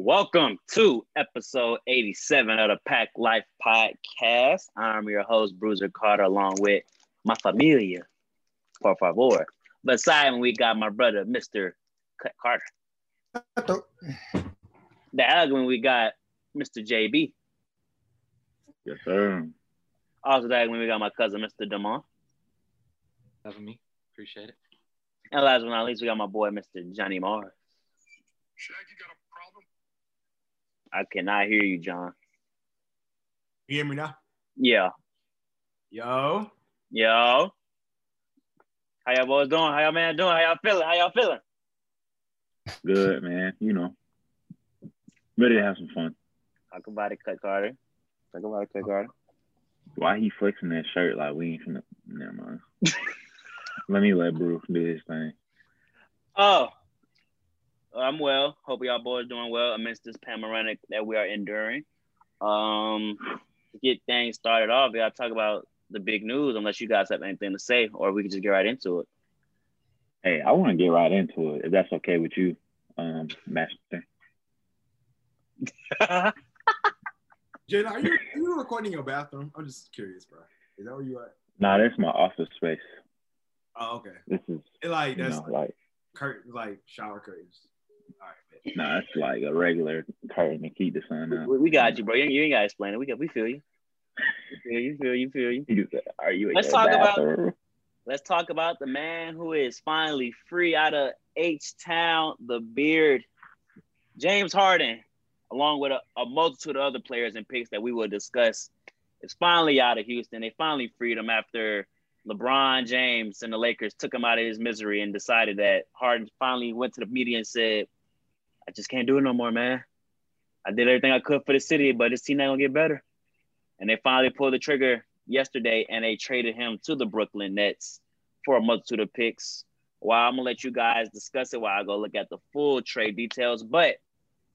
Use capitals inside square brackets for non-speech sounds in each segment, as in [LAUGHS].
Welcome to episode 87 of the Pack Life Podcast. I'm your host, Bruiser Carter, along with my familia, por favor. Beside me, we got my brother, Mr. Cut Carter. The other one, we got Mr. JB. Yes, sir. Also, that one, we got my cousin, Mr. Damon. having me. Appreciate it. And last but not least, we got my boy, Mr. Johnny Mars. Shaq, you got a problem? I cannot hear you, John. You hear me now? Yeah. Yo. Yo. How y'all boys doing? How y'all man doing? How y'all feeling? How y'all feeling? Good, man. You know, ready to have some fun. Talk about it, Cut Carter. Talk about it, Cut Carter. Why he flexing that shirt like we ain't finna? Never mind. [LAUGHS] let me let Bruce do his thing. Oh, I'm well. Hope y'all boys doing well amidst this panoramic that we are enduring. Um, to get things started off, we gotta talk about the big news. Unless you guys have anything to say, or we can just get right into it. Hey, I want to get right into it if that's okay with you, um, Master. [LAUGHS] Jen, are you, are you recording your bathroom? I'm just curious, bro. Is that where you at? Nah, that's my office space. Oh, okay. This is, It like you that's know, like, curtain, like shower curtains. All right, man. nah, it's like a regular curtain to keep the sun out. we, we got you, bro. You, you ain't gotta explain it. We got, we feel you. We feel you. Feel you. Feel you. You Are you Let's talk about- Let's talk about the man who is finally free out of H Town, the beard, James Harden, along with a, a multitude of other players and picks that we will discuss, is finally out of Houston. They finally freed him after LeBron James and the Lakers took him out of his misery and decided that Harden finally went to the media and said, I just can't do it no more, man. I did everything I could for the city, but this team not gonna get better. And they finally pulled the trigger yesterday and they traded him to the Brooklyn Nets for a multitude of picks. While I'm gonna let you guys discuss it while I go look at the full trade details. But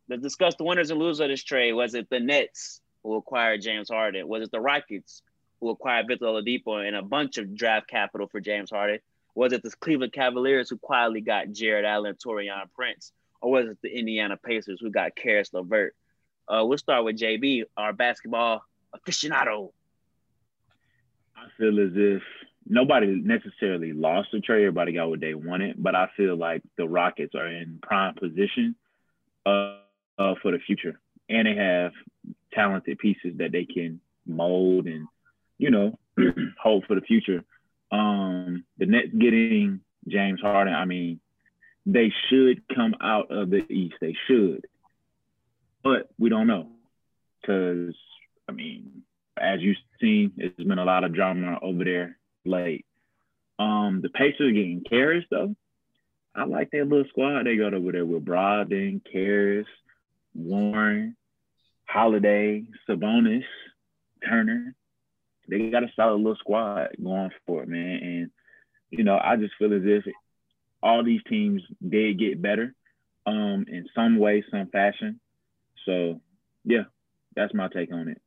let's discuss the winners and losers of this trade. Was it the Nets who acquired James Harden? Was it the Rockets who acquired Victor Oladipo and a bunch of draft capital for James Harden? Was it the Cleveland Cavaliers who quietly got Jarrett Allen Taurean Prince? Or was it the Indiana Pacers who got Caris LeVert? Uh, we'll start with JB, our basketball aficionado. I feel as if nobody necessarily lost the trade. Everybody got what they wanted, but I feel like the Rockets are in prime position uh, uh, for the future, and they have talented pieces that they can mold and you know [CLEARS THROAT] hold for the future. Um, the Nets getting James Harden. I mean, they should come out of the East. They should, but we don't know because I mean as you've seen, there's been a lot of drama over there late. Um, the Pacers getting Caris though. I like that little squad they got over there with Brogdon, Caris, Warren, Holiday, Sabonis, Turner. They got a solid little squad going for it, man. And you know, I just feel as if all these teams did get better, um, in some way, some fashion. So yeah, that's my take on it.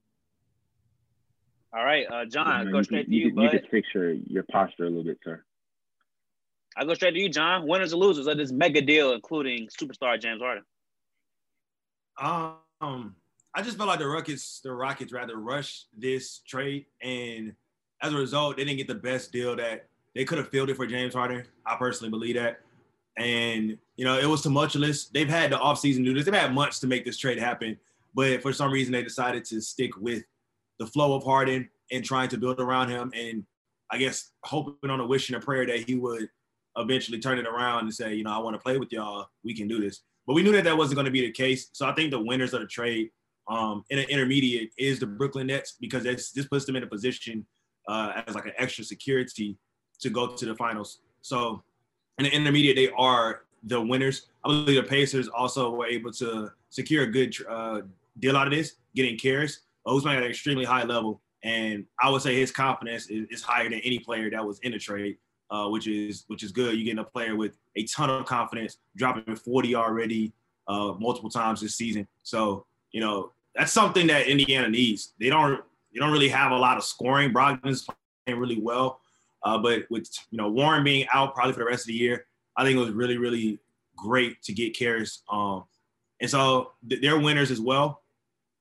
All right, uh, John, Yeah, I'll go you straight can- to you, you, can- you bud. can fix your, your posture a little bit, sir. I'll go straight to you, John. Winners and losers of this mega deal, including superstar James Harden. Um, I just felt like the Rockets, the Rockets rather rushed this trade, and as a result, they didn't get the best deal that they could have fielded for James Harden. I personally believe that. And you know, it was tumultuous. They've had the offseason do this. They've had months to make this trade happen, but for some reason they decided to stick with the flow of Harden and trying to build around him and I guess hoping on a wish and a prayer that he would eventually turn it around and say, you know, I want to play with y'all. We can do this. But we knew that that wasn't going to be the case. So I think the winners of the trade um, in an intermediate is the Brooklyn Nets because this, this puts them in a position uh, as like an extra security to go to the finals. So in the intermediate, they are the winners. I believe the Pacers also were able to secure a good uh, deal out of this, getting Caris, playing at an extremely high level. And I would say his confidence is, is higher than any player that was in the trade, uh, which is which is good. You're getting a player with a ton of confidence, dropping 40 already uh, multiple times this season. So you know that's something that Indiana needs. They don't they don't really have a lot of scoring. Brogdon's playing really well, uh, but with you know Warren being out probably for the rest of the year, I think it was really really great to get Caris um, And so th- they're winners as well.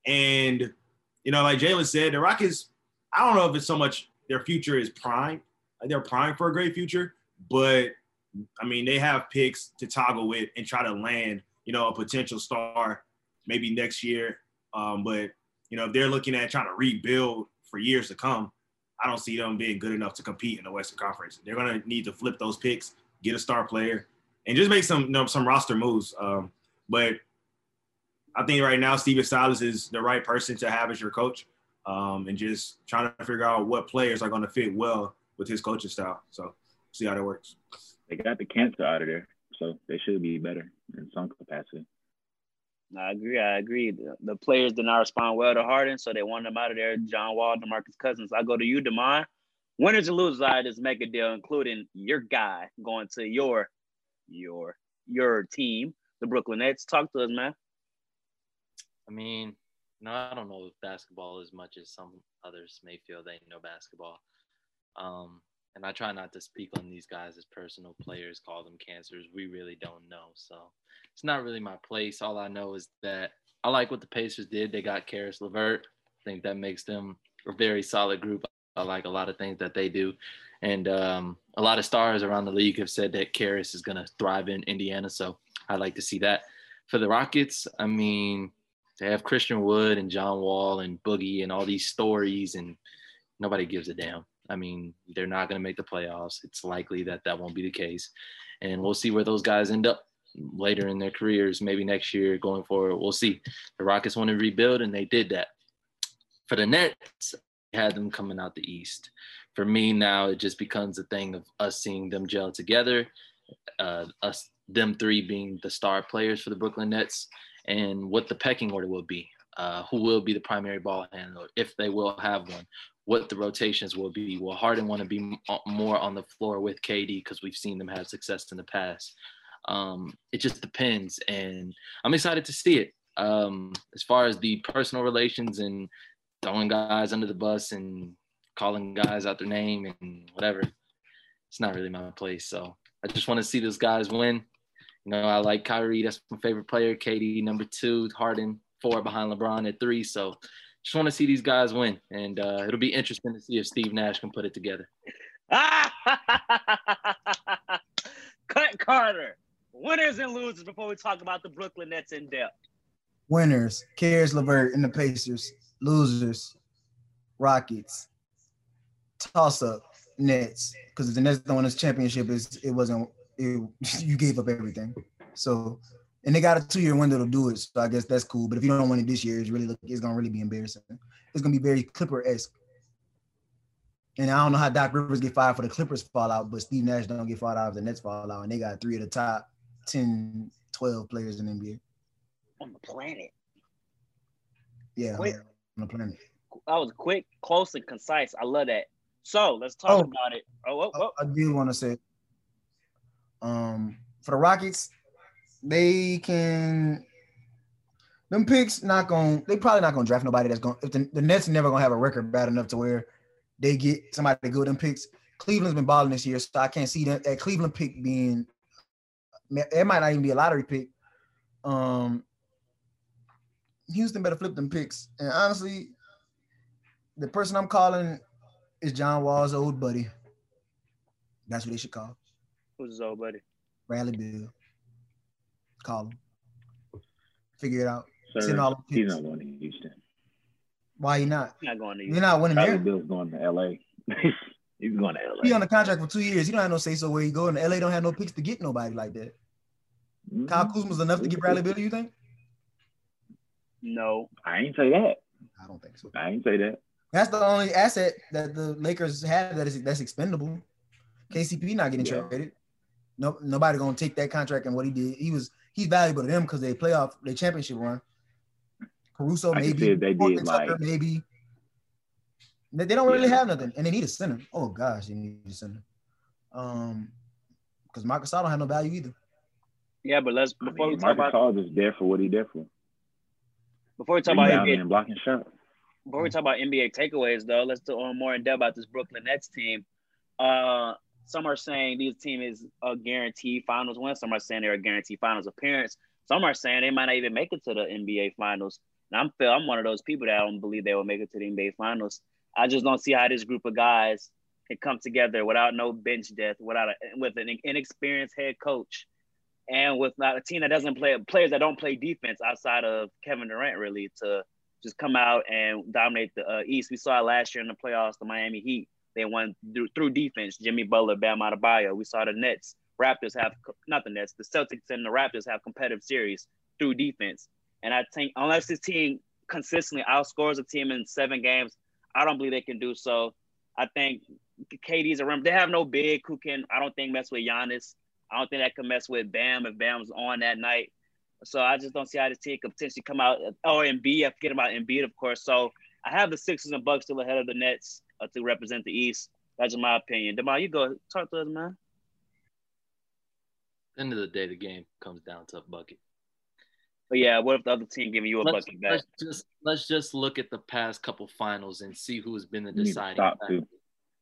And, you know, like Jalen said, the Rockets, I don't know if it's so much their future is prime. Like they're prime for a great future, but I mean, they have picks to toggle with and try to land, you know, a potential star maybe next year. Um, but, you know, if they're looking at trying to rebuild for years to come, I don't see them being good enough to compete in the Western Conference. They're going to need to flip those picks, get a star player, and just make some you know, some roster moves. Um, but I think right now Stephen Silas is the right person to have as your coach, um, and just trying to figure out what players are going to fit well with his coaching style. So see how that works. They got the cancer out of there, so they should be better in some capacity. I agree. I agree. The, players did not respond well to Harden, so they wanted him out of there. John Wall, DeMarcus Cousins. I go to you, Demond. Winners and losers out of this mega deal, including your guy going to your your your team, the Brooklyn Nets. Talk to us, man. I mean, no, I don't know basketball as much as some others may feel they know basketball. Um, and I try not to speak on these guys as personal players, call them cancers. We really don't know. So it's not really my place. All I know is that I like what the Pacers did. They got Caris LeVert. I think that makes them a very solid group. I like a lot of things that they do. And um, a lot of stars around the league have said that Caris is going to thrive in Indiana. So I'd like to see that. For the Rockets, I mean, they have Christian Wood and John Wall and Boogie and all these stories, and nobody gives a damn. I mean, they're not going to make the playoffs. It's likely that that won't be the case. And we'll see where those guys end up later in their careers, maybe next year going forward. We'll see. The Rockets want to rebuild, and they did that. For the Nets, had them coming out the East. For me now, it just becomes a thing of us seeing them gel together, uh, us them three being the star players for the Brooklyn Nets, and what the pecking order will be. Uh, who will be the primary ball handler if they will have one? What the rotations will be. Will Harden want to be uh, more on the floor with KD because we've seen them have success in the past? Um, it just depends, and I'm excited to see it. Um, as far as the personal relations and throwing guys under the bus and calling guys out their name and whatever, it's not really my place. So I just want to see those guys win. You know, I like Kyrie. That's my favorite player. KD number two, Harden four behind LeBron at three. So just want to see these guys win, and uh, it'll be interesting to see if Steve Nash can put it together. [LAUGHS] Cut Carter. Winners and losers before we talk about the Brooklyn Nets in depth. Winners, Caris LeVert and the Pacers. Losers, Rockets. Toss up, Nets. Because if the Nets don't win this championship, is it wasn't it, [LAUGHS] you gave up everything. So and they got a two year window to do it. So I guess that's cool. But if you don't win it this year, it's really it's gonna really be embarrassing. It's gonna be very Clipper esque. And I don't know how Doc Rivers get fired for the Clippers fallout, but Steve Nash don't get fired out if the Nets fallout. And they got three of the top 10, 12 players in NBA. On the planet. Yeah, quick. on the planet. That was quick, close, and concise. I love that. So let's talk oh, about it. Oh, oh, oh. I, I do want to say, um, for the Rockets, they can them picks not going they probably not gonna draft nobody that's going if the, the Nets never gonna have a record bad enough to where they get somebody to go them picks. Cleveland's been balling this year, so I can't see that, that Cleveland pick being it might not even be a lottery pick. Um Houston better flip them picks. And honestly, the person I'm calling is John Wall's old buddy. That's what they should call. Who's his old buddy? Bradley Beal. Call him. Figure it out. Sir, all he's not going to Houston. Why he not? He's not going to Houston. You're not winning there. Bill's going to LA. [LAUGHS] he's going to LA. He on the contract for two years. He don't have no say so where he go. And LA don't have no picks to get nobody like that. Mm-hmm. Kyle Kuzma's enough to get Bradley Beal, you think? No. I ain't say that. I don't think so. I ain't say that. That's the only asset that the Lakers have that is that's expendable. KCP not getting yeah. traded. No, nobody gonna take that contract and what he did. He was he's valuable to them because they playoff, they championship run. Caruso I maybe, they did like maybe. They, they don't really yeah. have nothing, and they need a center. Oh gosh, they need a center. Um, because Marcus I don't have no value either. Yeah, but let's before I mean, we talk Marcus about is there for what he there for. Before we talk about NBA, blocking shot. Before we talk about NBA takeaways, though, let's talk more in depth about this Brooklyn Nets team. Uh, some are saying these team is a guaranteed finals win. Some are saying they're a guaranteed finals appearance. Some are saying they might not even make it to the NBA Finals. And I'm feel I'm one of those people that I don't believe they will make it to the NBA Finals. I just don't see how this group of guys can come together without no bench depth, without a, with an inexperienced head coach, and with a team that doesn't play players that don't play defense outside of Kevin Durant really to just come out and dominate the uh, East. We saw last year in the playoffs, the Miami Heat. They won through, through defense. Jimmy Butler, Bam Adebayo. We saw the Nets, Raptors have not the Nets, the Celtics and the Raptors have competitive series through defense. And I think unless this team consistently outscores a team in seven games, I don't believe they can do so. I think KD's a rim. They have no big who can, I don't think, mess with Giannis. I don't think that can mess with Bam if Bam's on that night. So I just don't see how this team could potentially come out. Oh, B, I forget about Embiid, of course. So I have the Sixers and Bucks still ahead of the Nets uh, to represent the East. That's just my opinion. Demar, you go talk to us, man. End of the day, the game comes down to a bucket. But yeah, what if the other team giving you a let's, bucket back? Let's just let's just look at the past couple finals and see who has been the deciding factor.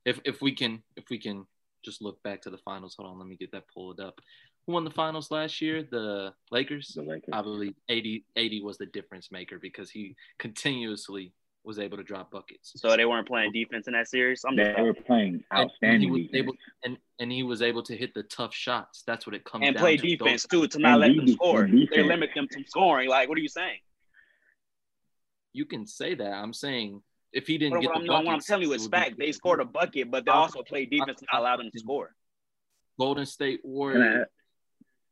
If if we can if we can just look back to the finals. Hold on, let me get that pulled up. Who won the finals last year? The Lakers. The Lakers. I believe AD, AD was the difference maker because he continuously was able to drop buckets. So they weren't playing defense in that series. I'm they were playing outstanding. And he was able and, and he was able to hit the tough shots. That's what it comes and play to. defense too to not let them score. They limit them from scoring. Like, what are you saying? You can say that. I'm saying if he didn't get the buckets, what I'm telling you is fact. They scored a bucket, but they also played defense to not allowed them to score. Golden State Warriors,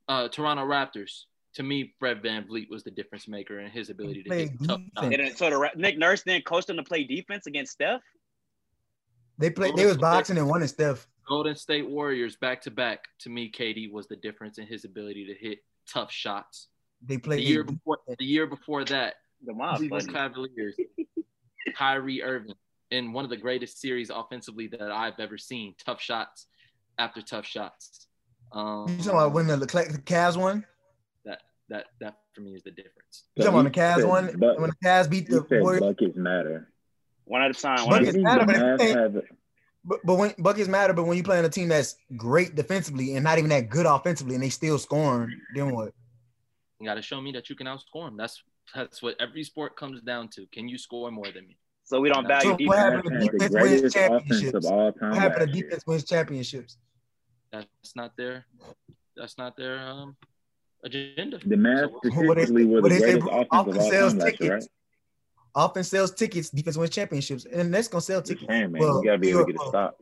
uh, Toronto Raptors to me, Fred VanVleet was the difference maker in his ability to hit tough shots. So the, Nick Nurse then coached him to play defense against Steph. They played. They was boxing and one and Steph. Golden State Warriors back to back. To me, KD was the difference in his ability to hit tough shots. They played the year before. The year before that, the Cleveland Cavaliers, [LAUGHS] Kyrie Irving, in one of the greatest series offensively that I've ever seen. Tough shots after tough shots. Um, you talking about when the, the Cavs won? That that for me is the difference. You talking about the Cavs one when the Cavs beat the Warriors? Buckets matter. One at a time. Buckets matter, but, but, but when buckets matter, but when you play on a team that's great defensively and not even that good offensively, and they still scoring, then what? You got to show me that you can outscore them. That's that's what every sport comes down to. Can you score more than me? So we don't value so defense. What happened to defense wins championships? What happened to defense wins championships? That's not their. That's not their um agenda. The Mavs specifically were the greatest offense of all time last year, right? Offense sells tickets, defense wins championships, and that's gonna sell tickets. Saying, man, well, you gotta be able to get a stop.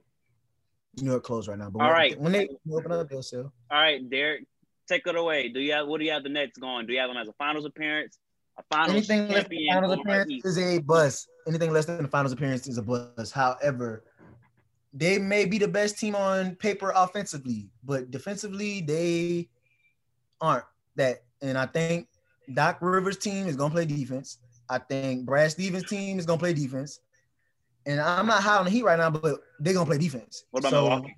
New York closed right now, but all right, when they open up, they'll sell. All right, Derek, take it away. Do you have what do you have the Nets going? Do you have them as a finals appearance? A finals Anything less than finals appearance is a bust. Anything less than the finals appearance is a bust. However, they may be the best team on paper offensively, but defensively they aren't that. And I think Doc Rivers' team is gonna play defense. I think Brad Stevens' team is gonna play defense. And I'm not high on the Heat right now, but they're gonna play defense. What about so, Milwaukee?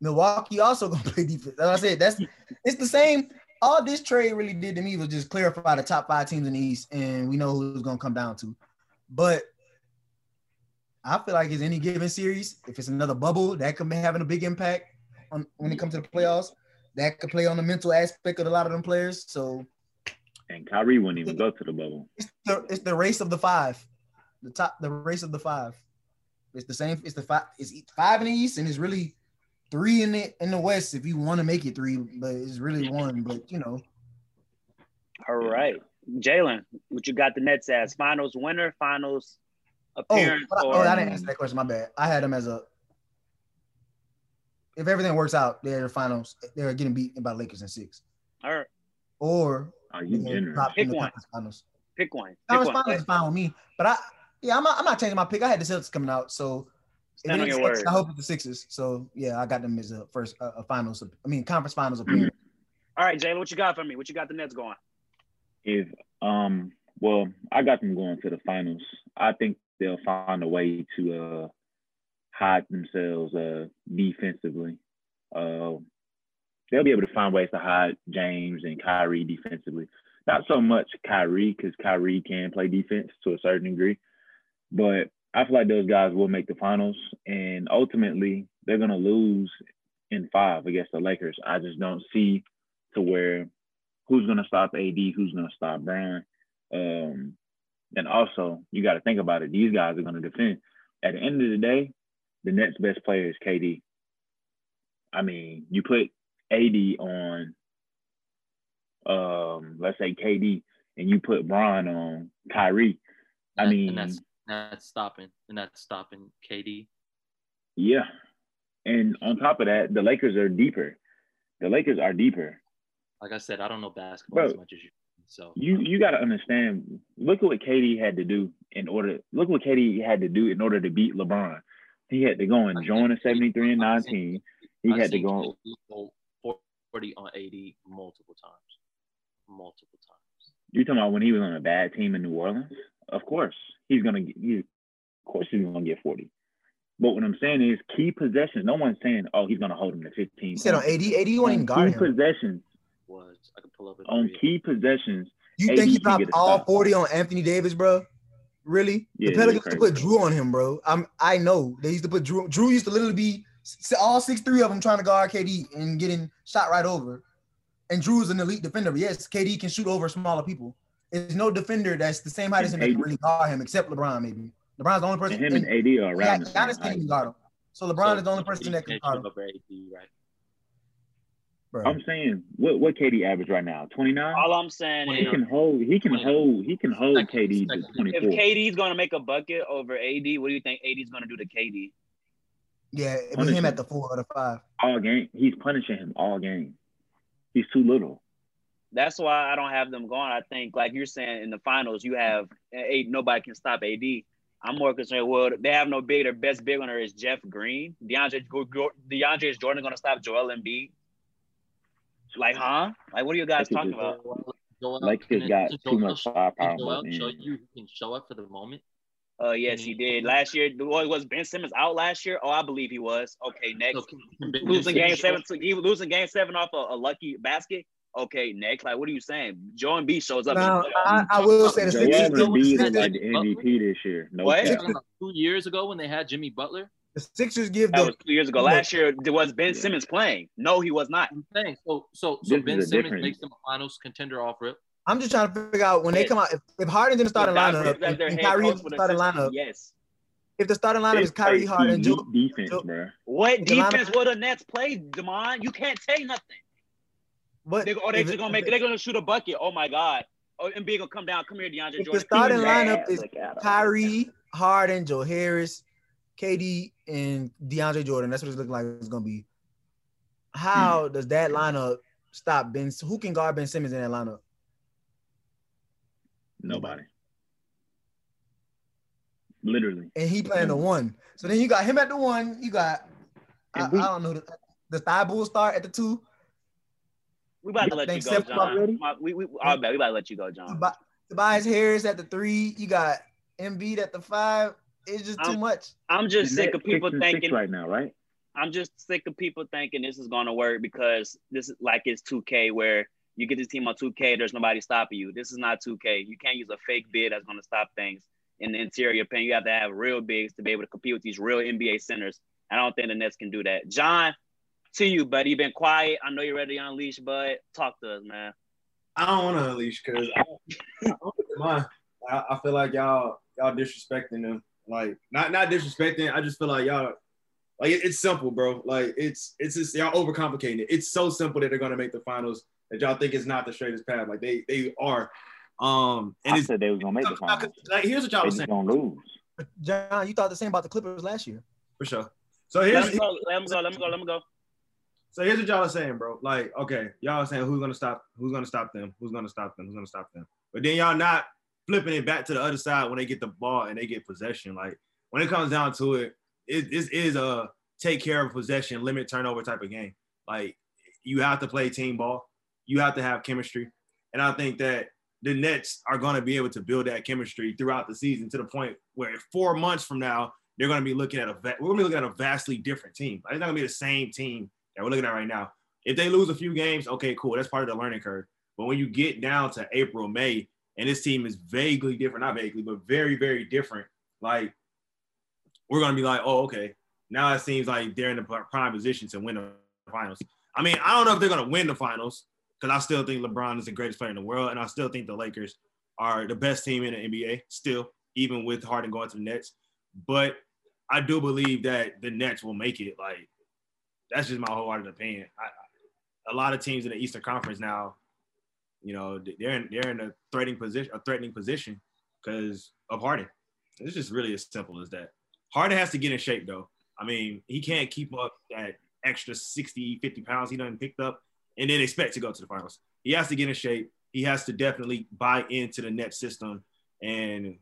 Milwaukee also gonna play defense. As I said, that's it's the same. All this trade really did to me was just clarify the top five teams in the East, and we know who's gonna come down to. But I feel like it's any given series, if it's another bubble, that could be having a big impact on when it comes to the playoffs that could play on the mental aspect of a lot of them players. So, and Kyrie wouldn't even go to the bubble. It's the, it's the race of the five, the top, the race of the five. It's the same. It's the five. It's five in the East, and it's really three in the in the West. If you want to make it three, but it's really one. But you know. All right, Jalen, what you got the Nets as finals winner, finals oh, appearance? Oh, I, oh, I didn't answer that question. My bad. I had them as a if everything works out, they're the finals. They're getting beat by Lakers in six. All right. Or are you Pick one. Finals. Pick one. Pick conference one. finals is fine with me, but I yeah I'm not, I'm not changing my pick. I had the Celtics coming out, so Stand on your word. I hope it's the Sixers. So yeah, I got them as a first uh, a finals. I mean conference finals appearance. All right, Jalen, what you got for me? What you got the Nets going? If um well, I got them going to the finals. I think they'll find a way to uh hide themselves uh, defensively. Uh, they'll be able to find ways to hide James and Kyrie defensively. Not so much Kyrie because Kyrie can play defense to a certain degree, but I feel like those guys will make the finals, and ultimately they're gonna lose in five against the Lakers. I just don't see to where who's gonna stop AD, who's gonna stop Brown. Um, and also you got to think about it. These guys are gonna defend. At the end of the day, the Nets' best player is KD. I mean, you put AD on, um, let's say KD, and you put Bron on Kyrie. I And- mean, and that's that's stopping, and that's stopping KD. yeah. And on top of that, the Lakers are deeper. The Lakers are deeper. Like I said, I don't know basketball as much as you. So You you got to understand. Look at what KD had to do in order. Look what KD had to do in order to beat LeBron. He had to go and join a seventy three and nineteen. He had to go. 40 on AD multiple times, multiple times. You talking about when he was on a bad team in New Orleans? Of course, he's gonna. get- He's, of course, he's gonna get forty. But what I'm saying is key possessions. No one's saying, "Oh, he's gonna hold him to 15." He said on points. AD, AD won't on guard key him. possessions. Was I could pull up On key possessions, You AD think he dropped all 40 on Anthony Davis, bro? Really? Yeah, the Pelicans used to put Jrue on him, bro. I'm I know they used to put Jrue. Jrue used to literally be all six three of them trying to guard KD and getting shot right over. And Jrue's an elite defender. Yes, KD can shoot over smaller people. There's no defender that's the same height as him that can really guard him, except LeBron. Maybe LeBron's the only and person. him and and- AD are around the same Giannis can't even guard him. So LeBron So is the only person that can can't guard him. over AD, right? Bro. I'm saying, what what KD average right now? 29. All I'm saying He is, can hold. He can 29. hold. He can hold Second- KD to second. if KD's gonna make a bucket over AD, what do you think AD's gonna do to KD? Yeah, with Punish him him. at the four or the five. all game. He's punishing him all game. He's too little. That's why I don't have them going. I think, like you're saying, in the finals, you have eight. Nobody can stop AD. I'm more concerned. Well, they have no big. Their best big on her is Jeff Green. DeAndre, Go- Go- DeAndre is Jordan going to stop Joel Embiid? Like, huh? Like, what are you guys Lakers talking about? Joel, Lakers can- got too Joel much show- firepower Can Joel show you who can show up for the moment? Uh, yes, he did last year. Was was Ben Simmons out last year? Oh, I believe he was. Okay, next. So can- can Ben losing game seven, to, he was losing game seven off a, a lucky basket. Okay, next. Like, what are you saying? Joel B shows up. in Now. I, I will say the Joel Sixers, Sixers- Embiid is like the MVP this year. No What? cap. Two years ago when they had Jimmy Butler, the Sixers give That the was two years ago. Last year, there was Ben Yeah. Simmons playing. No, he was not. I'm saying so. So so This Ben Simmons different- makes them a Finals contender off rip. I'm just trying to figure out when they come out if, if Harden's in the starting Without- lineup without and, their and Kyrie coach is in with the starting lineup. Yes. If the starting lineup They is Kyrie play Harden, elite Joe, defense, Joe- bro. What The defense will the Nets play, Demond? You can't say nothing. what They, or they if just it- gonna make. if They're gonna shoot a bucket. Oh my God. Oh, Embiid gonna come down. Come here, DeAndre If the Jordan. starting Keep lineup his is ass. Look at him. Kyrie, Harden, Joe Harris, KD, and DeAndre Jordan. That's what it's looking like it's gonna be. How Hmm. does that lineup stop Ben? Who can guard Ben Simmons in that lineup? Nobody. Literally. And he playing the one. So then you got him at the one. You got I, I don't know the, the Thybulle start at the two. We about to let you go, John. already? My- We we I bet we about to let you go, John. Tobias Harris at the three. You got Embiid at the five. It's just too I'm- much. I'm just The sick of people six and six thinking. right now, right? I'm just sick of people thinking this is gonna work because this is like it's 2K where you get this team on 2K, there's nobody stopping you. This is not 2K. You can't use a fake bid that's gonna stop things in the interior paint. You have to have real bigs to be able to compete with these real NBA centers. I don't think the Nets can do that. John, to you, buddy. You've been quiet. I know you're ready to unleash, but talk to us, man. I don't want to unleash because I, [LAUGHS] I don't think mine. I, I feel like y'all y'all disrespecting them. Like not not disrespecting. I just feel like y'all like it- it's simple, bro. Like it's it's just y'all overcomplicating it. It's so simple that they're gonna make the finals that y'all think it's not the straightest path. Like they they are. Um and I it's said they was gonna make the finals. like here's what y'all They was saying gonna lose. John, you thought the same about the Clippers last year. for sure. So Let here's go. Let him go. Let him go. Let him go. So here's what y'all are saying, bro. Like, okay, y'all are saying who's gonna stop, who's gonna stop them, who's gonna stop them, who's gonna stop them. But then y'all not flipping it back to the other side when they get the ball and they get possession. Like when it comes down to it, it this is a take care of possession, limit turnover type of game. Like you have to play team ball, you have to have chemistry, and I think that the Nets are going to be able to build that chemistry throughout the season to the point where four months from now they're going to be looking at a we're going to be looking at a vastly different team. Like, it's not going to be the same team that we're looking at right now. If they lose a few games, okay, cool. That's part of the learning curve. But when you get down to April, May, and this team is vaguely different, not vaguely, but very, very different, like we're gonna be like, oh, okay. Now it seems like they're in the prime position to win the finals. I mean, I don't know if they're gonna win the finals because I still think LeBron is the greatest player in the world, and I still think the Lakers are the best team in the NBA still, even with Harden going to the Nets. But I do believe that the Nets will make it. Like that's just my whole wholehearted opinion. A lot of teams in the Eastern Conference now, you know, they're in they're in a threatening position, a threatening position because of Harden. It's just really as simple as that. Harden has to get in shape though. I mean, he can't keep up that extra 60, 50 pounds he done picked up and then expect to go to the finals. He has to get in shape. He has to definitely buy into the net system. And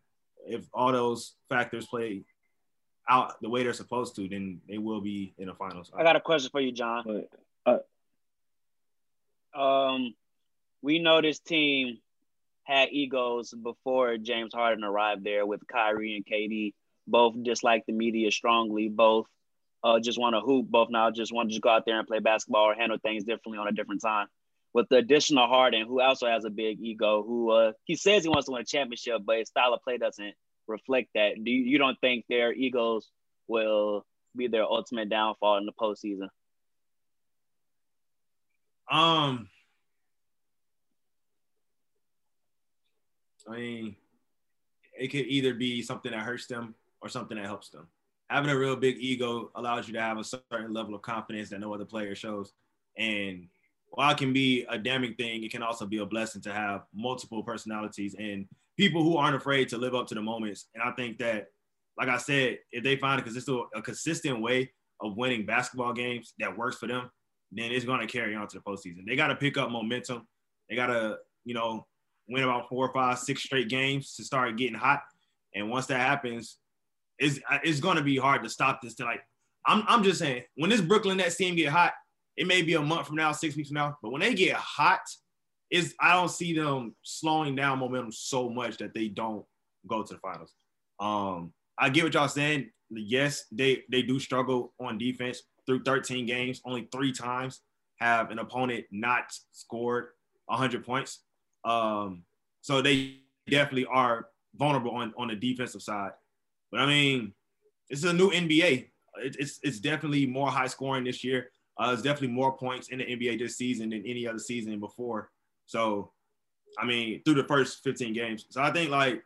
if all those factors play out the way they're supposed to, then they will be in the finals. I got a question for you, John. But, uh, um, we know this team had egos before James Harden arrived there with Kyrie and KD. Both dislike the media strongly. Both uh, just want to hoop. Both now just want to just go out there and play basketball or handle things differently on a different time. With the additional Harden, who also has a big ego, who uh, he says he wants to win a championship, but his style of play doesn't reflect that. Do you, you don't think their egos will be their ultimate downfall in the postseason? Um, I mean, it could either be something that hurts them or something that helps them. Having a real big ego allows you to have a certain level of confidence that no other player shows. And while it can be a damning thing, it can also be a blessing to have multiple personalities and people who aren't afraid to live up to the moments. And I think that, like I said, if they find a consistent, a consistent way of winning basketball games that works for them, then it's going to carry on to the postseason. They got to pick up momentum. They got to, you know, win about four, five, six straight games to start getting hot. And once that happens, it's it's going to be hard to stop this. To like, I'm I'm just saying, when this Brooklyn Nets team get hot, it may be a month from now, six weeks from now, but when they get hot, is I don't see them slowing down momentum so much that they don't go to the finals. Um, I get what y'all saying. Yes, they they do struggle on defense through 13 games. Only three times have an opponent not scored 100 points. Um, so they definitely are vulnerable on, on the defensive side. But I mean, is a new NBA. It, it's it's definitely more high scoring this year. Uh, there's definitely more points in the NBA this season than any other season before. So, I mean, through the first 15 games. So I think like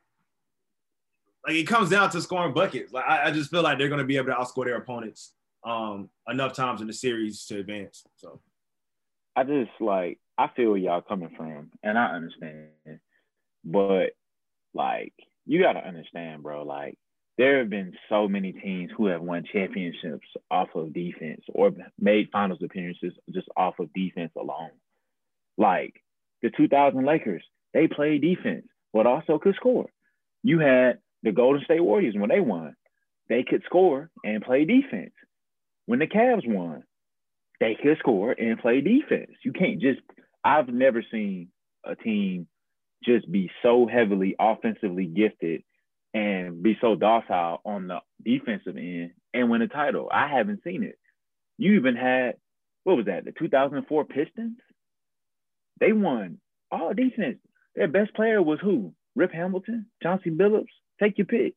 like it comes down to scoring buckets. Like I, I just feel like they're gonna be able to outscore their opponents um enough times in the series to advance. So I just like I feel y'all coming from, and I understand, but like you gotta understand, bro. Like there have been so many teams who have won championships off of defense or made finals appearances just off of defense alone. Like the 2000 Lakers, they played defense, but also could score. You had the Golden State Warriors when they won, they could score and play defense. When the Cavs won, they could score and play defense. You can't just, I've never seen a team just be so heavily offensively gifted and be so docile on the defensive end and win a title. I haven't seen it. You even had, what was that, the 2004 Pistons? They won all defense. Their best player was who? Rip Hamilton, Chauncey Billups. Take your pick.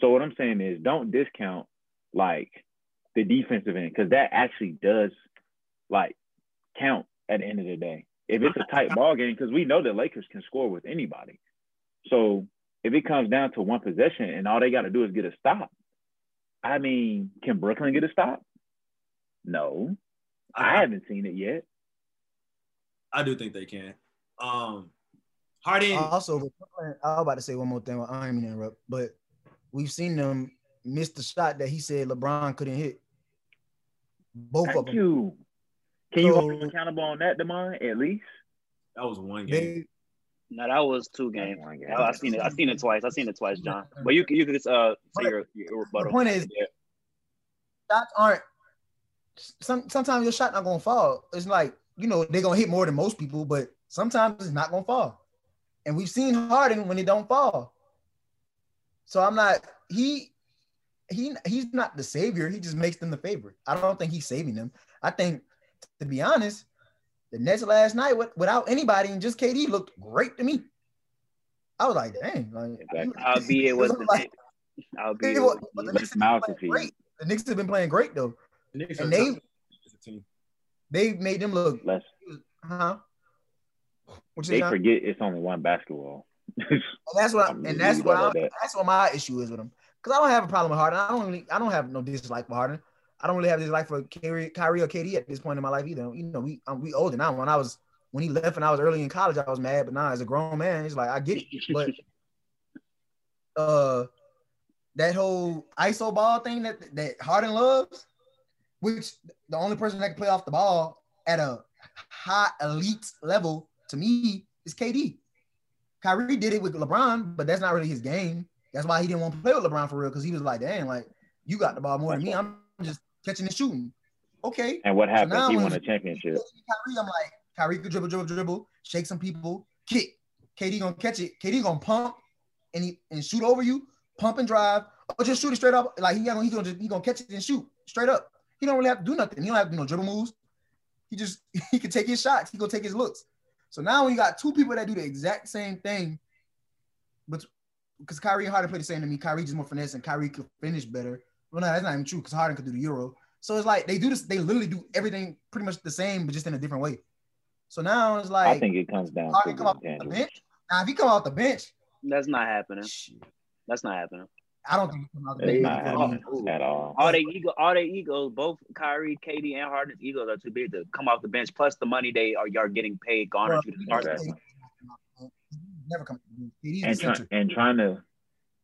So what I'm saying is, don't discount like the defensive end because that actually does like count at the end of the day. If it's a [LAUGHS] tight ball game, because we know the Lakers can score with anybody. So if it comes down to one possession and all they got to do is get a stop, I mean, can Brooklyn get a stop? No, I haven't seen it yet. I do think they can. Um, Harden. Also, I was about to say one more thing. I don't mean to interrupt, but we've seen them miss the shot that he said LeBron couldn't hit. Both Thank of them. you. Can So- you hold him accountable on that, Demar? At least. That was one game. They, No, that was two games. Game. I, I seen it. I seen it twice. I seen it twice, John. But you can you could uh say your, your the point is, Yeah. shots aren't. Some sometimes your shot not gonna fall. It's like you know they're gonna hit more than most people, but sometimes it's not gonna fall. And we've seen Harden when it don't fall. So I'm not he he he's not the savior. He just makes them the favorite. I don't think he's saving them. I think to be honest, the Nets last night with, without anybody and just KD looked great to me. I was like, dang, like Exactly. Albeit [LAUGHS] it was the like, Knicks. Albeit it it was- was the the Knicks Let's have been playing the great. The Knicks have been playing great though. Knicks And are they- tough as a team. They made them look Let's Huh? What They forget it's only one basketball. [LAUGHS] And that's what, I'm and that's really what, I, about that. that's what my issue is with them. Because I don't have a problem with Harden. I don't really, I don't have no dislike for Harden. I don't really have dislike for Kyrie, Kyrie or KD at this point in my life either. You know, we um, we older now. When I was when he left and I was early in college, I was mad. But now as a grown man, it's like I get it. But [LAUGHS] uh, that whole ISO ball thing that that Harden loves, which the only person that can play off the ball at a high elite level to me is KD. Kyrie did it with LeBron, but that's not really his game. That's why he didn't want to play with LeBron for real because he was like, "Damn, like you got the ball more than me. I'm just catching and shooting." Okay. And what happened? now he won a championship. Kyrie, I'm like, Kyrie could dribble, dribble, dribble, shake some people, kick. KD gonna catch it. KD gonna pump and he and shoot over you, pump and drive, or just shoot it straight up. Like he gonna he gonna just, he gonna catch it and shoot straight up. He don't really have to do nothing. He don't have to do no dribble moves. He just [LAUGHS] he can take his shots. He gonna take his looks. So now you got two people that do the exact same thing, but because Kyrie and Harden play the same to me, Kyrie just more finesse and Kyrie could finish better. Well, no, that's not even true because Harden could do the Euro. So it's like they do this, they literally do everything pretty much the same, but just in a different way. So now it's like I think it comes down to Harden come off the bench. Now if he come off the bench, That's not happening. shit, That's not happening. I don't think he come off the It's bench. not because, I mean, happening at all. All their ego, all their egos, both Kyrie, KD, and Harden's egos are too big to come off the bench. Plus the money they are y'all getting paid garnered Well, you to start. Exactly. Never come. And, the try, and trying to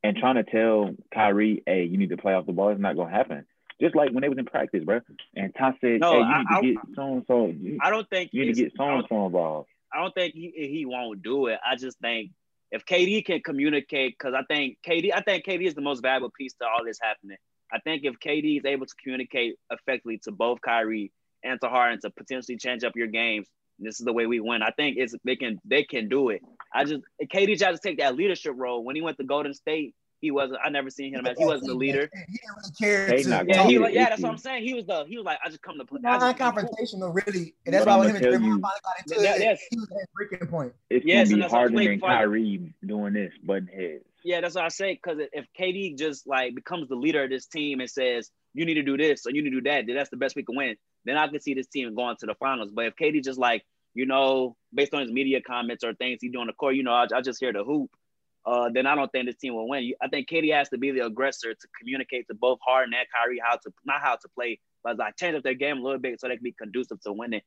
and trying to tell Kyrie, hey, you need to play off the ball. It's not gonna happen. Just like when they was in practice, bro. And Ty said, No, hey, you I- need to get so and so. I don't think you need to get so I and so involved. I don't think he he won't do it. I just think if KD can communicate, because I think KD, I think KD is the most valuable piece to all this happening. I think if KD is able to communicate effectively to both Kyrie and to Harden to potentially change up your games, this is the way we win. I think it's they can they can do it. I just KD tried to take that leadership role when he went to Golden State. He wasn't. I never seen him as he wasn't the leader. He didn't really care. To not Yeah, gonna he do yeah, that's what I'm saying. He was the he was like I just come to play. I just- non-confrontational, really. And that's why when I'ma him and Draymond finally got into Yeah, it, yes. he was at breaking point. It's Yes, and gonna be that's what I'm Harden waiting and. Kyrie doing this, button heads. Yeah, that's what I say. Because if KD just like becomes the leader of this team and says you need to do this or you need to do that, then that's the best we can win. Then I can see this team going to the finals. But if KD just like you know, based on his media comments or things he do on the court, you know, I, I just hear the hoop. Uh, then I don't think this team will win. I think KD has to be the aggressor to communicate to both Harden and Kyrie how to not how to play, but like change up their game a little bit so they can be conducive to winning.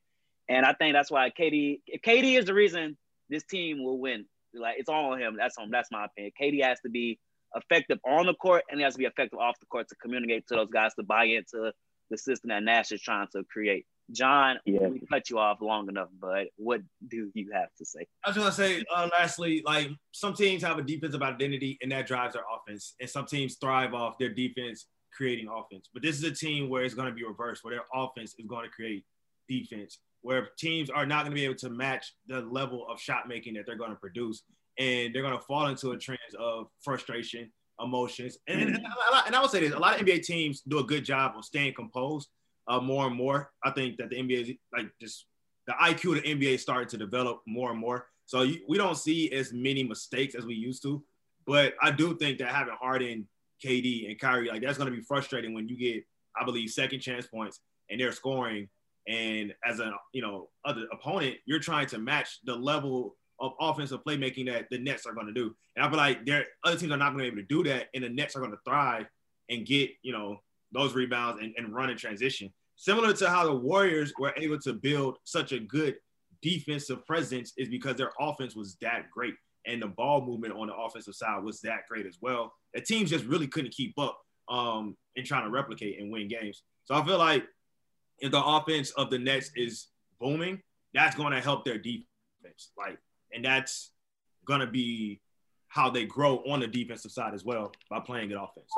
And I think that's why KD KD is the reason this team will win. Like it's all on him. That's on. That's my opinion. KD has to be effective on the court and he has to be effective off the court to communicate to those guys to buy into the system that Nash is trying to create. John, Yeah. we cut you off long enough, but what do you have to say? I was gonna say, uh, lastly, like some teams have a defensive identity and that drives their offense, and some teams thrive off their defense creating offense. But this is a team where it's gonna be reversed, where their offense is going to create defense, where teams are not gonna be able to match the level of shot making that they're gonna produce, and they're gonna fall into a trend of frustration, emotions, and and, and, I, and I would say this: a lot of NBA teams do a good job of staying composed. Uh, more and more, I think that the NBA is like just the IQ of the NBA is starting to develop more and more. So you, we don't see as many mistakes as we used to. But I do think that having Harden, KD, and Kyrie, like that's going to be frustrating when you get, I believe, second chance points and they're scoring. And as a you know other opponent, you're trying to match the level of offensive playmaking that the Nets are going to do. And I feel like there other teams are not going to be able to do that, and the Nets are going to thrive and get you know those rebounds and, and run in transition. Similar to how the Warriors were able to build such a good defensive presence is because their offense was that great. And the ball movement on the offensive side was that great as well. The teams just really couldn't keep up um, in trying to replicate and win games. So I feel like if the offense of the Nets is booming, that's going to help their defense. Like, and that's going to be how they grow on the defensive side as well by playing good offense.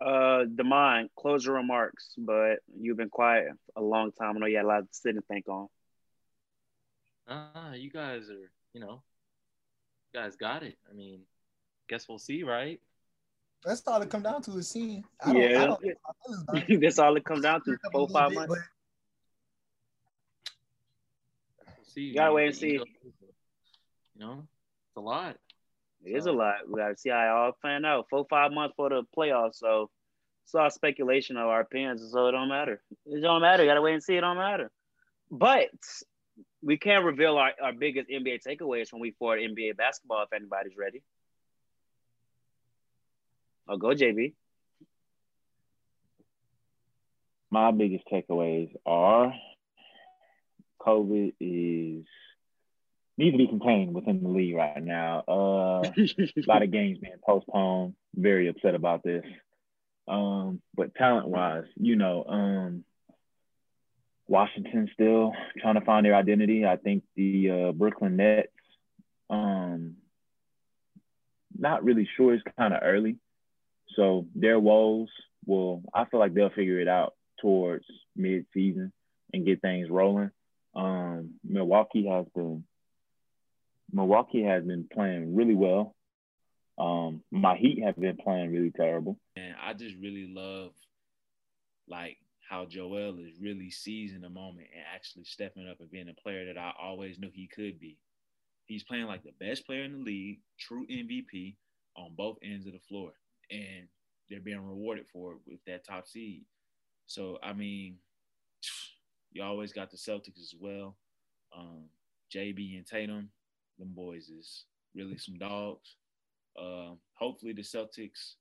Uh, Demond, close your remarks, but you've been quiet a long time. I know you had a lot to sit and think on. Ah, you guys are, you know, you guys got it. I mean, guess we'll see, right? That's all it come down to is seeing. I don't, Yeah. I don't, my feelings about it. That's all it comes down to. A Four, little five bit, months. but We'll see. gotta man. wait and see. You know, it's a lot. It is a lot. We gotta see how it all plan out. Four, five months for the playoffs. So it's all speculation of our opinions, so it don't matter. It don't matter. You gotta wait and see. It don't matter. But we can't reveal our, our biggest NBA takeaways from week four NBA basketball if anybody's ready. Oh, go JB. My biggest takeaways are COVID is needs to be contained within the league right now. Uh, [LAUGHS] a lot of games being postponed. Very upset about this. Um, but talent wise, you know, um, Washington still trying to find their identity. I think the uh, Brooklyn Nets, um, not really sure. It's kind of early, so their woes will. I feel like they'll figure it out towards mid-season and get things rolling. Um, Milwaukee has been Milwaukee has been playing really well. Um, my Heat have been playing really terrible. And I just really love like how Joel is really seizing the moment and actually stepping up and being a player that I always knew he could be. He's playing like the best player in the league, true MVP on both ends of the floor. And they're being rewarded for it with that top seed. So I mean, you always got the Celtics as well. Um, JB and Tatum, them boys is really some dogs. Uh, hopefully the Celtics.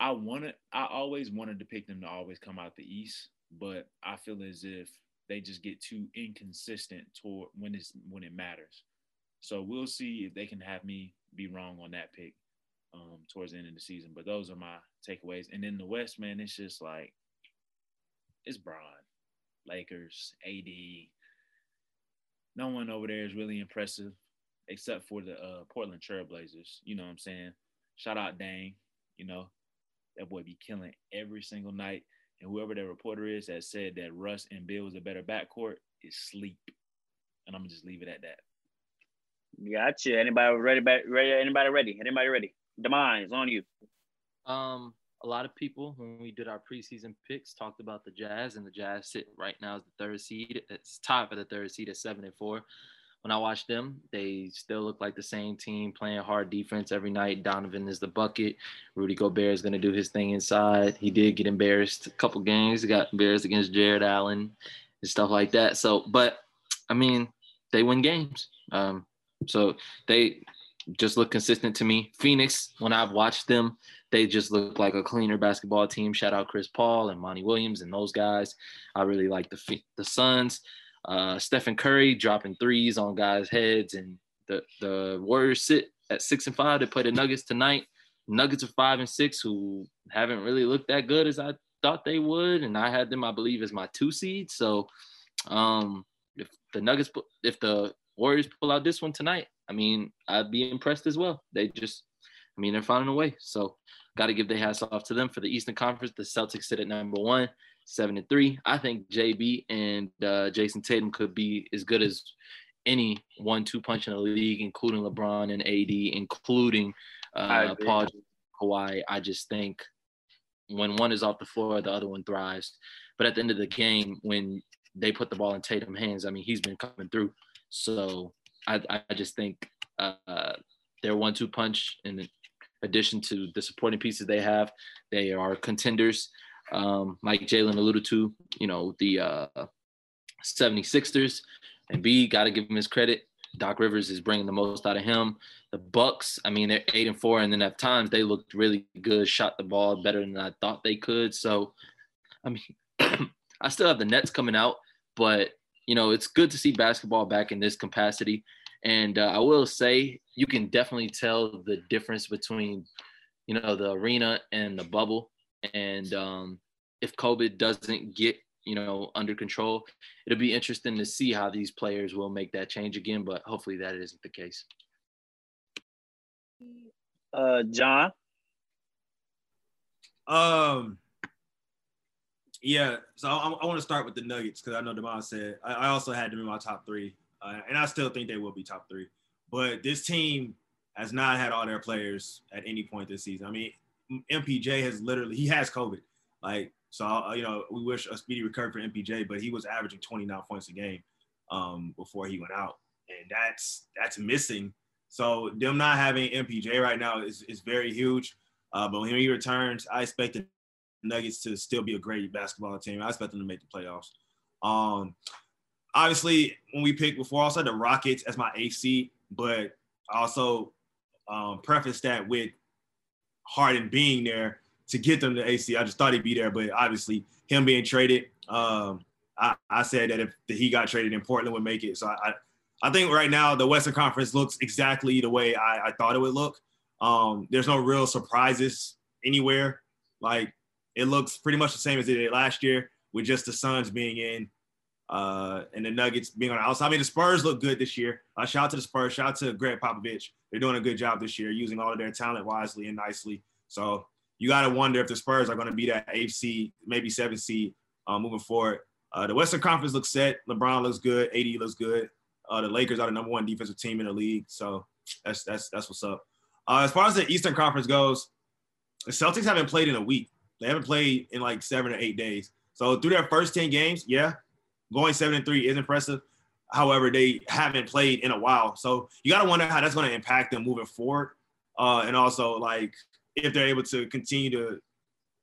I wanted, I always wanted to pick them to always come out the East, but I feel as if they just get too inconsistent toward when it's when it matters. So we'll see if they can have me be wrong on that pick um, towards the end of the season. But those are my takeaways. And in the West, man, it's just like it's Bron, Lakers, AD. No one over there is really impressive except for the uh, Portland Trailblazers. You know what I'm saying? Shout out Dang. You know, that boy be killing every single night. And whoever that reporter is that said that Russ and Beal was a better backcourt is sleep. And I'm gonna just leave it at that. Gotcha. Anybody ready? Ready? Anybody ready? Anybody ready? Demise on you. Um, a lot of people when we did our preseason picks talked about the Jazz, and the Jazz sit right now as the third seed. It's tied for the third seed at seven and four. When I watch them, they still look like the same team playing hard defense every night. Donovan is the bucket. Rudy Gobert is going to do his thing inside. He did get embarrassed a couple games. He got embarrassed against Jarrett Allen and stuff like that. So, but I mean, they win games. Um, so they just look consistent to me. Phoenix, when I've watched them, they just look like a cleaner basketball team. Shout out Chris Paul and Monty Williams and those guys. I really like the the Suns. Uh, Stephen Curry dropping threes on guys' heads, and the the Warriors sit at six and five. They play the Nuggets tonight. Nuggets are five and six, who haven't really looked that good as I thought they would, and I had them, I believe, as my two seed. So, um, if the Nuggets, if the Warriors pull out this one tonight, I mean, I'd be impressed as well. They just, I mean, they're finding a way. So, got to give the hats off to them for the Eastern Conference. The Celtics sit at number one, seven and three. I think JB and uh, Jayson Tatum could be as good as any one-two punch in the league, including LeBron and AD, including uh, Paul Kawhi. I just think when one is off the floor, the other one thrives. But at the end of the game, when they put the ball in Tatum's hands, I mean, he's been coming through. So I, I just think uh, their one-two punch, in addition to the supporting pieces they have, they are contenders. Um, like Jalen alluded to, you know, the uh, 76ers and B, got to give him his credit. Doc Rivers is bringing the most out of him. The Bucks, I mean, they're eight and four, and then at times they looked really good, shot the ball better than I thought they could. So, I mean, [CLEARS THROAT] I still have the Nets coming out, but you know, it's good to see basketball back in this capacity. And uh, I will say, you can definitely tell the difference between, you know, the arena and the bubble. And um, if COVID doesn't get, you know, under control, it'll be interesting to see how these players will make that change again. But hopefully that isn't the case. Uh, John. Um, yeah, so I, I want to start with the Nuggets because I know Demond said I, I, also had them in my top three, uh, and I still think they will be top three. But this team has not had all their players at any point this season. I mean, MPJ has literally he has COVID, like so. Uh, you know, we wish a speedy recovery for MPJ, but he was averaging 29 points a game um, before he went out, and that's that's missing. So them not having MPJ right now is is very huge. Uh, but when he returns, I expect the Nuggets to still be a great basketball team. I expect them to make the playoffs. Um, obviously when we picked before, I had the Rockets as my seed, but also um, preface that with Harden being there to get them to AC. I just thought he'd be there, but obviously him being traded, um, I, I, said that if he got traded in Portland would make it. So I, I think right now the Western Conference looks exactly the way I, I thought it would look. Um, there's no real surprises anywhere. Like it looks pretty much the same as it did last year, with just the Suns being in uh, and the Nuggets being on the outside. I mean, the Spurs look good this year. Uh, shout out to the Spurs. Shout out to Gregg Popovich. They're doing a good job this year, using all of their talent wisely and nicely. So you got to wonder if the Spurs are going to be that eighth seed, maybe seventh seed uh, moving forward. Uh, the Western Conference looks set. LeBron looks good. AD looks good. Uh, the Lakers are the number one defensive team in the league. So that's that's that's what's up. Uh, as far as the Eastern Conference goes, the Celtics haven't played in a week. They haven't played in like seven or eight days. So through their first ten games, yeah, going seven and three is impressive. However, they haven't played in a while, so you got to wonder how that's going to impact them moving forward, uh, and also like if they're able to continue to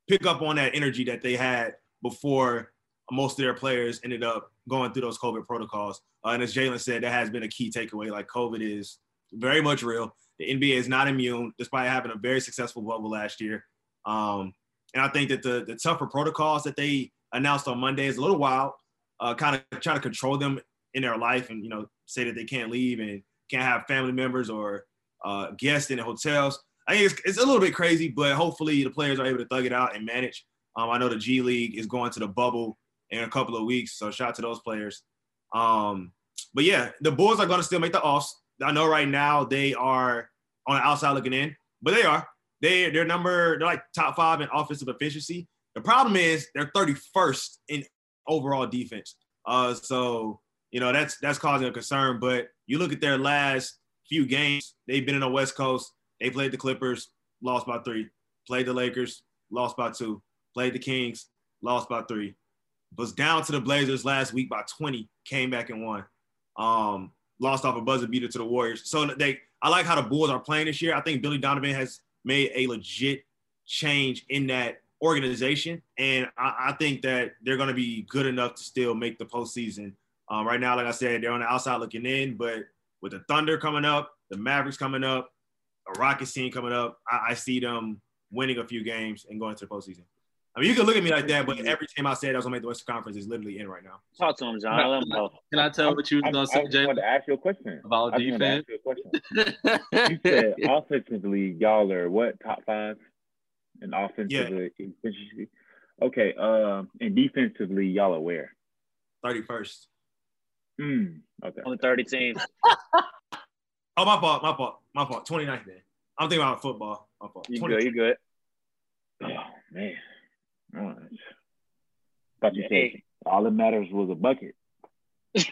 pick up on that energy that they had before most of their players ended up going through those COVID protocols. Uh, and as Jalen said, that has been a key takeaway. Like COVID is very much real. The NBA is not immune, despite having a very successful bubble last year. Um, and I think that the the tougher protocols that they announced on Monday is a little wild. Uh, kind of trying to control them in their life, and you know, say that they can't leave and can't have family members or uh, guests in the hotels. I think it's, it's a little bit crazy, but hopefully the players are able to thug it out and manage. Um, I know the G League is going to the bubble in a couple of weeks, so shout out to those players. Um, but yeah, the Bulls are going to still make the offs. I know right now they are on the outside looking in, but they are. They they're number they're like top five in offensive efficiency. The problem is they're 31st in overall defense. Uh, so you know that's that's causing a concern. But you look at their last few games, they've been in the West Coast. They played the Clippers, lost by three. Played the Lakers, lost by two. Played the Kings, lost by three. Was down to the Blazers last week by 20, came back and won. Um, lost off a buzzer beater to the Warriors. So they, I like how the Bulls are playing this year. I think Billy Donovan has made a legit change in that organization, and I, I think that they're going to be good enough to still make the postseason. Um, right now, like I said, they're on the outside looking in, but with the Thunder coming up, the Mavericks coming up, a Rockets team coming up, I, I see them winning a few games and going to the postseason. I mean, you can look at me like that, but every team I said I was gonna make the Western Conference is literally in right now. Talk to him, John. Let him know. Can I tell what you was gonna say, Jay? I wanted to ask you a question. About defense. You, you said [LAUGHS] offensively, y'all are what top five in offensively yeah. efficiency? Okay, um, and defensively, y'all are where? Thirty first. Hmm. Okay. On the thirty teams. [LAUGHS] oh, my fault. My fault. My fault. 29th, man. I'm thinking about football. My fault. You good? You good? Oh man. All right. Thought you said all that matters was a bucket. [LAUGHS] you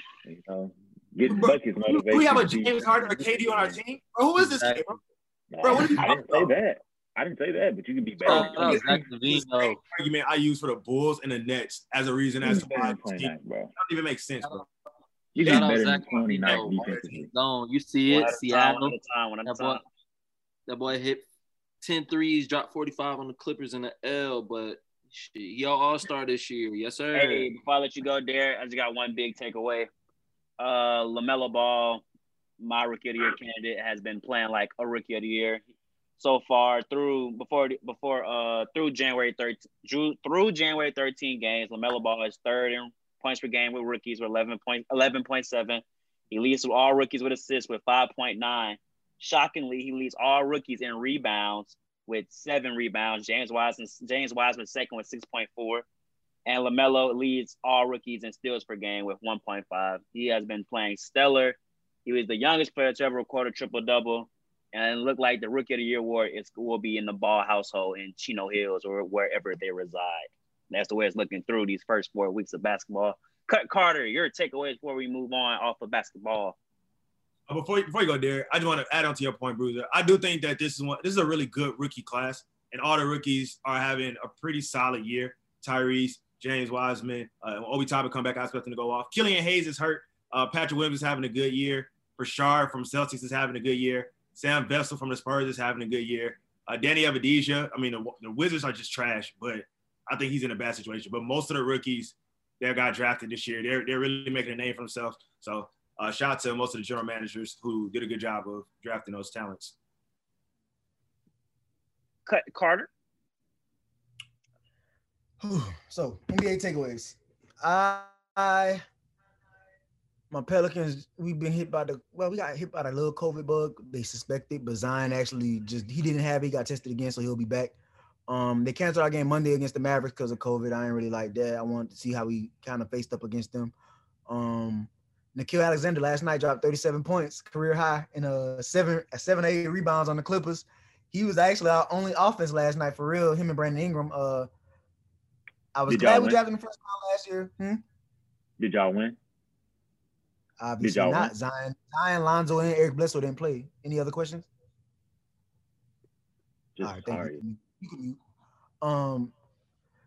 know, getting bro, buckets motivation. We have a James Harden or KD on our team. Bro, who is this kid, bro? bro what I didn't say that. I didn't say that, but you can be better. Oh, oh, argument I use for the Bulls and the Nets as a reason as to why bro. That don't even make sense, bro. You can be better than 29 defensively. No, you see it, Seattle. That boy, that boy hit 10 threes, dropped 45 on the Clippers in the L, but shit, he all star this year. Yes, sir. Hey, before I let you go, Derek, I just got one big takeaway. Uh, LaMelo Ball, my rookie of the year candidate, has been playing like a rookie of the year so far through before before uh through January 13 through January 13 games. LaMelo Ball is third in points per game with rookies with 11 point 11.7. He leads all rookies with assists with 5.9. Shockingly, he leads all rookies in rebounds with seven rebounds. James Wiseman, James Wiseman second with 6.4. And LaMelo leads all rookies in steals per game with 1.5. He has been playing stellar. He was the youngest player to ever record a triple double. And it looked like the Rookie of the Year award is, will be in the Ball household in Chino Hills or wherever they reside. That's the way it's looking through these first four weeks of basketball. Cut Carter, your takeaways before we move on off of basketball. Uh, before before you go there, I just want to add on to your point, Bruiser. I do think that this is one. This is a really good rookie class, and all the rookies are having a pretty solid year. Tyrese, James Wiseman, uh, Obi Toppin come back. I expect him to go off. Killian Hayes is hurt. Uh, Patrick Williams is having a good year. Rashard from Celtics is having a good year. Sam Vassell from the Spurs is having a good year. Uh, Danny Avdija, I mean, the, the, Wizards are just trash, but I think he's in a bad situation. But most of the rookies, that got drafted this year. They're they're really making a name for themselves. So uh, shout out to most of the general managers who did a good job of drafting those talents. Cut Carter. so NBA takeaways. I, I my Pelicans, we've been hit by the well, we got hit by the little COVID bug. They suspected, but Zion actually just he didn't have it. He got tested again, so he'll be back. Um, they canceled our game Monday against the Mavericks because of COVID. I ain't really like that. I wanted to see how we kind of faced up against them. Um, Nickeil Alexander last night dropped 37 points, career high, in a seven a seven eight rebounds on the Clippers. He was actually our only offense last night for real. Him and Brandon Ingram. Uh, I was Did glad we win? drafted him first round last year. Hmm? Did y'all win? Obviously not. win? Zion, Zion, Lonzo, and Eric Bledsoe didn't play. Any other questions? Just All right, thank you. Um,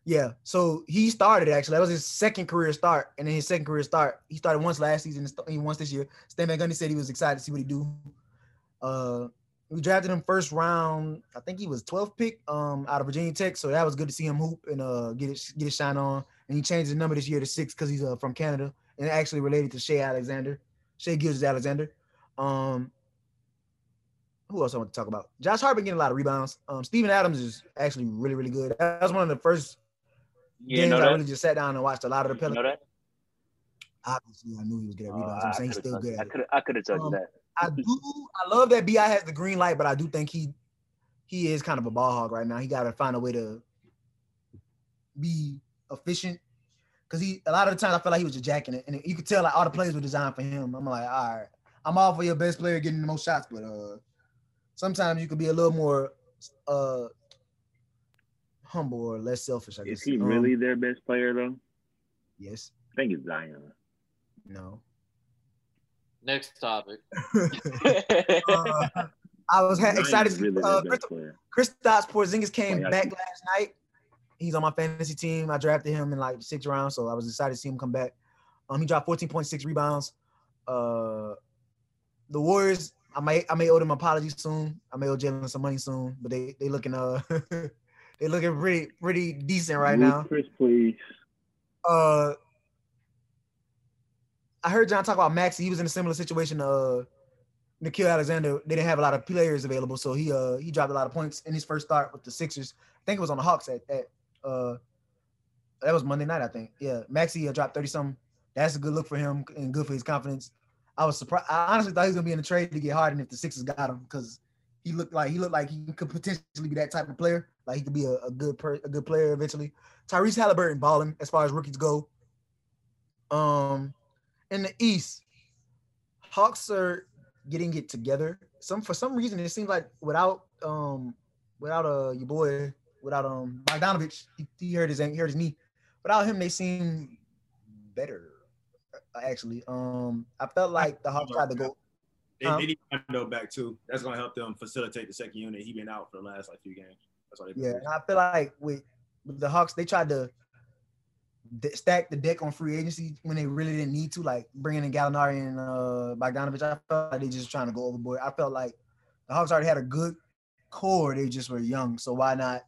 yeah. So he started actually. That was his second career start, and then his second career start, he started once last season and he once this year. Stan Van Gundy said he was excited to see what he do. Uh, we drafted him first round. I think he was 12th pick um out of Virginia Tech, so that was good to see him hoop and uh get it get his shine on. And he changed his number this year to six because he's uh from Canada and actually related to Shai Alexander, Shai Gilgeous-Alexander. Um, who else I want to talk about? Josh Hart getting a lot of rebounds. Um, Steven Adams is actually really, really good. That was one of the first You games know I really just sat down and watched a lot of the You know Pelicans. Obviously, I knew he was good at Oh, rebounds. I'm saying he's still good. I could I could have told Um, you that. I do. I love that Bi has the green light, but I do think he he is kind of a ball hog right now. He got to find a way to be efficient because he a lot of the times I feel like he was just jacking it, and you could tell like all the plays were designed for him. I'm like, all right, I'm all for your best player getting the most shots, but uh, sometimes you could be a little more uh humble or less selfish. I guess. Is he Um, really their best player though? yes. I think it's Zion. No. Next topic. [LAUGHS] [LAUGHS] Uh, I was ha- excited. to- really uh, their best player. Kristaps Porzingis came Oh, yeah. back last night. He's on my fantasy team. I drafted him in like six rounds, so I was excited to see him come back. Um, he dropped 14.6 rebounds. Uh, the Warriors, I may I may owe them apologies soon. I may owe Jalen some money soon, but they they looking uh [LAUGHS] they looking pretty pretty decent right now. Chris, please. Uh, I heard John talk about Maxey. He was in a similar situation. Uh, Nickeil Alexander. They didn't have a lot of players available, so he uh he dropped a lot of points in his first start with the Sixers. I think it was on the Hawks at that. Uh, that was Monday night, I think. Yeah, Maxey dropped thirty something. That's a good look for him and good for his confidence. I was surprised. I honestly thought he was gonna be in the trade to get Harden if the Sixers got him because he looked like he looked like he could potentially be that type of player. Like he could be a, a good per, a good player eventually. Tyrese Halliburton balling as far as rookies go. Um, in the East, Hawks are getting it together. Some for some reason it seems like without um without uh your boy without um Bogdanovich, he, he hurt his he hurt his knee. Without him, they seem better. Actually, um, I felt like the Hawks tried to go. They, they need Rondo back too. That's gonna help them facilitate the second unit. He been out for the last like few games. That's why they Yeah, I feel like with, with the Hawks, they tried to stack the deck on free agency when they really didn't need to, like bringing in Gallinari and uh, Bogdanovich. I felt like they just trying to go overboard. I felt like the Hawks already had a good core. They just were young, so why not?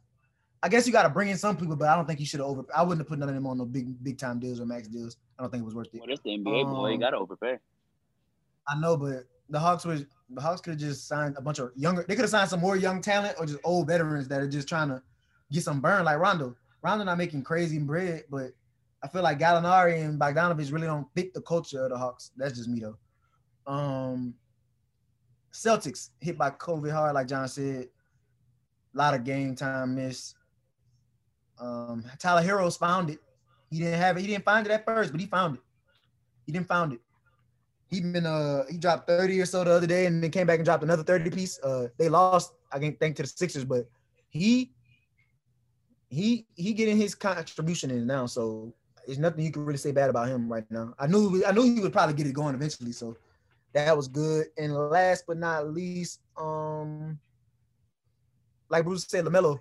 I guess you got to bring in some people, but I don't think you should have over. I wouldn't have put none of them on no big big time deals or max deals. I don't think it was worth it. well, that's the NBA boy. You Um, gotta overpay. I know, but the Hawks was the Hawks could have just signed a bunch of younger. They could have signed some more young talent or just old veterans that are just trying to get some burn, like Rondo. Rondo not making crazy bread, but I feel like Gallinari and Bogdanovich really don't fit the culture of the Hawks. That's just me though. Um, Celtics hit by COVID hard, like John said. A lot of game time missed. Um, Tyler Herro's found it. He didn't have it. He didn't find it at first, but he found it. He didn't found it. He been uh he dropped 30 or so the other day and then came back and dropped another 30 piece. Uh they lost, I can't thank to the Sixers, but he he he getting his contribution in now. So there's nothing you can really say bad about him right now. I knew I knew he would probably get it going eventually. So that was good. And last but not least, um like Bruce said, LaMelo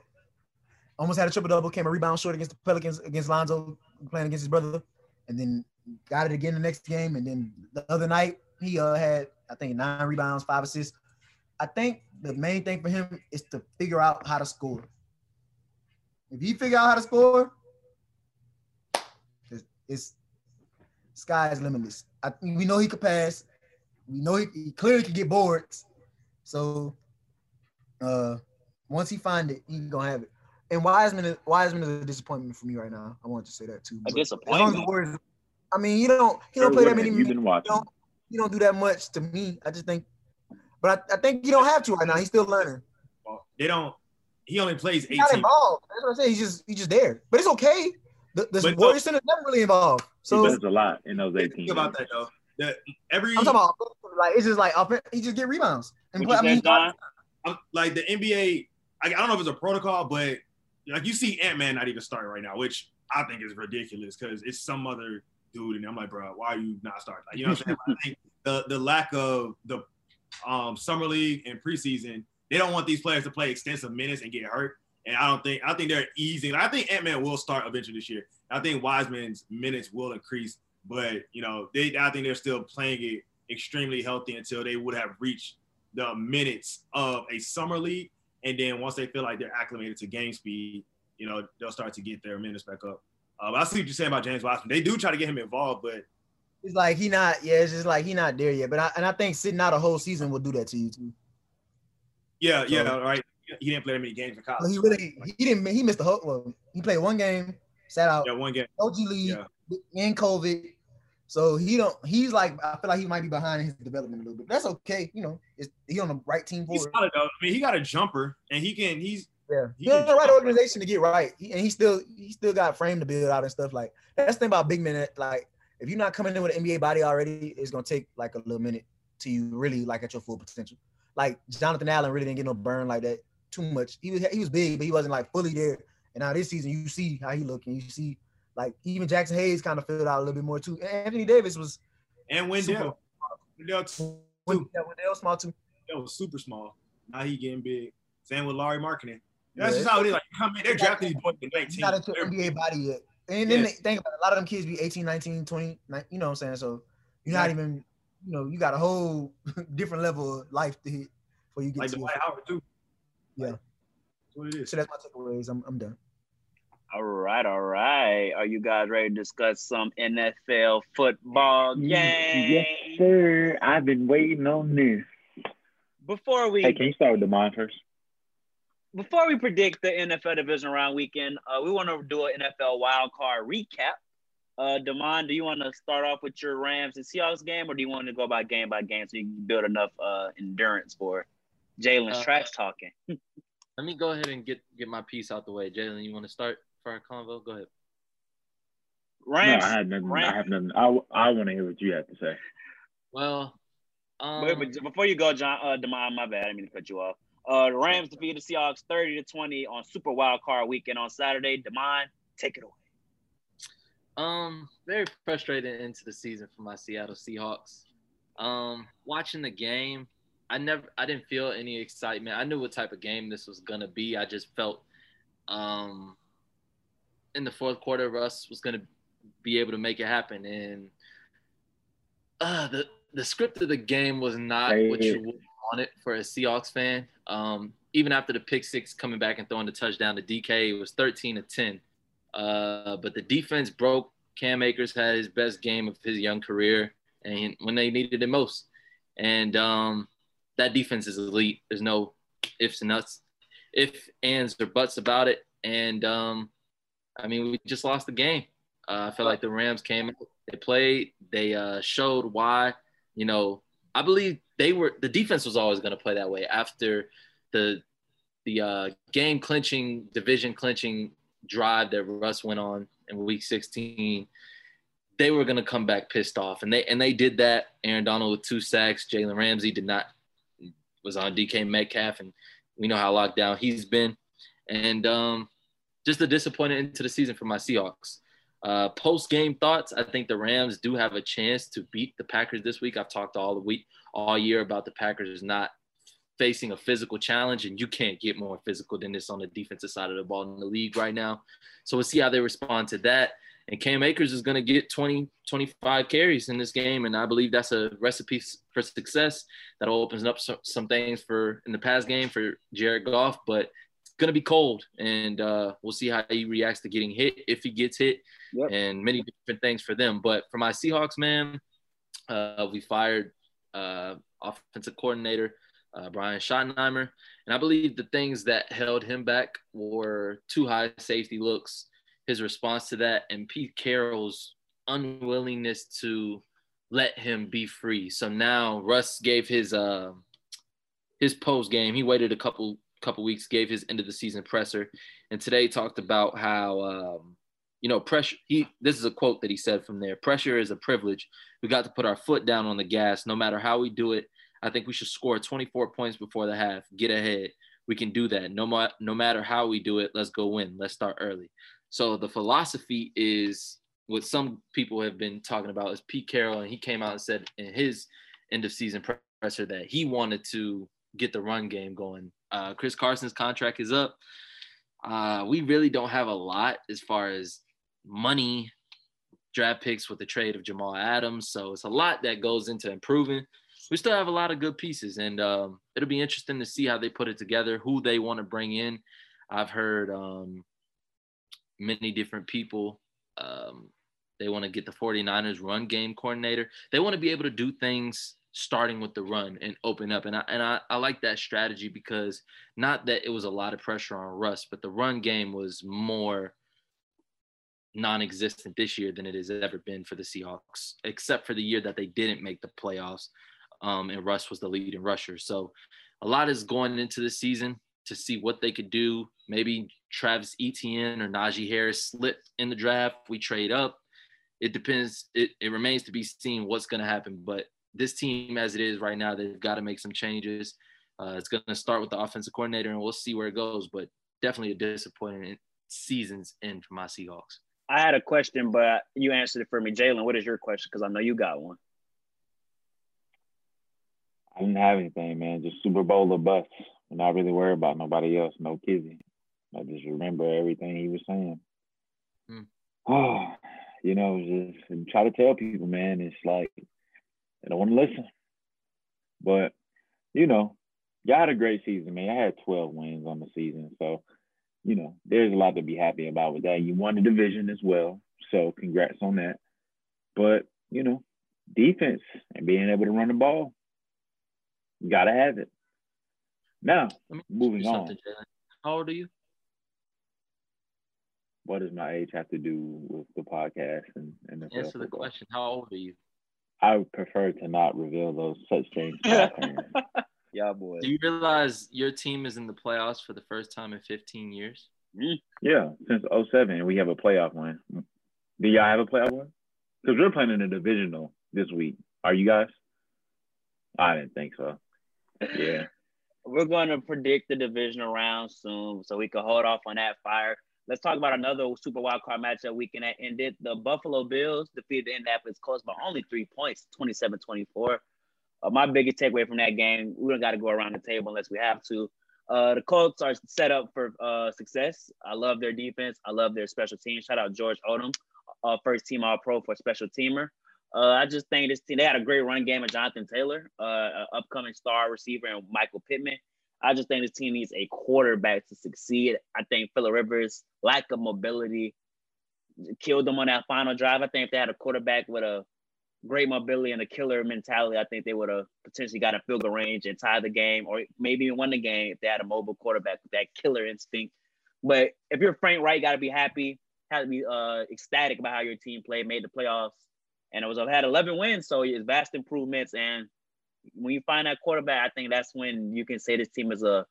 almost had a triple double, came a rebound short against the Pelicans against Lonzo playing against his brother, and then got it again the next game. And then the other night, he uh, had, I think, nine rebounds, five assists. I think the main thing for him is to figure out how to score. If he figure out how to score, it's, it's sky is limitless. I, we know he could pass. We know he, he clearly could get boards. So uh once he find it, he gonna have it. And Wiseman is Wiseman is a disappointment for me right now. I wanted to say that too. A But as as disappointment. Warriors, I mean, you don't he don't play that many you minutes. been You watching? don't, you don't do that much to me. I just think, but I, I think you don't have to right now. He's still learning. Well, They don't. He only plays He's not involved. That's what I'm saying. He's just he's just there. But it's okay. The, the But no- Warriors Center never really involved. So he does a lot in those 18. Think about that though. That every I'm talking about like it's just like offen- he just get rebounds and play. I mean, Don? I'm- like the NBA. I, I don't know if it's a protocol, but like you see Ant Man not even starting right now, which I think is ridiculous because it's some other dude, and I'm like, bro, why are you not starting? Like, you know what I'm saying? I think the the lack of the um, summer league and preseason, they don't want these players to play extensive minutes and get hurt. And I don't think I think they're easing. I think Ant Man will start eventually this year. I think Wiseman's minutes will increase, but you know, they I think they're still playing it extremely healthy until they would have reached the minutes of a summer league. And then once they feel like they're acclimated to game speed, you know, they'll start to get their minutes back up. Uh, I see what you're saying about James Wiseman. They do try to get him involved, but it's like he not. Yeah, it's just like he not there yet. But I, and I think sitting out a whole season will do that to you too. yeah, yeah, right. He didn't play that many games in college. he really he didn't he missed the whole. Well, he played one game, sat out. yeah, one game. OG league Yeah. in COVID. So he don't. He's like I feel like he might be behind in his development a little bit. That's okay. You know, it's, he on the right team for He's it. solid though. I mean, he got a jumper, and he can. He's Yeah, he he in the right organization to get right, he, and he still he still got frame to build out and stuff like. That's the thing about big men. Like if you're not coming in with an NBA body already, it's gonna take like a little minute to you really like at your full potential. Like Jonathan Allen really didn't get no burn like that too much. He was he was big, but he wasn't like fully there. And now this season, you see how he looking. You see like even Jaxson Hayes kind of filled out a little bit more too. And Anthony Davis was and Wendell. Wendell, too, yeah, they were small too. Wendell was super small. Now he getting big. Same with Lauri Markkanen. That's Yeah. just how it is. Like in, they're drafting these boys at He's 19. not into NBA body yet. And then Yeah. they think about it, a lot of them kids be 18, 19, 20, nine- you know what I'm saying? So you're not even, you know, you got a whole [LAUGHS] different level of life to hit before you get like to Dwight Howard too. Yeah. That's what it is. So that's my takeaways. I'm, I'm done. All right, all right. Are you guys ready to discuss some NFL football game? Yes, sir. I've been waiting on this. Before we Hey, can you start with the mine first? before we predict the NFL division round weekend, uh, we want to do an NFL wild card recap. Uh, Damon, do you want to start off with your Rams and Seahawks game, or do you want to go by game by game so you can build enough uh, endurance for Jalen's Uh, trash talking? [LAUGHS] Let me go ahead and get get my piece out the way. Jalen, you want to start for our convo? Go ahead. Rams. no, I had nothing. Rams- I have nothing. I, I want to hear what you have to say. Well, um, Wait, but before you go, John, uh, Damon, my bad. I didn't mean to cut you off. Uh, the Rams defeated the Seahawks 30 to 20 on Super Wild Card weekend on Saturday. Damon, take it away. Um, very frustrated into the season for my Seattle Seahawks. Um, watching the game, I never, I didn't feel any excitement. I knew what type of game this was gonna be. I just felt, um, in the fourth quarter, Russ was gonna be able to make it happen, and uh, the the script of the game was not what you it. would want it for a Seahawks fan. Um, even after the pick six coming back and throwing the touchdown to DK, it was 13 to 10. Uh, but the defense broke. Cam Akers had his best game of his young career, and when they needed it most. And um, that defense is elite. There's no ifs and nuts, if ands or buts about it. And um, I mean, we just lost the game. Uh, I felt like the Rams came, they played, they uh, showed why. You know, I believe they were the defense was always going to play that way after the the uh, game clinching, division clinching drive that Russ went on in Week 16. They were going to come back pissed off, and they and they did that. Aaron Donald with two sacks. Jalen Ramsey did not was on DK Metcalf, and we know how locked down he's been. And um, just a disappointed into the season for my Seahawks. Uh, Post game thoughts. I think the Rams do have a chance to beat the Packers this week. I've talked all the week, all year about the Packers not facing a physical challenge, and you can't get more physical than this on the defensive side of the ball in the league right now. So we'll see how they respond to that. And Cam Akers is going to get 20, 25 carries in this game, and I believe that's a recipe for success. That opens up some things for in the past game for Jared Goff, but gonna be cold, and uh, we'll see how he reacts to getting hit if he gets hit, Yep. and many different things for them. But for my Seahawks, man, uh, we fired uh, offensive coordinator uh, Brian Schottenheimer, and I believe the things that held him back were too high safety looks, his response to that, and Pete Carroll's unwillingness to let him be free. So now Russ gave his uh, his post game. He waited a couple couple weeks, gave his end of the season presser, and today talked about how um, you know pressure. He this is a quote that he said from there. Pressure is a privilege. We got to put our foot down on the gas, no matter how we do it. I think we should score 24 points before the half, get ahead. We can do that. No, ma- no matter how we do it, let's go win. Let's start early. So the philosophy is what some people have been talking about is Pete Carroll, and he came out and said in his end of season presser that he wanted to get the run game going. Uh, Chris Carson's contract is up. Uh, we really don't have a lot as far as money, draft picks with the trade of Jamal Adams. So it's a lot that goes into improving. We still have a lot of good pieces, and um, it'll be interesting to see how they put it together, who they want to bring in. I've heard um, many different people. Um, they want to get the 49ers run game coordinator. They want to be able to do things starting with the run and open up. And I and I, I like that strategy because not that it was a lot of pressure on Russ, but the run game was more non-existent this year than it has ever been for the Seahawks, except for the year that they didn't make the playoffs. Um, and Russ was the leading rusher. So a lot is going into the season to see what they could do. Maybe Travis Etienne or Najee Harris slip in the draft. We trade up. It depends. It, it remains to be seen what's going to happen. But this team, as it is right now, they've got to make some changes. Uh, it's going to start with the offensive coordinator, and we'll see where it goes. But definitely a disappointing season's end for my Seahawks. I had a question, but you answered it for me. Jalen, what is your question? Because I know you got one. I didn't have anything, man. Just Super Bowl or bust. I'm not really worried about nobody else. No Kizzy. I just remember everything he was saying. Hmm. Oh, [SIGHS] you know, just try to tell people, man. It's like they don't want to listen. But you know, y'all had a great season, man. I had 12 wins on the season, so you know, there's a lot to be happy about with that. You won the division as well, so congrats on that. But you know, defense and being able to run the ball, you gotta have it. Now, Let me ask moving on. How old are you? What does my age have to do with the podcast and, and the Answer the question. How old are you? I would prefer to not reveal those such things. [LAUGHS] [LAUGHS] yeah, Y'all. Do you realize your team is in the playoffs for the first time in 15 years? Mm, yeah, since 07, we have a playoff win. Do y'all have a playoff win? Because we're playing in a divisional this week. Are you guys? I didn't think so. Yeah. We're going to predict the divisional round soon, so we can hold off on that fire. Let's talk about another Super Wild Card matchup weekend that ended. The Buffalo Bills defeated the Indianapolis Colts by only three points, 27-24. Uh, my biggest takeaway from that game, we don't got to go around the table unless we have to. Uh, the Colts are set up for uh, success. I love their defense. I love their special team. Shout out George Odum, uh, first team All Pro for special teamer. Uh, I just think this team they had a great run game of Jonathan Taylor, uh, upcoming star receiver, and Michael Pittman. I just think this team needs a quarterback to succeed. I think Philip Rivers' lack of mobility killed them on that final drive. I think if they had a quarterback with a great mobility and a killer mentality, I think they would have potentially got a field goal range and tied the game, or maybe even won the game if they had a mobile quarterback with that killer instinct. But if you're Frank Reich, you got to be happy, have to be uh, ecstatic about how your team played, made the playoffs, and it was had 11 wins, so it's vast improvements. And when you find that quarterback, I think that's when you can say this team is a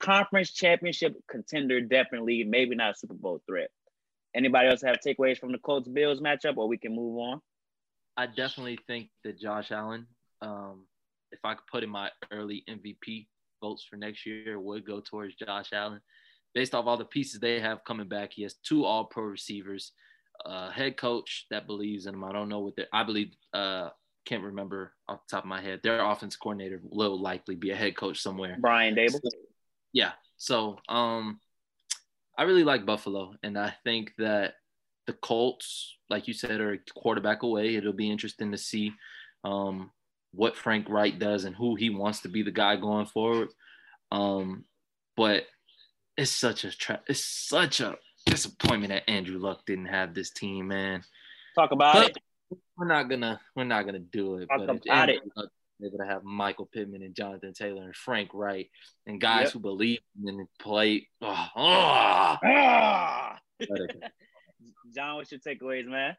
conference championship contender, definitely, maybe not a Super Bowl threat. Anybody else have takeaways from the Colts Bills matchup, or we can move on? I definitely think that Josh Allen, um, if I could put in my early MVP votes for next year, would go towards Josh Allen. Based off all the pieces they have coming back, he has two All Pro receivers, a head coach that believes in him. I don't know what they I believe. Uh, can't remember off the top of my head. Their offense coordinator will likely be a head coach somewhere. Brian Daboll. Yeah. So um I really like Buffalo and I think that the Colts, like you said, are a quarterback away. It'll be interesting to see um what Frank Reich does and who he wants to be the guy going forward. Um but it's such a tra- it's such a disappointment that Andrew Luck didn't have this team, man. Talk about But it. We're not gonna we're not gonna do it. Talk but if about Andrew it. Luck was able to have Michael Pittman and Jonathan Taylor and Frank Reich and guys Yep. who believe in the play. Oh, oh, Ah! let it go. [LAUGHS] John, what's your takeaways, man?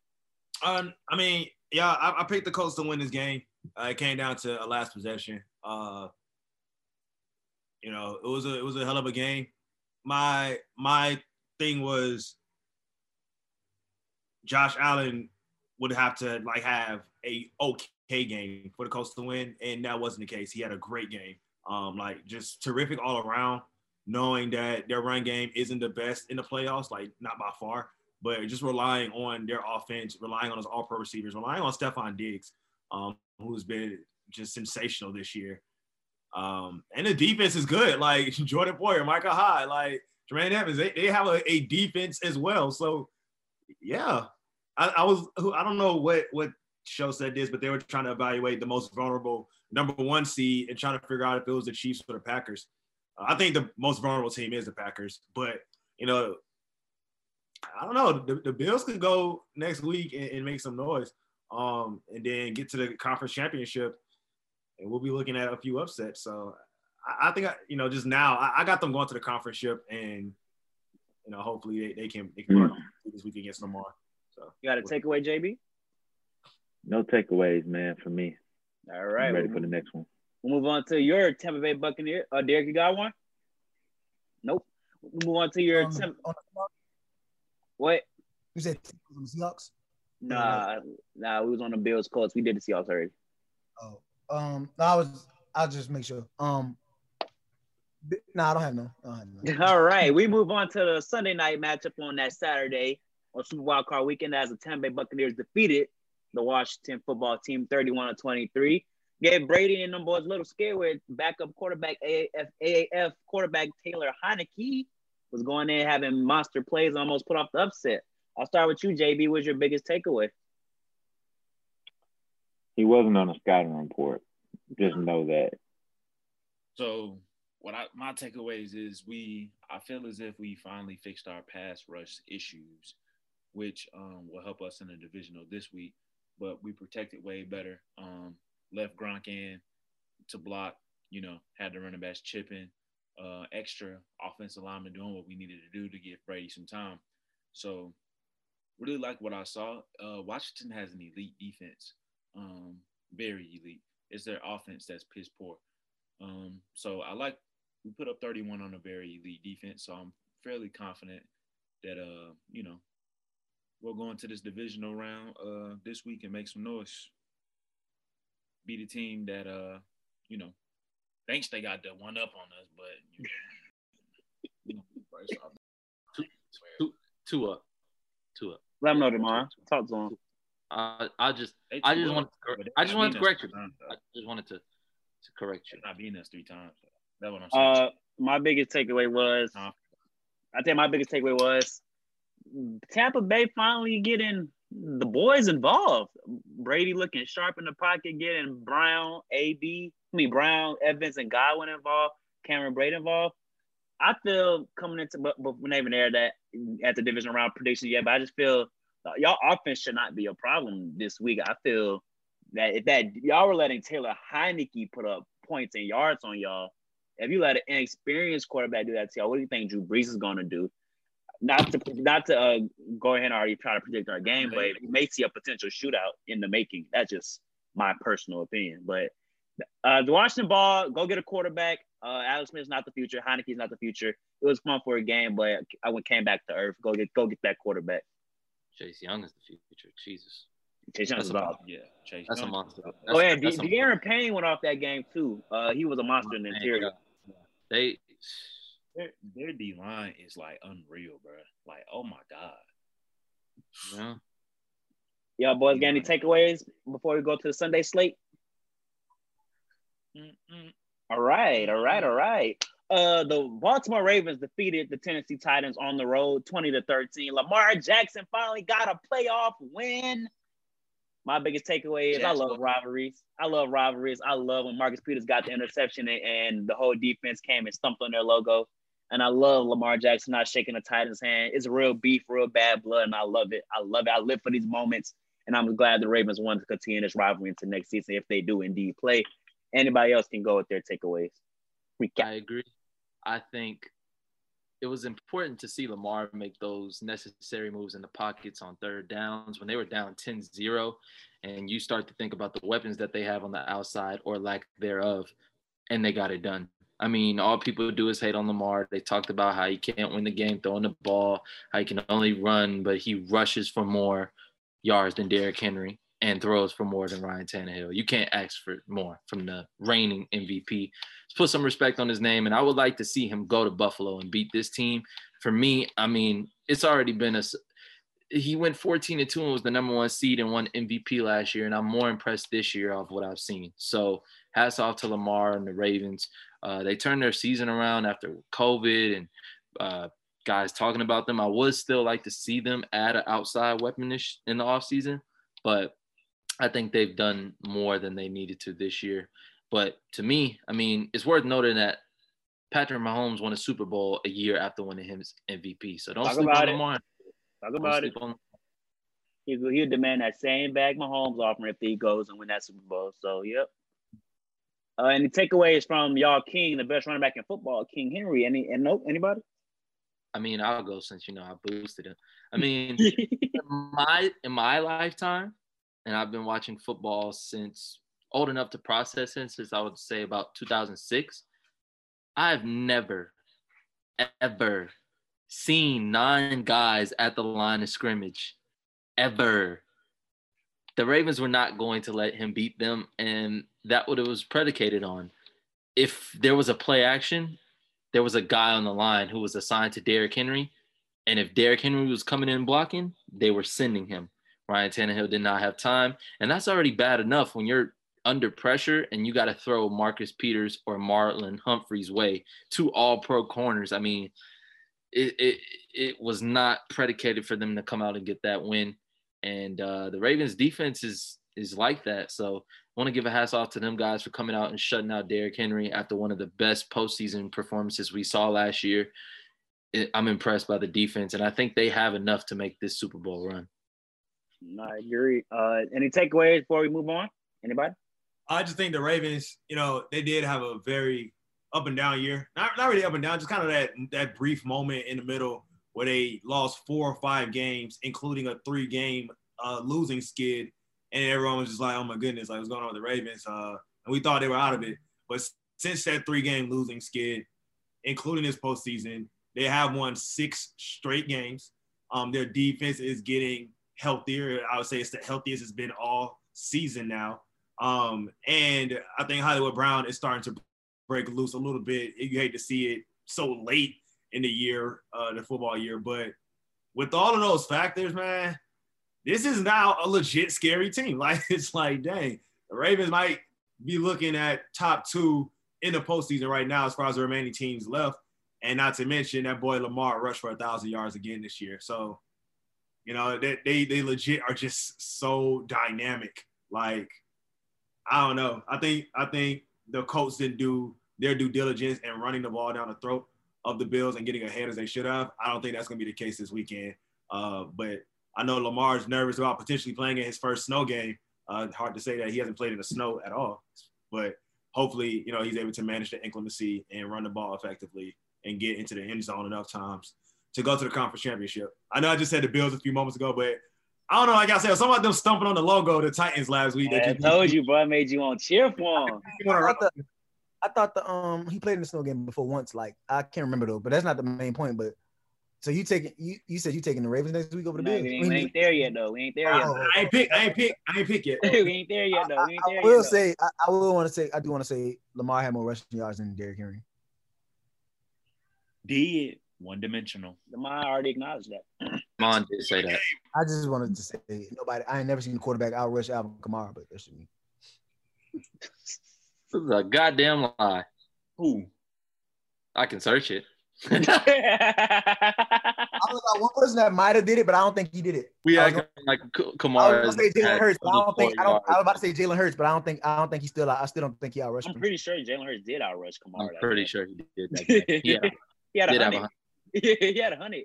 Um, I mean, yeah, I, I picked the Colts to win this game. Uh, it came down to a last possession. Uh, you know, it was a it was a hell of a game. My my thing was Josh Allen would have to like have a okay game for the Colts to win, and that wasn't the case. He had a great game. Um, like just terrific all around. Knowing that their run game isn't the best in the playoffs, like not by far, but just relying on their offense, relying on his all-pro receivers, relying on Stefon Diggs, um, who's been just sensational this year. Um, and the defense is good. [LAUGHS] Like Jordan Poyer, Micah Hyde, like Jermaine Evans, they, they have a, a defense as well. So yeah. I, I was I don't know what what show said this, but they were trying to evaluate the most vulnerable number one seed and trying to figure out if it was the Chiefs or the Packers. Uh, I think the most vulnerable team is the Packers, but you know, I don't know. The, the Bills could go next week and, and make some noise, um, and then get to the conference championship, and we'll be looking at a few upsets. So I, I think I, you know, just now I, I got them going to the conference ship, and you know, hopefully they, they can they can Mm. up this week against Lamar. So You got a takeaway, JB? No takeaways, man, for me. All right, I'm ready we'll, for the next one. we'll move on to your Tampa Bay Buccaneer. Uh, Derek, you got one? Nope. We'll move on to your Um, Tampa. on the What? you said on the Seahawks? Nah, nah. We was on the Bills Colts. We did the Seahawks already. Oh, um, I was. I'll just make sure. Um, bi- no, I don't have none. I don't have none. All right, we move on to the Sunday night matchup on that Saturday on Super Wild Card Weekend as the Tampa Bay Buccaneers defeated the Washington Football Team 31 to 23. Gave Brady and them boys a little scared with backup quarterback AAF, AAF quarterback Taylor Heinicke was going in having monster plays, almost put off the upset. I'll start with you, JB. What's your biggest takeaway? He wasn't on a scouting report. Just know that. So what I my takeaways is we I feel as if we finally fixed our pass rush issues, which um, will help us in the divisional this week. But we protected way better. Um, left Gronk in to block. You know, had the running backs chipping, uh, extra offensive lineman doing what we needed to do to give Brady some time. So really like what I saw. Uh, Washington has an elite defense, um, very elite. It's their offense that's piss poor. Um, so I like we put up 31 on a very elite defense. So I'm fairly confident that uh, you know, we'll go into this divisional round uh this week and make some noise. Be the team that uh, you know, thinks they got the one up on us, but you know, you know, first off, Two, two up, two up. Let them know tomorrow. Talk to them. Uh, I just I just want but I just wanted to correct you. I just wanted to to correct you. They're not beating us three times. That's what I'm saying. Uh, my biggest takeaway was Huh? I think my biggest takeaway was Tampa Bay finally getting the boys involved. Brady looking sharp in the pocket, getting Brown, AB, I mean Brown, Evans, and Godwin involved. Cameron Brate involved. I feel coming into, but, but we're not even there that at the division round prediction yet. But I just feel uh, y'all offense should not be a problem this week. I feel that if that y'all were letting Taylor Heinicke put up points and yards on y'all, if you let an inexperienced quarterback do that to y'all, what do you think Drew Brees is going to do? Not to not to uh, go ahead and already try to predict our game, but you may see a potential shootout in the making. That's just my personal opinion. But uh, the Washington ball, go get a quarterback. Uh, Alex Smith's not the future. Heinicke's not the future. It was fun for a game, but I went came back to earth. Go get go get that quarterback. Chase Young is the future. Jesus, Chase Young's That's about. about- yeah, Chase. that's a monster. That's, Oh yeah, De- that's a- Da'Ron Payne went off that game too. Uh, he was a monster in the interior. They Their, their D line is like unreal, bro. Like, oh my god. yeah. Y'all boys got any takeaways before we go to the Sunday slate? Mm-mm. All right, all right, all right. Uh, the Baltimore Ravens defeated the Tennessee Titans on the road, twenty to thirteen. Lamar Jackson finally got a playoff win. My biggest takeaway is I love Jackson. rivalries. I love rivalries. I love when Marcus Peters got the interception and, and the whole defense came and stumped on their logo. And I love Lamar Jackson not shaking the Titans' hand. It's real beef, real bad blood, and I love it. I love it. I live for these moments, and I'm glad the Ravens want to continue this rivalry into next season if they do indeed play. Anybody else can go with their takeaways. Recap. I agree. I think it was important to see Lamar make those necessary moves in the pockets on third downs when they were down 10-0 and you start to think about the weapons that they have on the outside or lack thereof and they got it done. I mean, all people do is hate on Lamar. They talked about how he can't win the game throwing the ball, how he can only run, but he rushes for more yards than Derrick Henry and throws for more than Ryan Tannehill. You can't ask for more from the reigning MVP. Let's put some respect on his name, and I would like to see him go to Buffalo and beat this team. For me, I mean, it's already been a. He went 14 and 2 and was the number one seed and won MVP last year, and I'm more impressed this year of what I've seen. So, hats off to Lamar and the Ravens. Uh, they turned their season around after COVID and uh, guys talking about them. I would still like to see them add an outside weapon in the offseason, but I think they've done more than they needed to this year. But to me, I mean, it's worth noting that Patrick Mahomes won a Super Bowl a year after winning his MVP. So don't Talk sleep on. Lamar. Talk Don't about it. on- He'll, he'll demand that same bag Mahomes offering if he goes and win that Super Bowl. So, yep. Uh, any takeaways from y'all King, the best running back in football, King Henry? Any and nope, anybody? I mean, I'll go since you know I boosted him. I [LAUGHS] mean, in my in my lifetime, and I've been watching football since old enough to process it since I would say about 2006. I've never, ever seen nine guys at the line of scrimmage, ever. The Ravens were not going to let him beat them, and that what it was predicated on. If there was a play action, there was a guy on the line who was assigned to Derrick Henry, and if Derrick Henry was coming in blocking, they were sending him. Ryan Tannehill did not have time, and that's already bad enough when you're under pressure and you got to throw Marcus Peters or Marlon Humphrey's way, two all pro corners. I mean, it, it it was not predicated for them to come out and get that win. And uh, the Ravens defense is is like that. So I want to give a hats off to them guys for coming out and shutting out Derrick Henry after one of the best postseason performances we saw last year. It, I'm impressed by the defense, and I think they have enough to make this Super Bowl run. I agree. Uh, any takeaways before we move on? Anybody? I just think the Ravens, you know, they did have a very up and down year. Not, not really up and down, just kind of that that brief moment in the middle where they lost four or five games, including a three game uh, losing skid, and everyone was just like, "Oh my goodness, like what's going on with the Ravens?" Uh, and we thought they were out of it, but since that three game losing skid, including this postseason, they have won six straight games. Um, their defense is getting healthier. I would say it's the healthiest it's been all season now. Um, and I think Hollywood Brown is starting to break loose a little bit. You hate to see it so late in the year, uh, the football year, but with all of those factors, man, this is now a legit scary team. [LAUGHS] Like it's like, dang, the Ravens might be looking at top two in the postseason right now as far as the remaining teams left. And not to mention that boy Lamar rushed for a thousand yards again this year. So, you know, they, they they legit are just so dynamic. Like, I don't know. I think I think the Colts didn't do their due diligence in running the ball down the throat of the Bills and getting ahead as they should have. I don't think that's going to be the case this weekend. Uh, but I know Lamar's nervous about potentially playing in his first snow game. Uh, hard to say that he hasn't played in the snow at all, but hopefully, you know, he's able to manage the inclemency and run the ball effectively and get into the end zone enough times to go to the conference championship. I know I just said the Bills a few moments ago, but I don't know. Like I said, some of them stumping on the logo of the Titans last week. I told you, bro. I made you want to cheer for him. [LAUGHS] I thought, the, I thought the um he played in the snow game before once. Like I can't remember though, but that's not the main point. But so you taking you you said you taking the Ravens next week over the No, Bills? we, ain't, we ain't there yet, though. We ain't there yet. Oh. though. I ain't pick. I ain't pick. I ain't pick yet. [LAUGHS] we ain't there yet, though. We ain't I, there I will yet. though. say I, I will want to say I do want to say Lamar had more rushing yards than Derrick Henry. Did one dimensional. Lamar already acknowledged that. [CLEARS THROAT] Mon did say that. I just wanted to say nobody. I ain't never seen a quarterback outrush Alvin Kamara, but that's me. This is a goddamn lie. Who? I can search it. [LAUGHS] [LAUGHS] I was like one person that might have did it, but I don't think he did it. we I was act like K- I Kamara. was gonna say Jalen Hurts, but I don't think I don't. I was about to say Jalen Hurts, but I don't think I don't think he still. I still don't think he outrushed I'm him. pretty sure Jalen Hurts did outrushed Kamara. I'm pretty game. sure he did that. game. [LAUGHS] Yeah. He had a Did have a hundred. he had a hundred.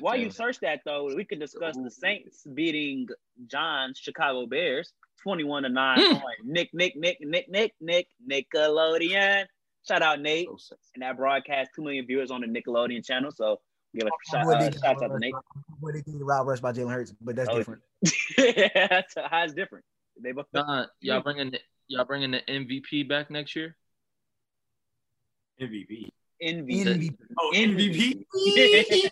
While you search that though, we can discuss the Saints beating John's Chicago Bears 21 to 9 Mm. Nick, Nick, Nick, Nick, Nick, Nick, Nickelodeon. Shout out Nate and that broadcast, two million viewers on the Nickelodeon channel. So give a shout, uh, shout out to Nate. Boy, they did the route rush by Jalen Hurts, but that's Oh, different. [LAUGHS] That's how it's different. They both John, y'all bringing the, y'all bringing the MVP back next year? MVP. envy. MVP. Oh, MVP. MVP.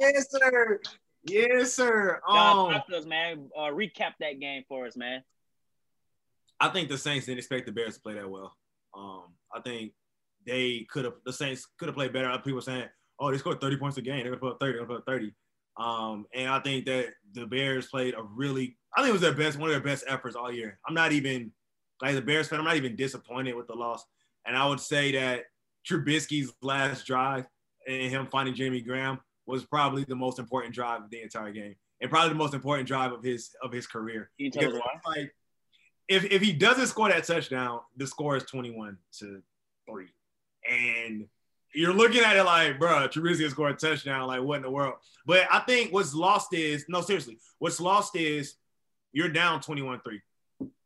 yes, sir. Yes, sir. John, Um, talk to us, man. Uh, recap that game for us, man. I think the Saints didn't expect the Bears to play that well. Um, I think they could have the Saints could have played better. Other people saying, "Oh, they scored 30 points a game. They're gonna put up 30. They're gonna put up 30." Um, and I think that the Bears played a really, I think it was their best, one of their best efforts all year. I'm not even like the Bears fan. I'm not even disappointed with the loss. And I would say that Trubisky's last drive and him finding Jimmy Graham was probably the most important drive of the entire game, and probably the most important drive of his of his career. Because. Like, if if he doesn't score that touchdown, the score is 21 to three, and you're looking at it like, bro, Trubisky scored a touchdown. Like, what in the world? But I think what's lost is no, seriously, what's lost is you're down 21 3.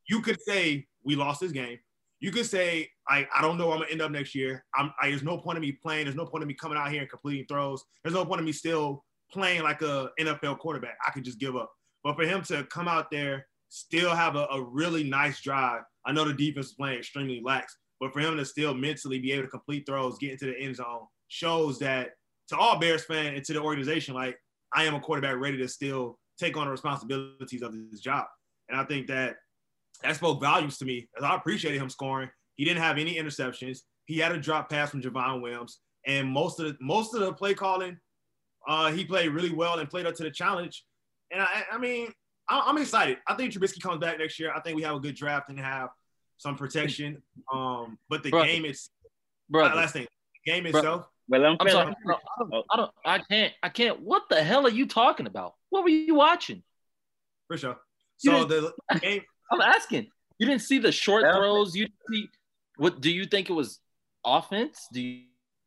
You could say we lost this game. You could say I, I don't know where I'm gonna end up next year. I'm I, there's no point of me playing. There's no point of me coming out here and completing throws. There's no point of me still playing like a NFL quarterback. I could just give up. But for him to come out there, still have a, a really nice drive. I know the defense is playing extremely lax, but for him to still mentally be able to complete throws, get into the end zone, shows that to all Bears fans and to the organization, like I am a quarterback ready to still take on the responsibilities of this job. And I think that that spoke volumes to me as I appreciated him scoring. He didn't have any interceptions. He had a drop pass from Javon Williams, and most of the most of the play calling, uh, he played really well and played up to the challenge. And I, I mean, I- I'm excited. I think Trubisky comes back next year. I think we have a good draft and have some protection. Um, but the Brother. game is Brother, last thing. The game Brother. itself. Well, let him I'm sorry. I don't, I don't, I can't, I can't. What the hell are you talking about? What were you watching? For sure. You So the [LAUGHS] game, I'm asking. You didn't see the short throws. You didn't see what? Do you think it was offense? Do you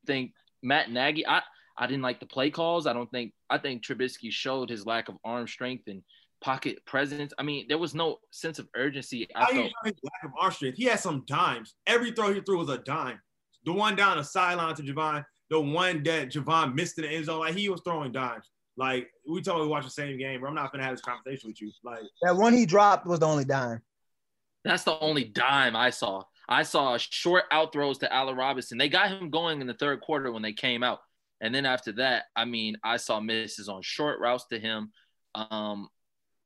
think Matt Nagy? I I didn't like the play calls. I don't think. I think Trubisky showed his lack of arm strength and pocket presence. I mean, there was no sense of urgency. I how felt. his lack of arm strength? He had some dimes. Every throw he threw was a dime. The one down the sideline to Javon, the one that Javon missed in the end zone, like he was throwing dimes. Like we told we watch the same game, but I'm not gonna have this conversation with you. Like That one he dropped was the only dime. That's the only dime I saw. I saw short out throws to Allen Robinson. They got him going in the third quarter when they came out. And then after that, I mean, I saw misses on short routes to him. Um,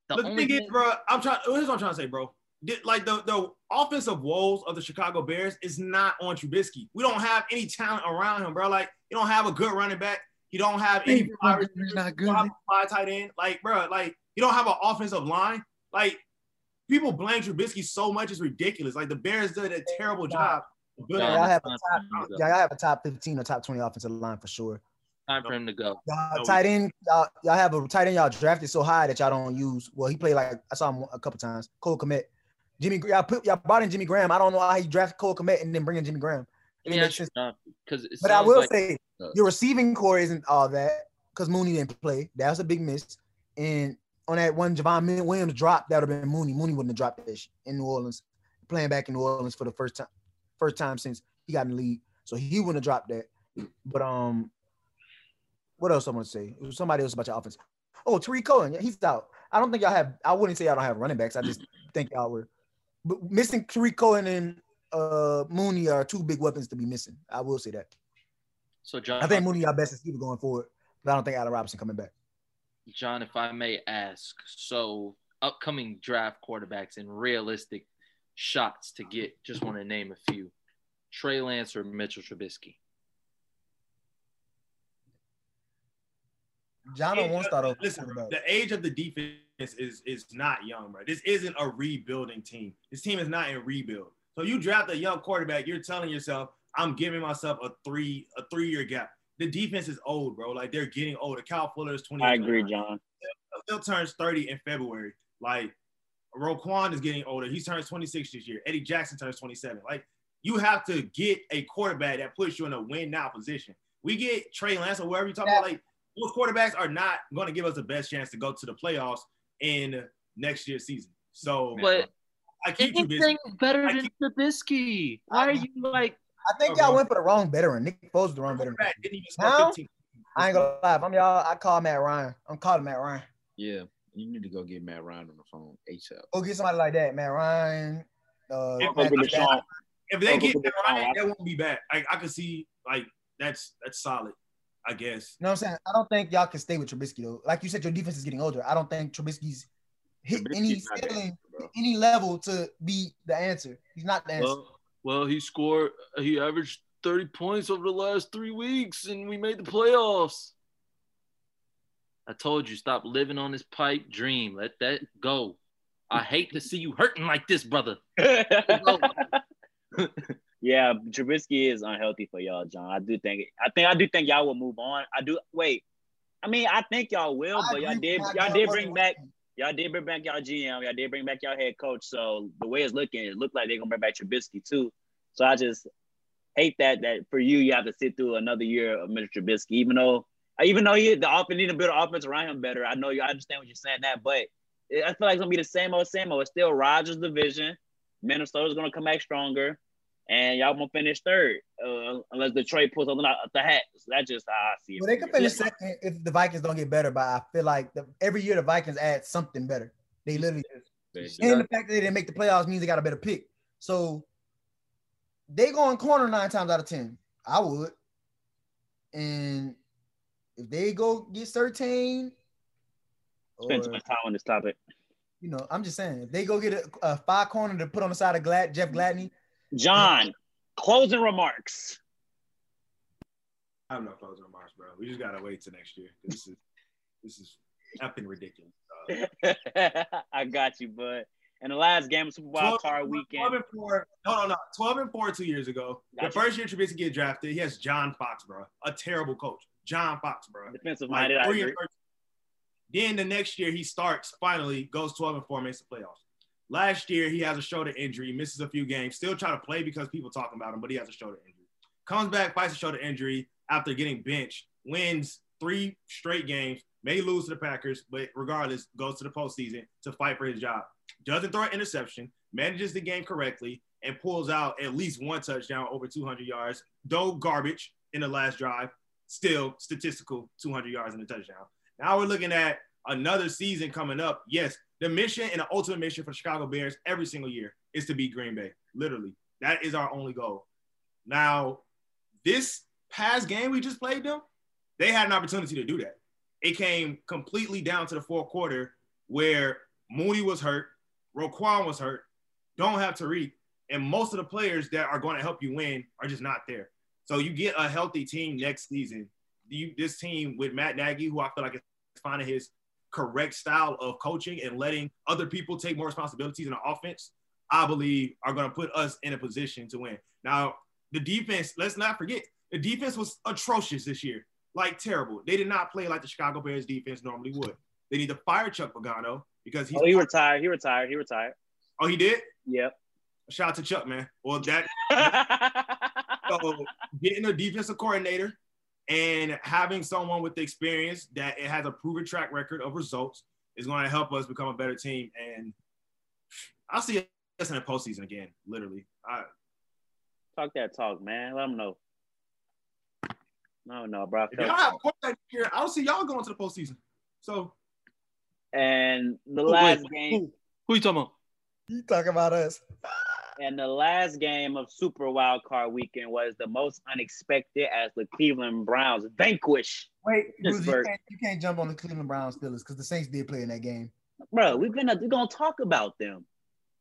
the the only thing is, bro, I'm trying. Here's what I'm trying to say, bro. Did- Like the the offensive woes of the Chicago Bears is not on Trubisky. We don't have any talent around him, bro. Like you don't have a good running back. You don't have any fly receivers, not you don't have a fly tight end. Like, bro, like you don't have an offensive line. Like people blame Trubisky so much it's ridiculous. Like the Bears did a terrible job. of building Y'all have a top, for him to yeah, y'all have a top 15 or top 20 offensive line for sure. Time for him to go. Y'all No. tight end, y'all, y'all have a tight end y'all drafted so high that y'all don't use. Well, he played like I saw him a couple times. Cole Kmet. Jimmy, y'all put y'all brought in Jimmy Graham. I don't know how you drafted Cole Kmet and then bring in Jimmy Graham. Let me It ask makes because But I will say uh, your receiving corps isn't all that because Mooney didn't play. That was a big miss. And on that one Javon Williams drop, that would have been Mooney. Mooney wouldn't have dropped that shit in New Orleans, playing back in New Orleans for the first time, first time since he got in the league. So he wouldn't have dropped that. But um, what else I want to say? It was somebody else about your offense. Oh, Tarik Cohen, yeah, he's out. I don't think y'all have. I wouldn't say y'all don't have running backs. I just think y'all were, but missing Tarik Cohen and uh Mooney are two big weapons to be missing. I will say that. so John, I think Mooney our best receiver going forward, but I don't think Allen Robinson coming back. John, if I may ask, so upcoming draft quarterbacks and realistic shots to get, just want to name a few: Trey Lance or Mitchell Trubisky. John don't want to start off. Listen, quarterback. the age of the defense is is not young, bro. This isn't a rebuilding team. This team is not in rebuild. So you draft a young quarterback, you're telling yourself, I'm giving myself a three a three year gap. The defense is old, bro. Like they're getting older. Cal Fuller is 20. I agree, John. Still turns 30 in February. Like Roquan is getting older. He turns 26 this year. Eddie Jackson turns 27. Like you have to get a quarterback that puts you in a win now position. We get Trey Lance or whoever you talk about, like those quarterbacks are not going to give us the best chance to go to the playoffs in next year's season. So, But I keep you Trubisky. better I than Trubisky? Why are you like? I think y'all went for the wrong veteran. Nick Foles was the wrong veteran. Quarterback didn't even Now? I ain't gonna lie. If I'm y'all, I call Matt Ryan. I'm calling Matt Ryan. Yeah, you need to go get Matt Ryan on the phone ASAP. Go get somebody like that, Matt Ryan. Uh, If- Matt Look at Stafford. Deshaun. If they get look Matt Ryan, that won't be bad. I, I could see like that's that's solid. I guess. You know what I'm saying? I don't think y'all can stay with Trubisky though. Like you said, your defense is getting older. I don't think Trubisky's hit any Trubisky's not the ceiling, answer, bro. any level to be the answer. He's not the answer. Well, well, he scored. He averaged thirty points over the last three weeks, and we made the playoffs. I told you, stop living on this pipe dream. Let that go. I hate to see you hurting like this, brother. [LAUGHS] yeah, Trubisky is unhealthy for y'all, John. I do think I think I do think y'all will move on. I do wait. I mean, I think y'all will, but y'all did y'all did bring back y'all did bring back y'all GM, y'all did bring back y'all head coach. So the way it's looking, it looked like they're gonna bring back Trubisky too. So I just hate that that for you you have to sit through another year of Mr. Trubisky, even though even though he the offense need to build an offense around him better. I know you I understand what you're saying that, but I feel like it's gonna be the same old same old. It's still Rodgers division. Minnesota's gonna come back stronger, and y'all gonna finish third uh, unless Detroit pulls something out of the hat. So that's just how I see it. Well, they could finish second if the Vikings don't get better. But I feel like the, every year the Vikings add something better. They literally just and the fact that they didn't make the playoffs means they got a better pick. So they go in corner nine times out of ten. I would. And if they go get certain, Spend too or, much time on this topic. you know, I'm just saying, if they go get a, a five corner to put on the side of Glad Jeff Gladney, John, closing remarks. I have no closing remarks, bro. We just gotta wait till next year. This is this is effing ridiculous. [LAUGHS] I got you, bud. And the last game of Super Wild Card weekend. 12 weekend. and four. No, no, no. Twelve and four two years ago. Gotcha. The first year Trubisky get drafted, he has John Fox, bro. A terrible coach. John Fox, bro. Defensive minded, agree. Then the next year he starts, finally goes 12 and 4, makes the playoffs. Last year he has a shoulder injury, misses a few games, still trying to play because people talking about him, but he has a shoulder injury. Comes back, fights a shoulder injury after getting benched, wins three straight games, may lose to the Packers, but regardless, goes to the postseason to fight for his job. Doesn't throw an interception, manages the game correctly, and pulls out at least one touchdown over 200 yards. Though garbage in the last drive, still statistical 200 yards in the touchdown. Now we're looking at another season coming up. Yes, the mission and the ultimate mission for the Chicago Bears every single year is to beat Green Bay. Literally, that is our only goal. Now, this past game we just played them, they had an opportunity to do that. It came completely down to the fourth quarter where Mooney was hurt, Roquan was hurt, don't have Tarik, and most of the players that are going to help you win are just not there. So you get a healthy team next season. You this team with Matt Nagy, who I feel like is finding his correct style of coaching and letting other people take more responsibilities in the offense, I believe are going to put us in a position to win. Now, the defense, let's not forget, the defense was atrocious this year, like terrible. They did not play like the Chicago Bears defense normally would. They need to fire Chuck Pagano because he's Oh, he retired. He retired. He retired. oh he did. Yep. Shout out to Chuck, man. Well, that [LAUGHS] so getting a defensive coordinator and having someone with the experience that it has a proven track record of results is going to help us become a better team. And I'll see us in the postseason again, literally. I, talk that talk, man. Let them know. No, no, bro. I if felt y'all have quarterback here, I don't see y'all going to the postseason. So and the Who- last wait, game Who, who you talking about? you talking about us. [LAUGHS] and the last game of Super Wild Card Weekend was the most unexpected as the Cleveland Browns vanquish. Wait, Bruce, you can't, you can't jump on the Cleveland Browns Steelers because the Saints did play in that game. Bro, we're gonna we're gonna talk about them.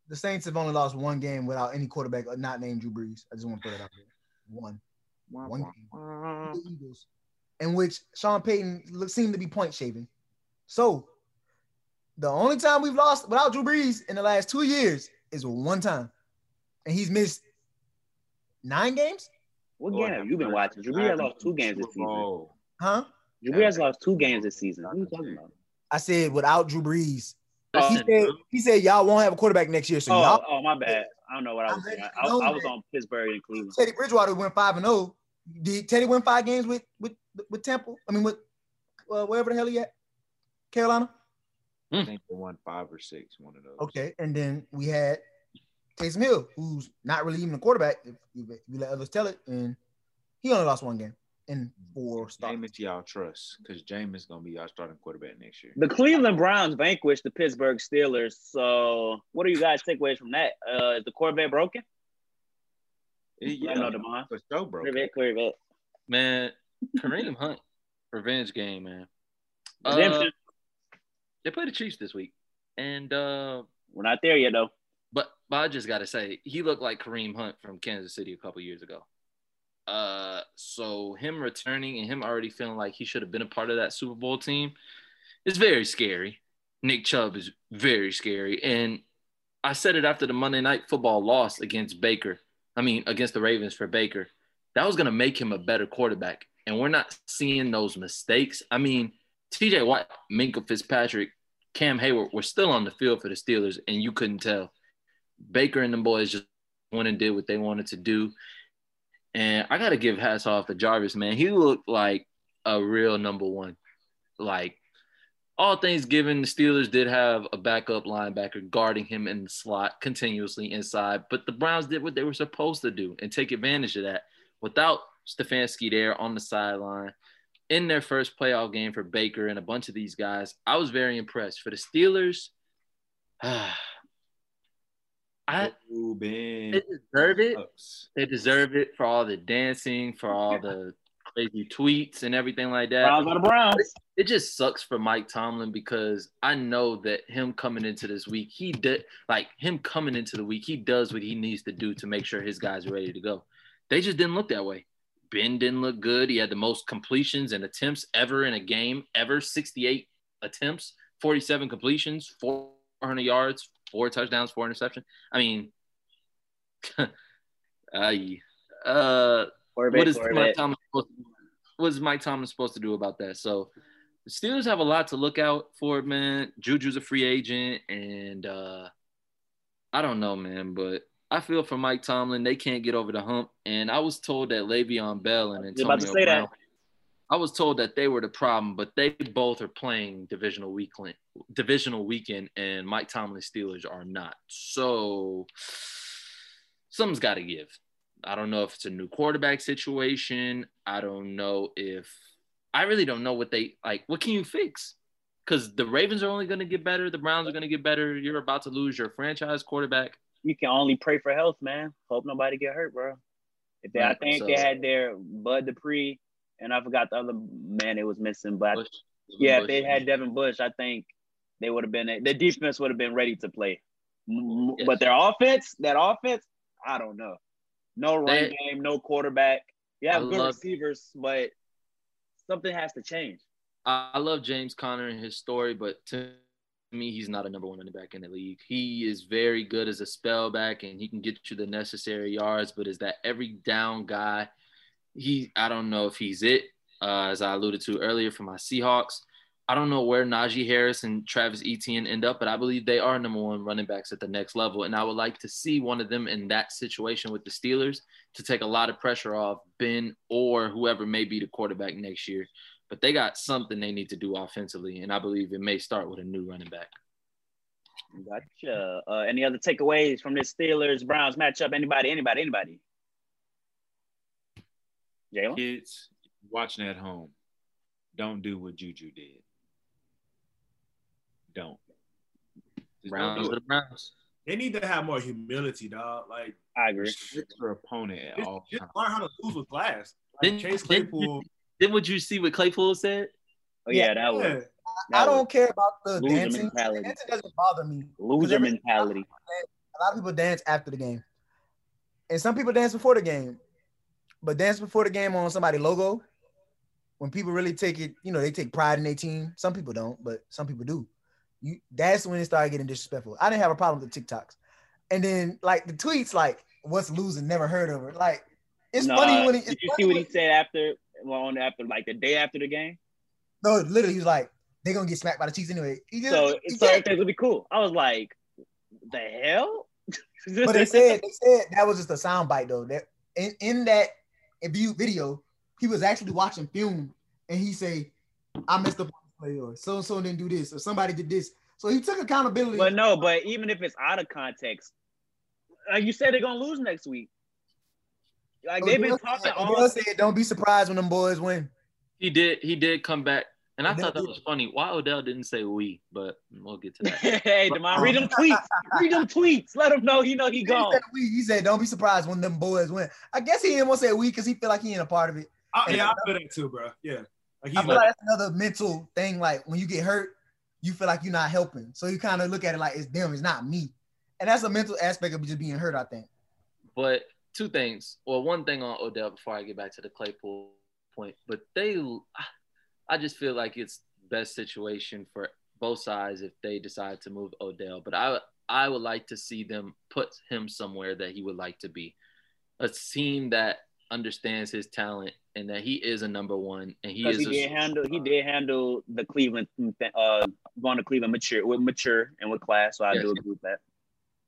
The Saints have only lost one game without any quarterback not named Drew Brees. I just want to throw that out there. One. One game. The Eagles, in which Sean Payton seemed to be point shaving. So the only time we've lost without Drew Brees in the last two years is one time. And he's missed nine games? What Lord game have have you been watching? Drew Brees has lost two games this Super season. Bowl. Huh? Drew Brees has lost two games this season. What are you talking about? I said without Drew Brees. He Oh, said he said y'all won't have a quarterback next year. So Oh, y'all oh, my bad. I don't know what I was I'm saying. letting I, I was on Pittsburgh and Cleveland. Teddy Bridgewater went five and zero. Did Teddy win five games with with with Temple? I mean, with uh, wherever the hell he at, Carolina. I think they won five or six, one of those. Okay, and then we had Taysom Hill, who's not really even a quarterback if you, if you let others tell it, and he only lost one game in four starts. Jameis y'all trust because Jameis gonna be y'all starting quarterback next year. The Cleveland Browns vanquished the Pittsburgh Steelers. So, what do you guys takeaways from that? Uh, is the quarterback broken? Yeah, I know Demond. for sure, bro. Quarterback, quarterback. Man, Kareem Hunt, revenge game, man. Uh, they play the Chiefs this week, and uh, We're not there yet, though. But but I just gotta say, he looked like Kareem Hunt from Kansas City a couple years ago. Uh, so him returning and him already feeling like he should have been a part of that Super Bowl team is very scary. Nick Chubb is very scary, and I said it after the Monday Night Football loss against Baker. I mean, against the Ravens for Baker. That was gonna make him a better quarterback, and we're not seeing those mistakes. I mean, T.J. Watt, Minkah Fitzpatrick, Cam Heyward were still on the field for the Steelers, and you couldn't tell. Baker and the boys just went and did what they wanted to do. And I got to give hats off to Jarvis, man. He looked like a real number one. Like, all things given, the Steelers did have a backup linebacker guarding him in the slot continuously inside, but the Browns did what they were supposed to do and take advantage of that. Without Stefanski there on the sideline, in their first playoff game for Baker and a bunch of these guys, I was very impressed. For the Steelers, [SIGHS] I Ooh, Ben. they deserve it. Bucks. They deserve it for all the dancing, for all the crazy tweets and everything like that. Browns the Browns. It just sucks for Mike Tomlin because I know that him coming into this week, he did like him coming into the week, he does what he needs to do to make sure his guys are ready to go. They just didn't look that way. Ben didn't look good. He had the most completions and attempts ever in a game, ever 68 attempts, 47 completions, 400 yards, four touchdowns, four interceptions. I mean, [LAUGHS] I, uh, Quarterback, what is Mike. Tomlin supposed to, what is Mike Tomlin supposed to do about that? So the Steelers have a lot to look out for, man. Juju's a free agent, and uh, I don't know, man, but I feel for Mike Tomlin, they can't get over the hump. And I was told that Le'Veon Bell and I was about to Antonio say that. Brown, I was told that they were the problem, but they both are playing divisional weekend, divisional weekend, and Mike Tomlin's Steelers are not. So something's got to give. I don't know if it's a new quarterback situation. I don't know if I really don't know what they like. What can you fix? Because the Ravens are only going to get better. The Browns are going to get better. You're about to lose your franchise quarterback. You can only pray for health, man. Hope nobody get hurt, bro. If they, I think so- they had their Bud Dupree, and I forgot the other man it was missing, but Bush- yeah, if they had Devin Bush, I think they would have been the defense would have been ready to play. Yes. But their offense, that offense, I don't know. No run game, no quarterback. You have I good receivers, but something has to change. I love James Conner and his story, but to me, he's not a number one running back in the league. He is very good as a spell back and he can get you the necessary yards, but is that every down guy? He, I don't know if he's it. Uh, as I alluded to earlier for my Seahawks, I don't know where Najee Harris and Travis Etienne end up, but I believe they are number one running backs at the next level. And I would like to see one of them in that situation with the Steelers to take a lot of pressure off Ben or whoever may be the quarterback next year but they got something they need to do offensively, and I believe it may start with a new running back. Gotcha. Uh, any other takeaways from this Steelers Browns matchup? Anybody? Anybody? Anybody? Jalen? Kids watching at home, don't do what Juju did. Don't. Just don't do the. Browns. They need to have more humility, dog. Like I agree. Respect your opponent at just, all just times. learn how to lose with class. Like Didn't- Chase Claypool. Then what you see what Claypool said? Oh yeah, that was Yeah. that I don't care about the loser dancing. mentality. Dancing doesn't bother me. Loser mentality. A lot of people dance after the game, and some people dance before the game. But dance before the game on somebody logo, when people really take it, you know, they take pride in their team. Some people don't, but some people do. You that's when it started getting disrespectful. I didn't have a problem with the TikToks, and then like the tweets, like "What's losing? Never heard of it." Like it's funny when he. did you see what he said after well, on after like the day after the game? No, literally, he was like, "They're gonna get smacked by the Chiefs anyway." He just, So he so said- everything would be cool. I was like, the hell? [LAUGHS] But they said they said that was just a sound bite though. That in, in that view video, he was actually watching film and he say, I messed up on this play or so and so didn't do this or somebody did this. So he took accountability. But no, but even if it's out of context, like you said, they're gonna lose next week. Like they've been Odell talking said- all. Odell said, "Don't be surprised when them boys win." He did. He did come back, and I Odell thought that did. was funny. Why Odell didn't say we, but we'll get to that. [LAUGHS] hey, Demond, um, read them tweets. Read them tweets. Let him know he know he He gone. said, we, he said, "Don't be surprised when them boys win." I guess he didn't want to say we because he feel like he ain't a part of it. I, yeah, I feel that too, bro. Yeah, like he's I feel like, like that's another mental thing. Like when you get hurt, you feel like you're not helping, so you kind of look at it like it's them, it's not me, and that's a mental aspect of just being hurt. I think. But two things. Well, one thing on Odell before I get back to the Claypool point. But they, I just feel like it's best situation for both sides if they decide to move Odell. But I, I would like to see them put him somewhere that he would like to be, a team that understands his talent and that he is a number one and he is. he a did handle he did handle the Cleveland uh going to Cleveland mature with mature and with class. So I Yes. do agree with that.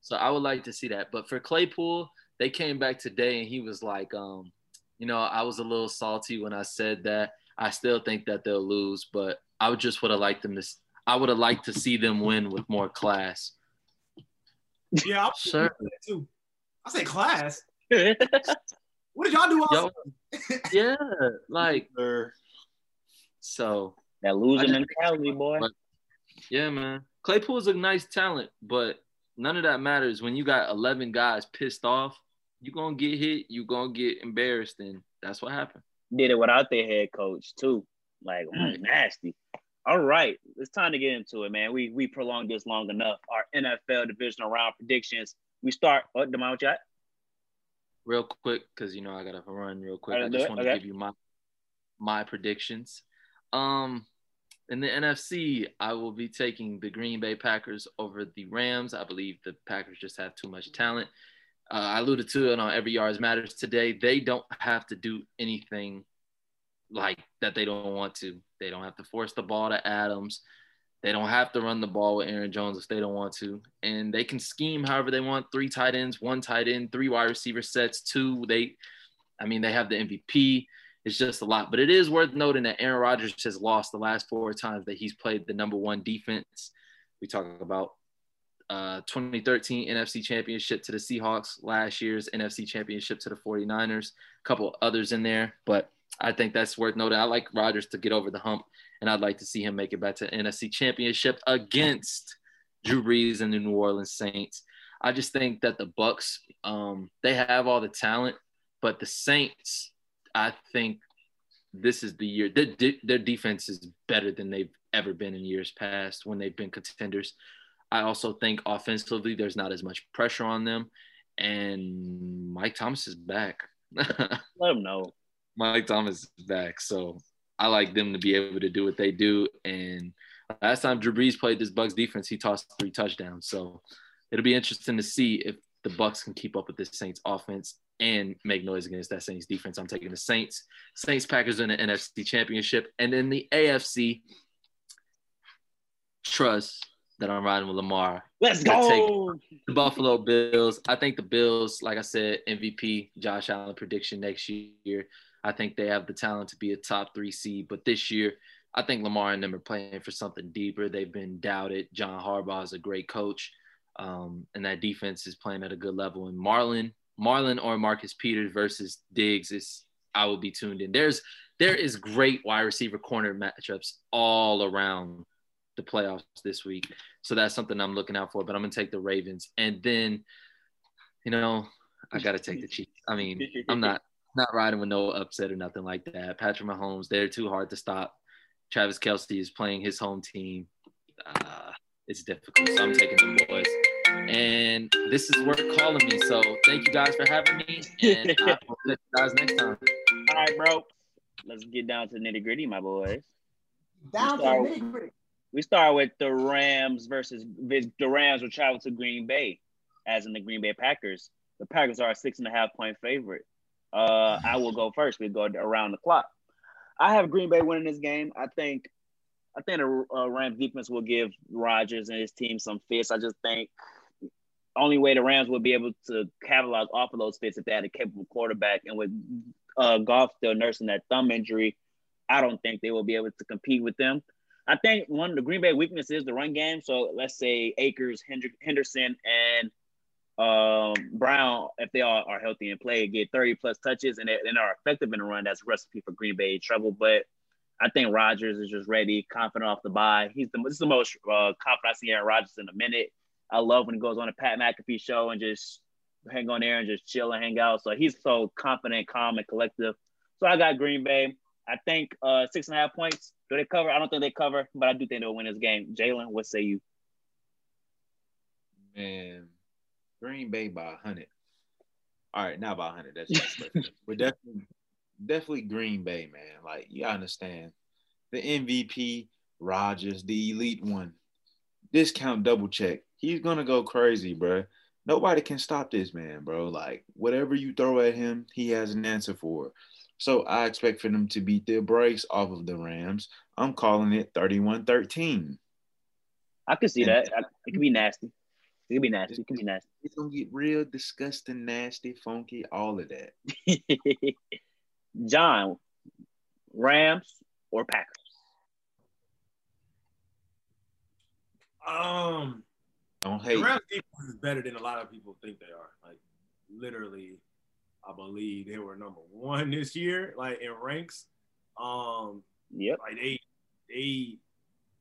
So I would like to see that. But for Claypool, they came back today and he was like, um, you know, I was a little salty when I said that. I still think that they'll lose, but I would just would have liked them to. I would have liked to see them win with more class. yeah, I'm Sure. too. I say class. [LAUGHS] What did y'all do? All Yo, [LAUGHS] yeah, like so. that losing mentality, boy. But- Yeah, man. Claypool's a nice talent, but none of that matters when you got 11 guys pissed off. You gonna get hit. You gonna get embarrassed, and that's what happened. Did it without their head coach too. Like mm, nasty. All right, it's time to get into it, man. We we prolonged this long enough. Our NFL divisional round predictions. We start. Oh, Demond, what you got? Real quick because you know I gotta run real quick. I just want okay. to give you my my predictions. Um, in the NFC, I will be taking the Green Bay Packers over the Rams. I believe the Packers just have too much talent. Uh, I alluded to it on Every Yards Matters today. They don't have to do anything like that. They don't want to. They don't have to force the ball to Adams. They don't have to run the ball with Aaron Jones if they don't want to. And they can scheme however they want. Three tight ends, one tight end, three wide receiver sets, two. They I mean, they have the MVP. It's just a lot. But it is worth noting that Aaron Rodgers has lost the last four times that he's played the number one defense. We talk about uh, 2013 NFC Championship to the Seahawks, last year's NFC Championship to the 49ers, a couple others in there. But I think that's worth noting. I like Rodgers to get over the hump, and I'd like to see him make it back to the NFC Championship against Drew Brees and the New Orleans Saints. I just think that the Bucks, um, they have all the talent, but the Saints, I think this is the year. Their, their defense is better than they've ever been in years past when they've been contenders. I also think offensively, there's not as much pressure on them, and Mike Thomas is back. [LAUGHS] Let him know. Mike Thomas is back, so I like them to be able to do what they do. And last time Drew Brees played this Bucks defense, he tossed three touchdowns. So it'll be interesting to see if the Bucks can keep up with this Saints offense and make noise against that Saints defense. I'm taking the Saints, Saints Packers in the NFC Championship, and then the AFC. Trust that I'm riding with Lamar. Let's go. The Buffalo Bills. I think the Bills, like I said, MVP, Josh Allen prediction next year. I think they have the talent to be a top three seed. But this year, I think Lamar and them are playing for something deeper. They've been doubted. John Harbaugh is a great coach. Um, and that defense is playing at a good level. And Marlon, Marlon or Marcus Peters versus Diggs is I will be tuned in. There's there is great wide receiver corner matchups all around the playoffs this week. So that's something I'm looking out for. But I'm gonna take the Ravens. And then, you know, I gotta take the Chiefs. I mean, I'm not not riding with no upset or nothing like that. Patrick Mahomes, they're too hard to stop. Travis Kelce is playing his home team. Uh, it's difficult. So I'm taking them boys. And this is worth calling me. So thank you guys for having me. And I [LAUGHS] will see you guys next time. All right, bro. Let's get down to the nitty gritty, my boys. Down to nitty gritty. We start with the Rams versus the Rams will travel to Green Bay, as in the Green Bay Packers. The Packers are a six and a half point favorite. Uh, I will go first. We go around the clock. I have Green Bay winning this game. I think, I think the uh, Rams defense will give Rodgers and his team some fits. I just think only way the Rams will be able to capitalize off of those fits if they had a capable quarterback. And with uh, Goff still nursing that thumb injury, I don't think they will be able to compete with them. I think one of the Green Bay weakness is the run game. So let's say Akers, Henderson, and um, Brown, if they all are healthy and play, get 30 plus touches and, they, and are effective in the run, that's a recipe for Green Bay trouble. But I think Rodgers is just ready, confident off the bye. He's the this is the most uh, confident I've seen Aaron Rodgers in a minute. I love when he goes on a Pat McAfee show and just hang on there and just chill and hang out. So he's so confident, calm, and collective. So I got Green Bay. I think uh, six and a half points. Do they cover? I don't think they cover, but I do think they'll win this game. Jalen, what say you? Man, Green Bay by hundred. All right, not by hundred. That's just [LAUGHS] but definitely, definitely Green Bay, man. Like you understand, the MVP, Rodgers, the elite one, discount double check. He's gonna go crazy, bro. Nobody can stop this man, bro. Like whatever you throw at him, he has an answer for. So I expect for them to beat the brakes off of the Rams. I'm calling it 31-13. I could see and that. It could be nasty. It could be nasty. It could be nasty. It's gonna get real disgusting, nasty, funky, all of that. [LAUGHS] John, Rams or Packers? Um, don't hate. The Rams defense is better than a lot of people think they are. Like literally, I believe they were number one [LAUGHS] this year, like in ranks. Um, yep. Like they, they,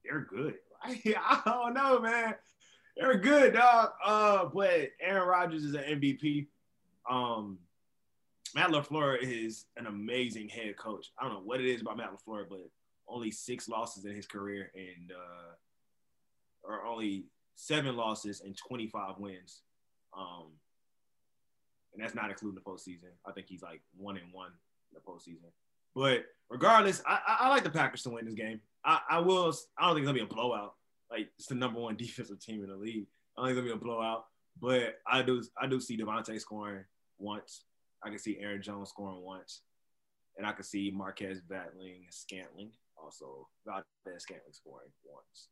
they're good. [LAUGHS] I don't know, man. They're good, dog. Uh, but Aaron Rodgers is an MVP. Um, Matt LaFleur is an amazing head coach. I don't know what it is about Matt LaFleur, but only six losses in his career and uh, or only seven losses and 25 wins. Um, and that's not including the postseason. I think he's like one and one in the postseason. But regardless, I, I, like the Packers to win this game. I, I will. I don't think it's gonna be a blowout. Like it's the number one [LAUGHS] defensive team in the league. I don't think it's gonna be a blowout. But I do I do see Davante scoring once. I can see Aaron Jones scoring once, and I can see Marquez battling Scantling also. Valdes Scantling scoring once.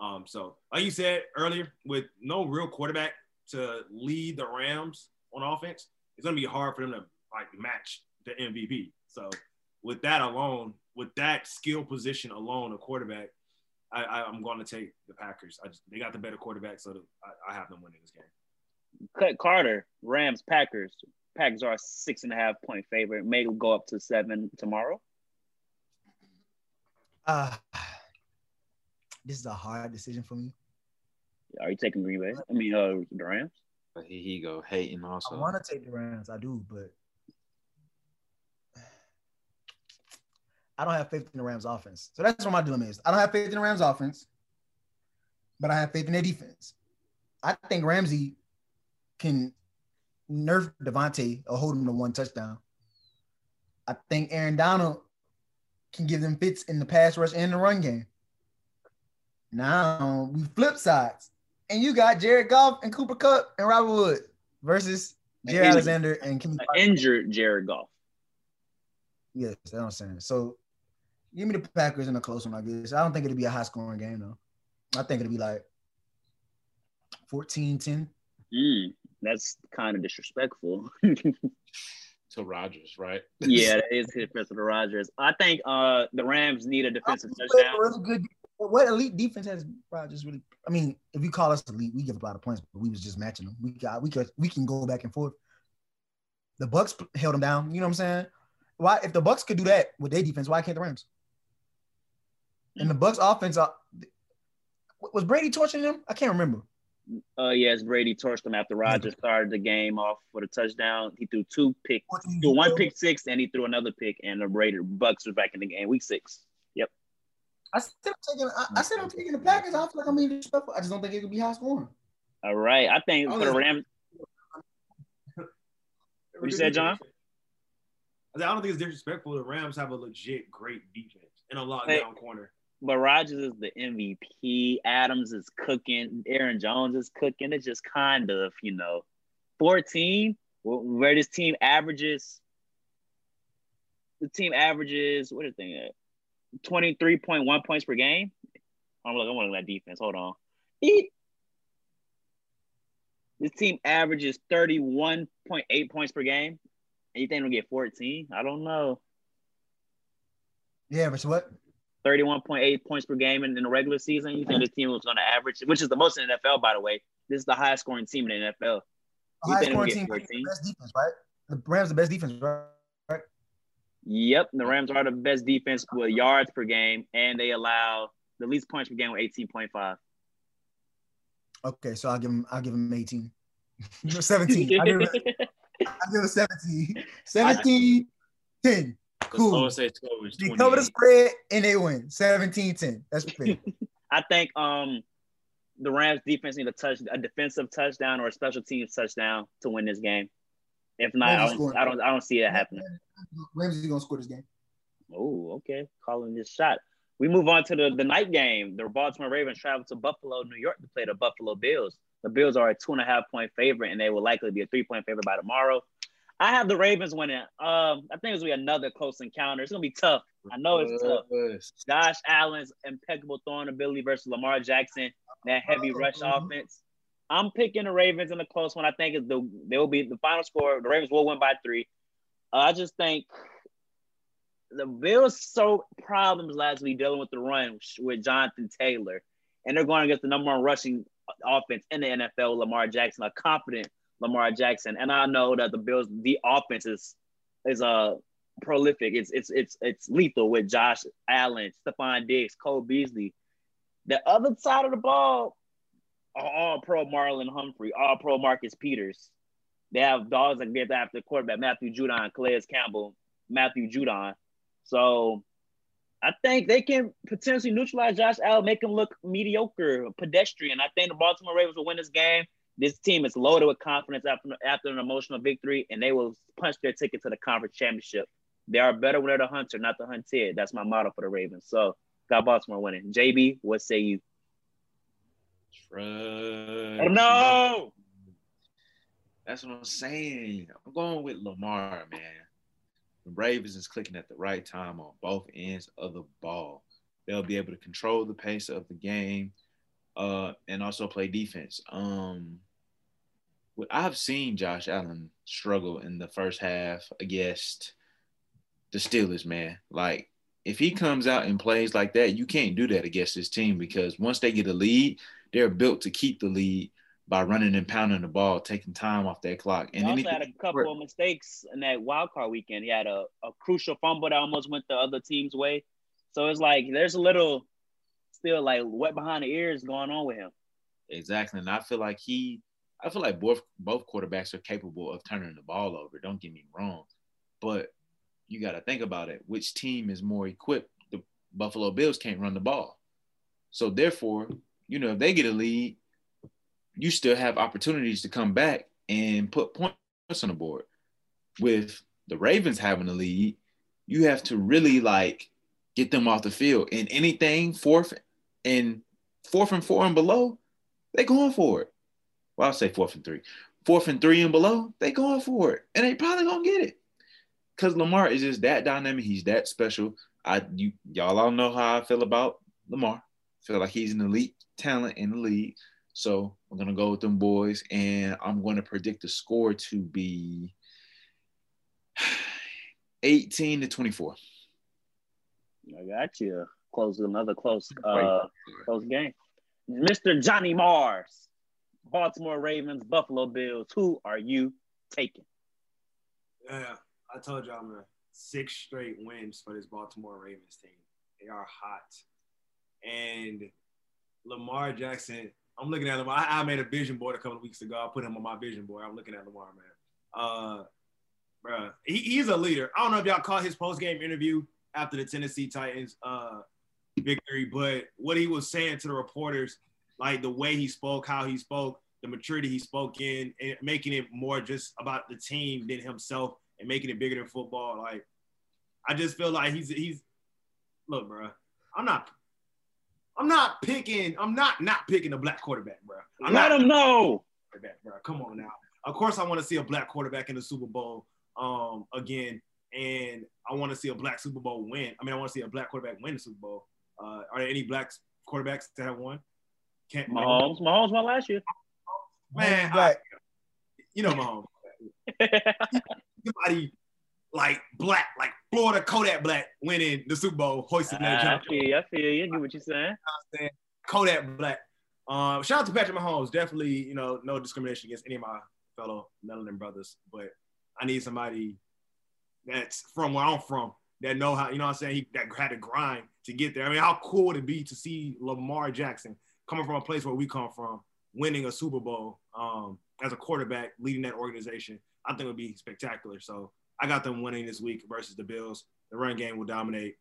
Um, so like you said earlier, with no real quarterback to lead the Rams on offense, it's gonna be hard for them to like match the MVP. So with that alone, with that skill position alone, a quarterback, I, I'm going to take the Packers. I just, they got the better quarterback, so the, I, I have them winning this game. Cut Carter, Rams, Packers. Packers are a six and a half point favorite. May go up to seven tomorrow. Uh, this is a hard decision for me. Are you taking Green Bay? I mean, uh, the Rams. But here he go hating also. I want to take the Rams. I do, but I don't have faith in the Rams offense. So that's what my dilemma is. I don't have faith in the Rams offense, but I have faith in their defense. I think Ramsey can nerf Davante or hold him to one touchdown. I think Aaron Donald can give them fits in the pass rush and the run game. Now we flip sides. And you got Jared Goff and Cooper Kupp and Robert Wood versus Jaire Alexander and Kim. Injured Jared Goff. Yes, that's what I'm saying. So give me the Packers in a close one, I guess. I don't think it'll be a high scoring game though. I think it'll be like 14-10. Mm, that's kind of disrespectful. [LAUGHS] to Rodgers, right? yeah, that is [LAUGHS] disrespectful to Rodgers. I think uh the Rams need a defensive touchdown. Really good. What elite defense has Rodgers really? I mean, if you call us elite, we give a lot of points, but we was just matching them. We got we could we can go back and forth. The Bucks held them down. You know what I'm saying? Why if the Bucks could do that with their defense, why can't the Rams? And the Bucks offense, uh, was Brady torching them? I can't remember. Uh, yes, Brady torched them after Rodgers started the game off with a touchdown. He threw two pick, threw one pick six, and he threw another pick, and the Raider Bucks were back in the game week six. Yep. I said I'm taking. I, I said I'm taking the Packers. I feel like I'm being disrespectful. I just don't think it could be high scoring. All right, I think for the Rams. [LAUGHS] what you said, John? I don't think it's disrespectful. The Rams have a legit great defense and a lockdown hey, corner but Rodgers is the MVP. Adams is cooking. Aaron Jones is cooking. It's just kind of, you know, 14, where this team averages, the team averages, what what is it? 23.1 uh, points per game. I'm looking, looking at defense. Hold on. This team averages 31.8 points per game. And you think they'll get 14? I don't know. Yeah, but so what? 31.8 points per game in, in the regular season. You think this team was going to average, which is the most in the NFL, by the way. This is the highest scoring team in the NFL. The highest scoring team, 14? best defense, right? The Rams the best defense, right? right? Yep, the Rams are the best defense with yards per game, and they allow the least points per game with 18.5. Okay, so I'll give him. I'll give him 18. [LAUGHS] 17. I'll give him, give him 17. [LAUGHS] 17, 10. Cool. score was They cover the spread and they win. 17, 10. That's fair. [LAUGHS] I think um the Rams defense need a touch a defensive touchdown or a special teams touchdown to win this game. If not, I don't. I don't I don't see it happening. Ramsey's gonna score this game. Oh, okay. Calling this shot. We move on to the, the night game. The Baltimore Ravens travel to Buffalo, New York to play the Buffalo Bills. The Bills are a two and a half point favorite, and they will likely be a three point favorite by tomorrow. I have the Ravens winning. Um, I think it's gonna be another close encounter. It's gonna be tough. I know it's tough. Josh Allen's impeccable throwing ability versus Lamar Jackson, that heavy rush offense. I'm picking the Ravens in a close one. I think it's the they will be the final score. The Ravens will win by three. Uh, I just think the Bills so problems last week dealing with the run with Jonathan Taylor, and they're going against the number one rushing offense in the NFL, Lamar Jackson, a confident Lamar Jackson. And I know that the Bills, the offense is is uh prolific. It's it's it's it's lethal with Josh Allen, Stefon Diggs, Cole Beasley. The other side of the ball, are all pro Marlon Humphrey, all pro Marcus Peters. They have dogs like get after quarterback Matthew Judon, Calais Campbell, Matthew Judon. So I think they can potentially neutralize Josh Allen, make him look mediocre, pedestrian. I think the Baltimore Ravens will win this game. This team is loaded with confidence after, after an emotional victory, and they will punch their ticket to the conference championship. They are better when they're the hunter, not the hunted. That's my motto for the Ravens. So got Baltimore winning. JB, what say you? Trust. Oh no! That's what I'm saying. I'm going with Lamar, man. The Ravens is clicking at the right time on both ends of the ball. They'll be able to control the pace of the game, uh, and also play defense. Um, what I've seen Josh Allen struggle in the first half against the Steelers, man. Like if he comes out and plays like that, you can't do that against this team because once they get a lead, they're built to keep the lead by running and pounding the ball, taking time off that clock. He And also had a couple of mistakes in that wild card weekend. He had a, a crucial fumble that almost went the other team's way. So it's like there's a little still like wet behind the ears going on with him. Exactly. And I feel like he I feel like both both quarterbacks are capable of turning the ball over. Don't get me wrong. But you got to think about it. Which team is more equipped? The Buffalo Bills can't run the ball. So therefore, you know, if they get a lead, you still have opportunities to come back and put points on the board. With the Ravens having a lead, you have to really like get them off the field. And anything fourth and fourth and four and below, they going for it. Well, I'll say fourth and three. Fourth and three and below, they going for it. And they probably gonna get it. Cause Lamar is just that dynamic. He's that special. I you y'all all know how I feel about Lamar. Feel like he's an elite talent in the league. So I'm gonna go with them boys, and I'm gonna predict the score to be [SIGHS] 18 to 24. I got you. Close another close uh close game. Mr. Johnny Mars, Baltimore Ravens, Buffalo Bills. Who are you taking? Yeah, I told y'all, man. Six straight wins for this Baltimore Ravens team. They are hot. And Lamar Jackson, I'm looking at him. I, I made a vision board a couple of weeks ago. I put him on my vision board. I'm looking at Lamar, man. Uh, bruh, he, he's a leader. I don't know if y'all caught his post game interview after the Tennessee Titans uh, victory, but what he was saying to the reporters, like the way he spoke, how he spoke, the maturity he spoke in, and making it more just about the team than himself, and making it bigger than football. Like, I just feel like he's he's look, bro. I'm not. I'm not picking. I'm not not picking a black quarterback, bro. I'm Let not him know. quarterback, bro. Come on now. Of course, I want to see a black quarterback in the Super Bowl um, again, and I want to see a black Super Bowl win. I mean, I want to see a black quarterback win the Super Bowl. Uh, are there any black quarterbacks that have won? Can't Mahomes. Mahomes won last year. Man, Black. you know Mahomes. Somebody like black, like Florida Kodak Black winning the Super Bowl, hoisting that I feel you. I feel you. I get what you're saying. Kodak Black. Um, shout out to Patrick Mahomes. Definitely, you know, no discrimination against any of my fellow melanin brothers, but I need somebody that's from where I'm from that know how, you know what I'm saying, he that had to grind to get there. I mean, how cool would it be to see Lamar Jackson coming from a place where we come from, winning a Super Bowl um, as a quarterback, leading that organization? I think it would be spectacular. So I got them winning this week versus the Bills. The run game will dominate,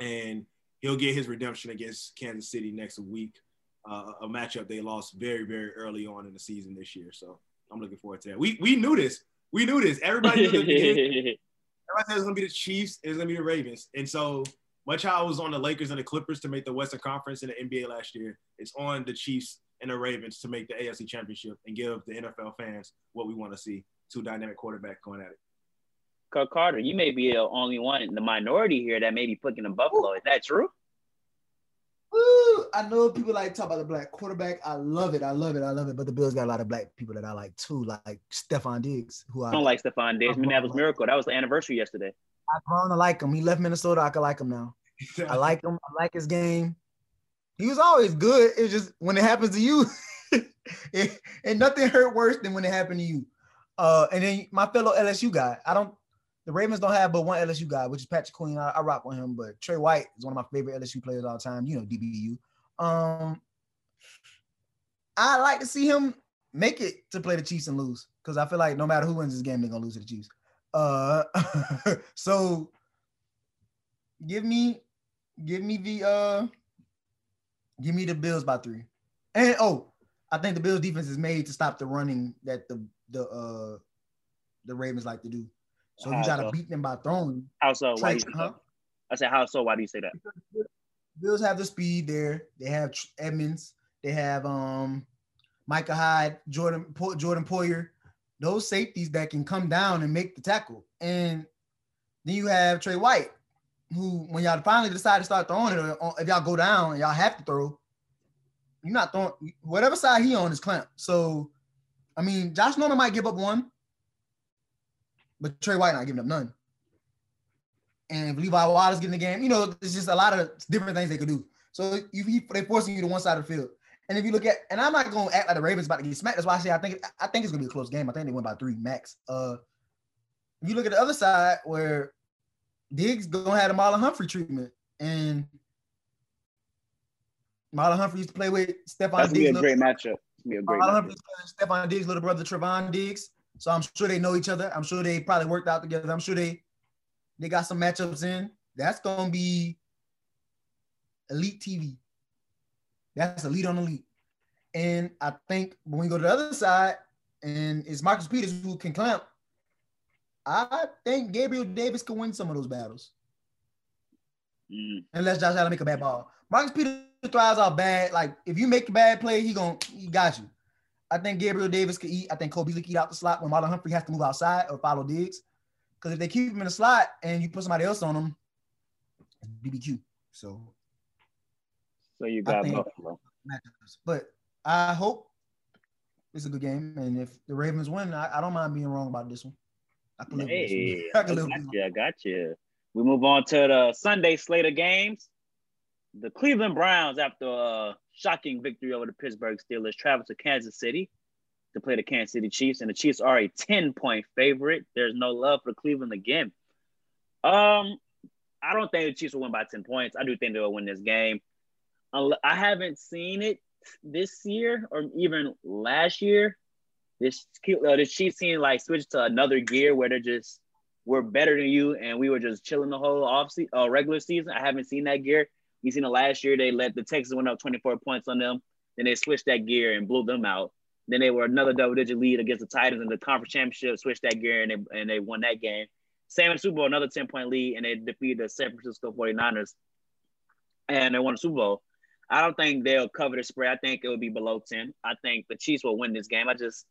and he'll get his redemption against Kansas City next week. Uh, a matchup they lost very, very early on in the season this year. So I'm looking forward to that. We we knew this. We knew this. Everybody knew that [LAUGHS] everybody said it was gonna be the Chiefs. It was gonna be the Ravens. And so much how I was on the Lakers and the Clippers to make the Western Conference in the NBA last year, it's on the Chiefs and the Ravens to make the AFC Championship and give the NFL fans what we want to see: two dynamic quarterbacks going at it. Kirk Carter, you may be the only one in the minority here that may be picking the Buffalo. Is that true? Woo! I know people like to talk about the black quarterback. I love it. I love it. I love it. But the Bills got a lot of black people that I like too, like Stefon Diggs, who I I don't like Stefon Diggs. Minneapolis Miracle. That was the anniversary yesterday. I've grown to like him. He left Minnesota. I can like him now. I like him. I like his game. He was always good. It's just when it happens to you, [LAUGHS] it, and nothing hurt worse than when it happened to you. Uh, and then my fellow LSU guy, I don't. The Ravens don't have but one LSU guy, which is Patrick Queen. I, I rock with him, but Trey White is one of my favorite LSU players all time. You know DBU. Um, I like to see him make it to play the Chiefs and lose because I feel like no matter who wins this game, they're gonna lose to the Chiefs. Uh, [LAUGHS] so give me, give me the uh, give me the Bills by three. And oh, I think the Bills defense is made to stop the running that the the uh the Ravens like to do. So you gotta so? beat them by throwing. How so? Why do you Trey, say huh? I said, how so? Why do you say that? Bills have the speed there. They have Edmunds. They have um Micah Hyde, Jordan Po- Jordan Poyer. Those safeties that can come down and make the tackle. And then you have Trey White, who when y'all finally decide to start throwing it, or if y'all go down and y'all have to throw, you're not throwing whatever side he on is clamped. So, I mean, Josh Norman might give up one, but Trey White not giving up none. And if Levi Wallace getting the game, you know, it's just a lot of different things they could do. So you they're forcing you to one side of the field. And if you look at, and I'm not gonna act like the Ravens about to get smacked. That's why I say I think I think it's gonna be a close game. I think they win by three max. Uh, if you look at the other side where Diggs gonna have the Marlon Humphrey treatment, and Marlon Humphrey used to play with Stefon That's gonna be a great matchup. Be a great Marlon matchup. Humphrey, Stefon Diggs' little brother Trevon Diggs. So I'm sure they know each other. I'm sure they probably worked out together. I'm sure they they got some matchups in. That's gonna be elite TV. That's elite on elite. And I think when we go to the other side, and it's Marcus Peters who can clamp, I think Gabriel Davis can win some of those battles. Mm. Unless Josh Allen make a bad ball. Marcus Peters thrives off bad. Like if you make a bad play, he gon' he got you. I think Gabriel Davis could eat. I think Kobe could eat out the slot when Marlon Humphrey has to move outside or follow Diggs. Because if they keep him in the slot and you put somebody else on him, it's BBQ. So So you got Buffalo. But I hope it's a good game. And if the Ravens win, I, I don't mind being wrong about this one. I can live Hey. I I can live with got you. I got you. We move on to the Sunday slate of games. The Cleveland Browns, after a shocking victory over the Pittsburgh Steelers, travel to Kansas City to play the Kansas City Chiefs, and the Chiefs are a 10-point favorite. There's no love for Cleveland again. Um, I don't think the Chiefs will win by 10 points. I do think they'll win this game. I haven't seen it this year or even last year. This uh, this Chiefs team like switched to another gear where they're just we're better than you and we were just chilling the whole off se- uh, regular season. I haven't seen that gear. You seen the last year they let the Texans went up 24 points on them. Then they switched that gear and blew them out. Then they were another double digit lead against the Titans in the conference championship, switched that gear and they, and they won that game. Same in Super Bowl, another 10 point lead, and they defeated the San Francisco 49ers and they won the Super Bowl. I don't think they'll cover the spread. I think it will be below 10. I think the Chiefs will win this game. I just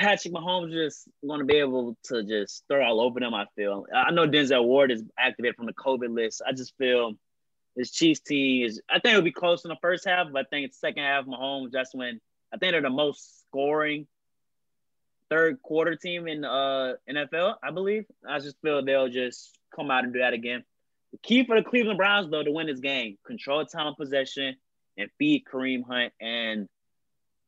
Patrick Mahomes just going to be able to just throw all over them. I feel. I know Denzel Ward is activated from the COVID list. I just feel this Chiefs team is. I think it'll be close in the first half, but I think it's second half. Mahomes. That's when I think they're the most scoring third quarter team in uh NFL, I believe. I just feel they'll just come out and do that again. The key for the Cleveland Browns, though, to win this game, control time possession and feed Kareem Hunt and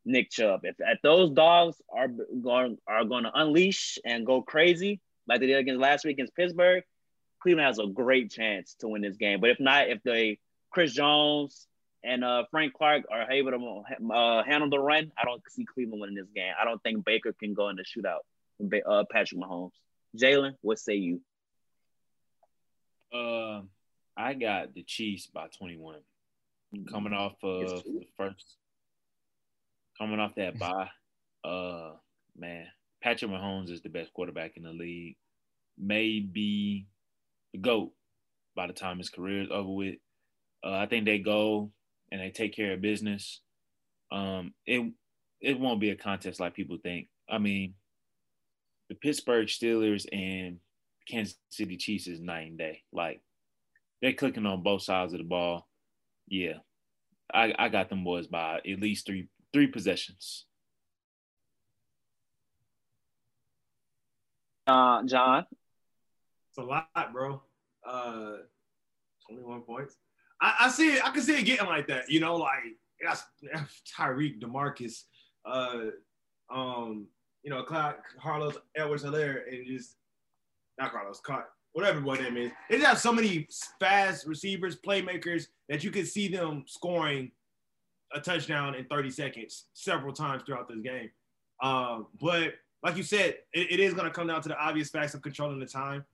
Nick Chubb. If, if those dogs are going are going to unleash and go crazy like they did against last week against Pittsburgh, Cleveland has a great chance to win this game. But if not, if they Chris Jones and uh, Frank Clark are able to uh, handle the run, I don't see Cleveland winning this game. I don't think Baker can go in the shootout with uh, Patrick Mahomes. Jalen, what say you? Uh, I got the Chiefs by 21. Coming off of the first, coming off that bye, uh, man, Patrick Mahomes is the best quarterback in the league. Maybe the GOAT by the time his career is over with. Uh, I think they go and they take care of business. Um, it it won't be a contest like people think. I mean, the Pittsburgh Steelers and Kansas City Chiefs is night and day. Like they're clicking on both sides of the ball. Yeah, I, I got them boys by at least three three possessions. Uh, John, it's a lot, bro. Uh, 21 points. I, I see it. I can see it getting like that. You know, like that's, that's Tyreek, Demarcus, uh, um, you know, Clyde, Carlos Edwards Helaire, and just not Carlos, Caught whatever boy name is. They just have so many fast receivers, playmakers that you can see them scoring a touchdown in 30 seconds several times throughout this game. Um, but like you said, it, it is going to come down to the obvious facts of controlling the time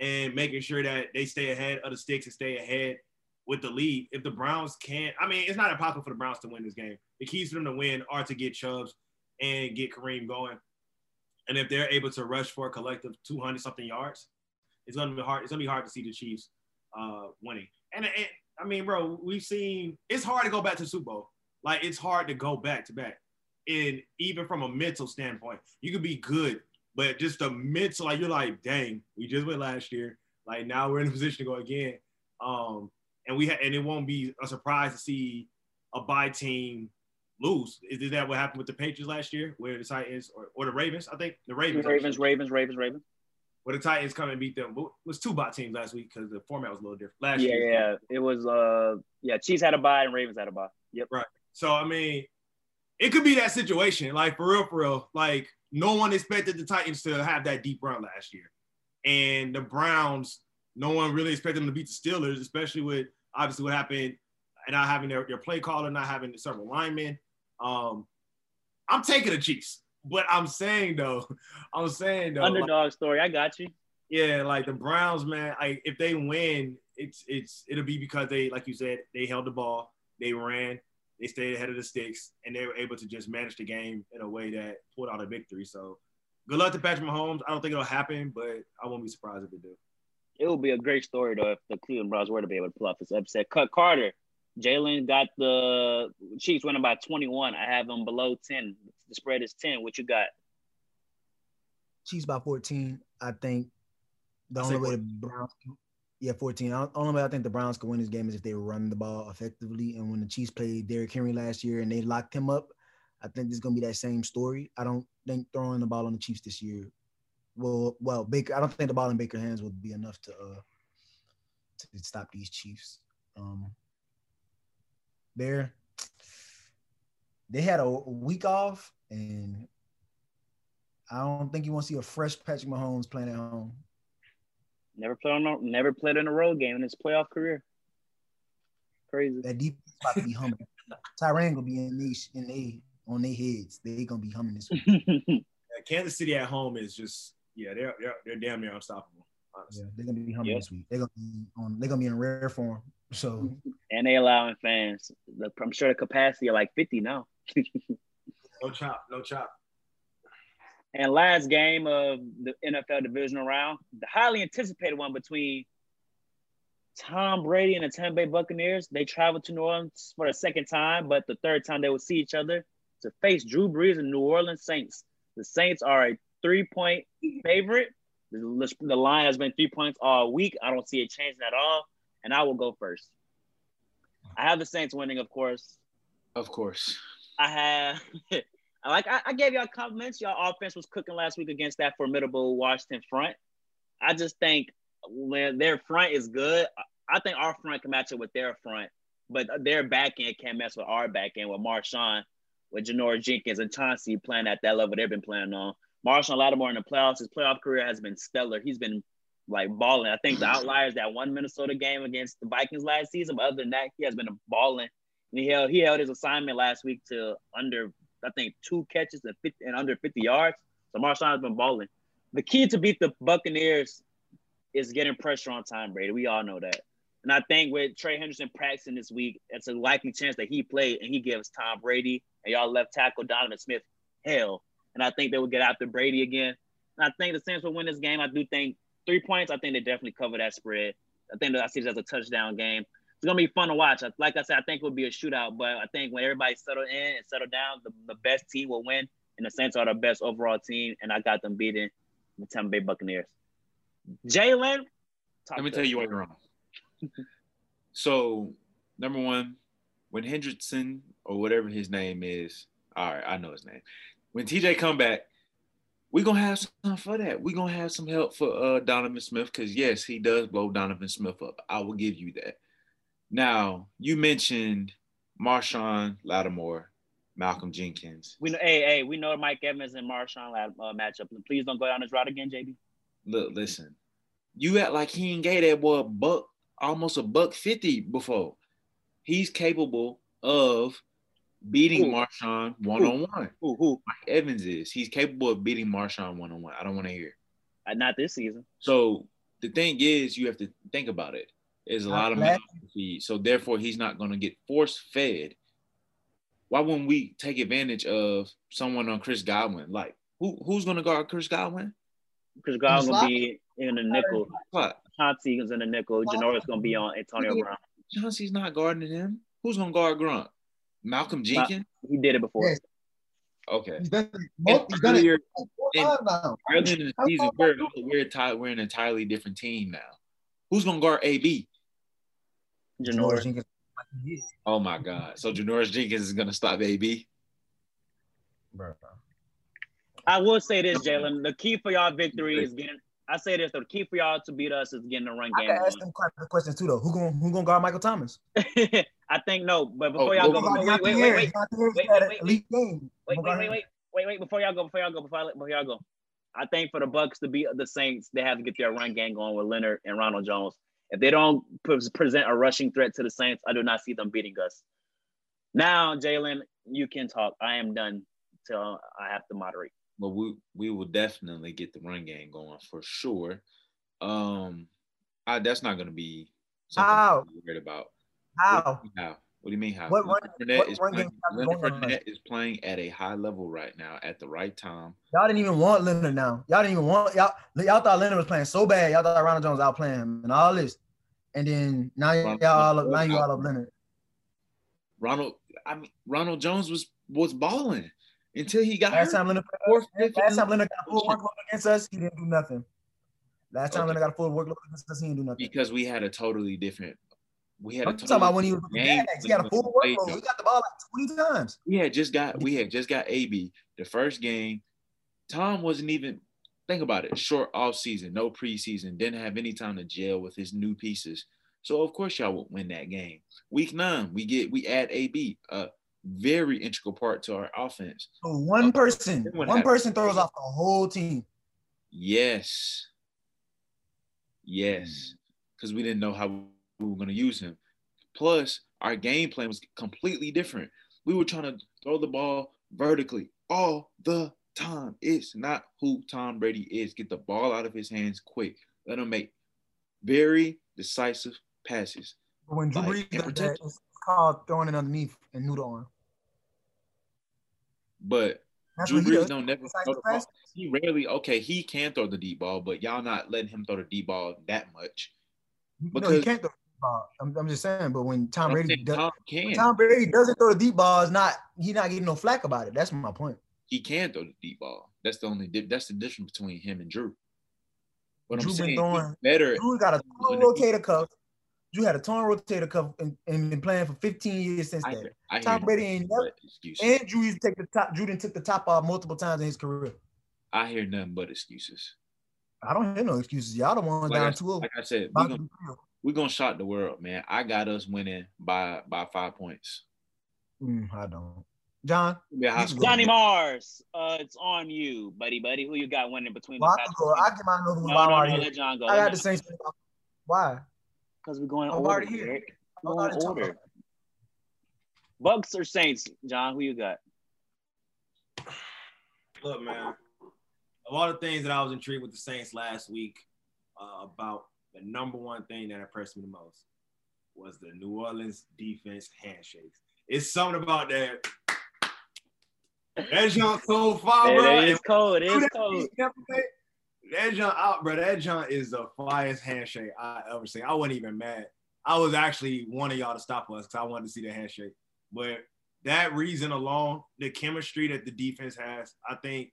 and making sure that they stay ahead of the sticks and stay ahead with the lead. If the Browns can't, I mean, it's not impossible for the Browns to win this game. The keys for them to win are to get Chubbs and get Kareem going. And if they're able to rush for a collective 200 something yards, it's gonna be hard. It's gonna be hard to see the Chiefs uh, winning. And, and I mean, bro, we've seen it's hard to go back to Super Bowl. Like it's hard to go back to back. And even from a mental standpoint, you could be good, but just the mental, like you're like, dang, we just went last year. Like now we're in a [LAUGHS] position to go again. Um, and we ha- and it won't be a surprise to see a bye team lose. Is that what happened with the Patriots last year, where the Titans or, or the Ravens? I think the Ravens. Ravens, Ravens, Ravens, Ravens. Where the Titans come and beat them. It was two bot teams last week because the format was a little different. Last yeah, year, yeah, it was. Uh, yeah, Chiefs had a bye and Ravens had a bye. Yep. Right. So I mean, it could be that situation. Like for real, for real. Like no one expected the Titans to have that deep run last year, and the Browns. No one really expected them to beat the Steelers, especially with obviously what happened and not having their, their play caller, not having the several linemen. Um, I'm taking the Chiefs, but I'm saying though, [LAUGHS] I'm saying though, underdog like, story. I got you. Yeah, like the Browns, man. Like if they win, it's it's it'll be because they, like you said, they held the ball, they ran, they stayed ahead of the sticks, and they were able to just manage the game in a way that pulled out a victory. So, good luck to Patrick Mahomes. I don't think it'll happen, but I won't be surprised if it do it would be a great story though if the Cleveland Browns were to be able to pull off this upset. Cut Carter, Jalen got the Chiefs winning by 21. I have them below 10. The spread is 10. What you got? Chiefs by 14. I think the only way the Browns, yeah, 14. The only way I think the Browns can win this game is if they run the ball effectively. And when the Chiefs played Derrick Henry last year and they locked him up, I think it's gonna be that same story. I don't think throwing the ball on the Chiefs this year well, well, Baker. I don't think the ball in Baker hands will be enough to uh, to stop these Chiefs. Um, there, they had a week off, and I don't think you want to see a fresh Patrick Mahomes playing at home. Never played on, a, never played in a road game in his playoff career. Crazy. That deep about to be humming. [LAUGHS] Tyrann gonna be in these in they on their heads. They gonna be humming this week. [LAUGHS] yeah, Kansas City at home is just yeah, they're they're, they're damn near unstoppable. Honestly. Yeah, they're gonna be humming yep. this week. They're gonna be on. They're gonna be in rare form. So [LAUGHS] and they allowing fans. I'm sure the capacity are like 50 now. no chop, no chop. And last game of the NFL divisional round, the highly anticipated one between Tom Brady and the Tampa Bay Buccaneers. They traveled to New Orleans for the second time, but the third time they will see each other to face Drew Brees and New Orleans Saints. The Saints are a three point favorite. The, the line has been three points all week. I don't see it changing at all. And I will go first. I have the Saints winning, of course. Of course. I have. [LAUGHS] like I, I gave y'all compliments. Y'all offense was cooking last week against that formidable Washington front. I just think when their front is good, I think our front can match up with their front, but their back end can't mess with our back end with Marshon, with Janoris Jenkins and Chauncey playing at that level they've been playing on. Marshall Lattimore in the playoffs, his playoff career has been stellar. He's been like balling. I think the outliers that one Minnesota game against the Vikings last season, but other than that, he has been balling. And he held he held his assignment last week to under I think two catches and 50 and under 50 yards. So Marshon has been balling. The key to beat the Buccaneers is getting pressure on Tom Brady. We all know that. And I think with Trey Hendrickson practicing this week, it's a likely chance that he played and he gives Tom Brady and y'all left tackle Donovan Smith hell. And I think they will get after Brady again. And I think the Saints will win this game. I do think three points. I think they definitely cover that spread. I think that I see this as a touchdown game. It's gonna be fun to watch. Like I said, I think it will be a shootout. But I think when everybody settle in and settle down, the, the best team will win. And the Saints are the best overall team. And I got them beating the Tampa Bay Buccaneers. Jalen. Let me tell you why you're wrong. [LAUGHS] so, number one, when Hendrickson or whatever his name is, all right, I know his name. When TJ come back, we're gonna have some for that. We're gonna have some help for uh, Donovan Smith because yes, he does blow Donovan Smith up. I will give you that. Now, you mentioned Marshon Lattimore, Malcolm Jenkins. We know, hey, hey, we know Mike Evans and Marshon uh, matchup. Please don't go down this route again, JB. Look, listen, you act like he ain't gave that boy a buck, almost a buck fifty before. He's capable of beating Ooh. Marshon one on one. Who? Mike Evans is. He's capable of beating Marshon one on one. I don't want to hear. Uh, not this season. So the thing is, you have to think about it. There's a lot of mouths feed, so therefore he's not going to get force fed. Why wouldn't we take advantage of someone on Chris Godwin? Like who who's going to guard Chris Godwin? Chris Godwin will be in the nickel. What? Chauncey is in the nickel. Janoris going to be on Antonio Brown. Chauncey's not guarding him. Who's going to guard Gronk? Malcolm Jenkins? He did it before. Yes. Okay. He's done, he's done earlier, in, earlier in the season, we're, we're, we're an entirely different team now. Who's going to guard AB? Janoris. Jenkins. Oh my God. So Janoris Jenkins is going to stop AB? Bro. I will say this, Jalen. The key for y'all victory is getting. I say this: the key for y'all to beat us is getting the run game. I can ask them questions too, though. Who gonna who gonna guard Michael Thomas? [LAUGHS] I think no, but before oh, y'all oh, go, oh, wait, wait, wait, wait, wait, wait, wait, wait, wait, wait, wait, wait, wait, before y'all go, before y'all go, before, before y'all go. I think for the Bucks to beat the Saints, they have to get their run game going with Leonard and Ronald Jones. If they don't present a rushing threat to the Saints, I do not see them beating us. Now, Jalen, you can talk. I am done till I have to moderate. Well, we we will definitely get the run game going for sure. Um, I, that's not going to be something How? I'm worried about. How? How? What do you mean how? What run, Fournette, what is, playing, Leonard Fournette is playing at a high level right now at the right time. Y'all didn't even want Leonard now. Y'all didn't even want y'all. Y'all thought Leonard was playing so bad. Y'all thought Ronald Jones outplaying him and all this. And then now y'all all up, now you all up Leonard. Ronald, I mean Ronald Jones was was balling until he got last hurt. time Leonard fourth, last time Leonard got full workload against us, he didn't do nothing. Last time okay. Leonard got a full workload against us, he didn't do nothing. Because we had a totally different. We had I'm a talking about when he was game. He got a full workload. He got the ball like 20 times. We had just got we had just got AB the first game. Tom wasn't even think about it. Short off season, no preseason, didn't have any time to gel with his new pieces. So of course y'all would win that game. Week nine, we get we add AB. Uh, very integral part to our offense. So one person, one happened? person throws off the whole team. Yes. Yes. Because we didn't know how we were going to use him. Plus, our game plan was completely different. We were trying to throw the ball vertically all the time. It's not who Tom Brady is. Get the ball out of his hands quick. Let him make very decisive passes. When Drew Brees does that, it's called throwing it underneath and noodle on. But That's Drew Brees don't never throw the ball. He rarely okay. He can throw the deep ball, but y'all not letting him throw the deep ball that much. Because no, he can't throw ball. I'm, I'm just saying. But when Tom Brady does, Tom, Tom Brady doesn't throw the deep ball, is not he's not getting no flack about it. That's my point. He can throw the deep ball. That's the only that's the difference between him and Drew. What Drew I'm saying, throwing, better. Drew got a torn rotator cuff. Drew had a torn rotator cuff and, and been playing for 15 years since then. Tom Brady ain't never. And Drew used to take the top. Drew didn't took the top off multiple times in his career. I hear nothing but excuses. I don't hear no excuses. Y'all the ones Like I, down 2 like I said, to gonna, be real. we gonna shock the world, man. I got us winning by by five points. Mm, I don't. John, Yeah, high You school. Johnny Mars, uh, it's on you, buddy, buddy. Who you got winning between well, the I go. I get my another one. no, while I'm no, already no, let John go. I got the Saints. Why? because we're going I'm order. already here. Eric. I'm We're going already talking order. Bucks or Saints, John? Who you got? Look, man. Of all the things that I was intrigued with the Saints last week uh, about, the number one thing that impressed me the most was the New Orleans defense handshakes. It's something about that. That jump so far, Man, bro. it is cold. It is cold. shit every day. That jump out, bro. That jump is the flyest handshake I ever seen. I wasn't even mad. I was actually wanting y'all to stop us because I wanted to see the handshake. But that reason alone, the chemistry that the defense has, I think,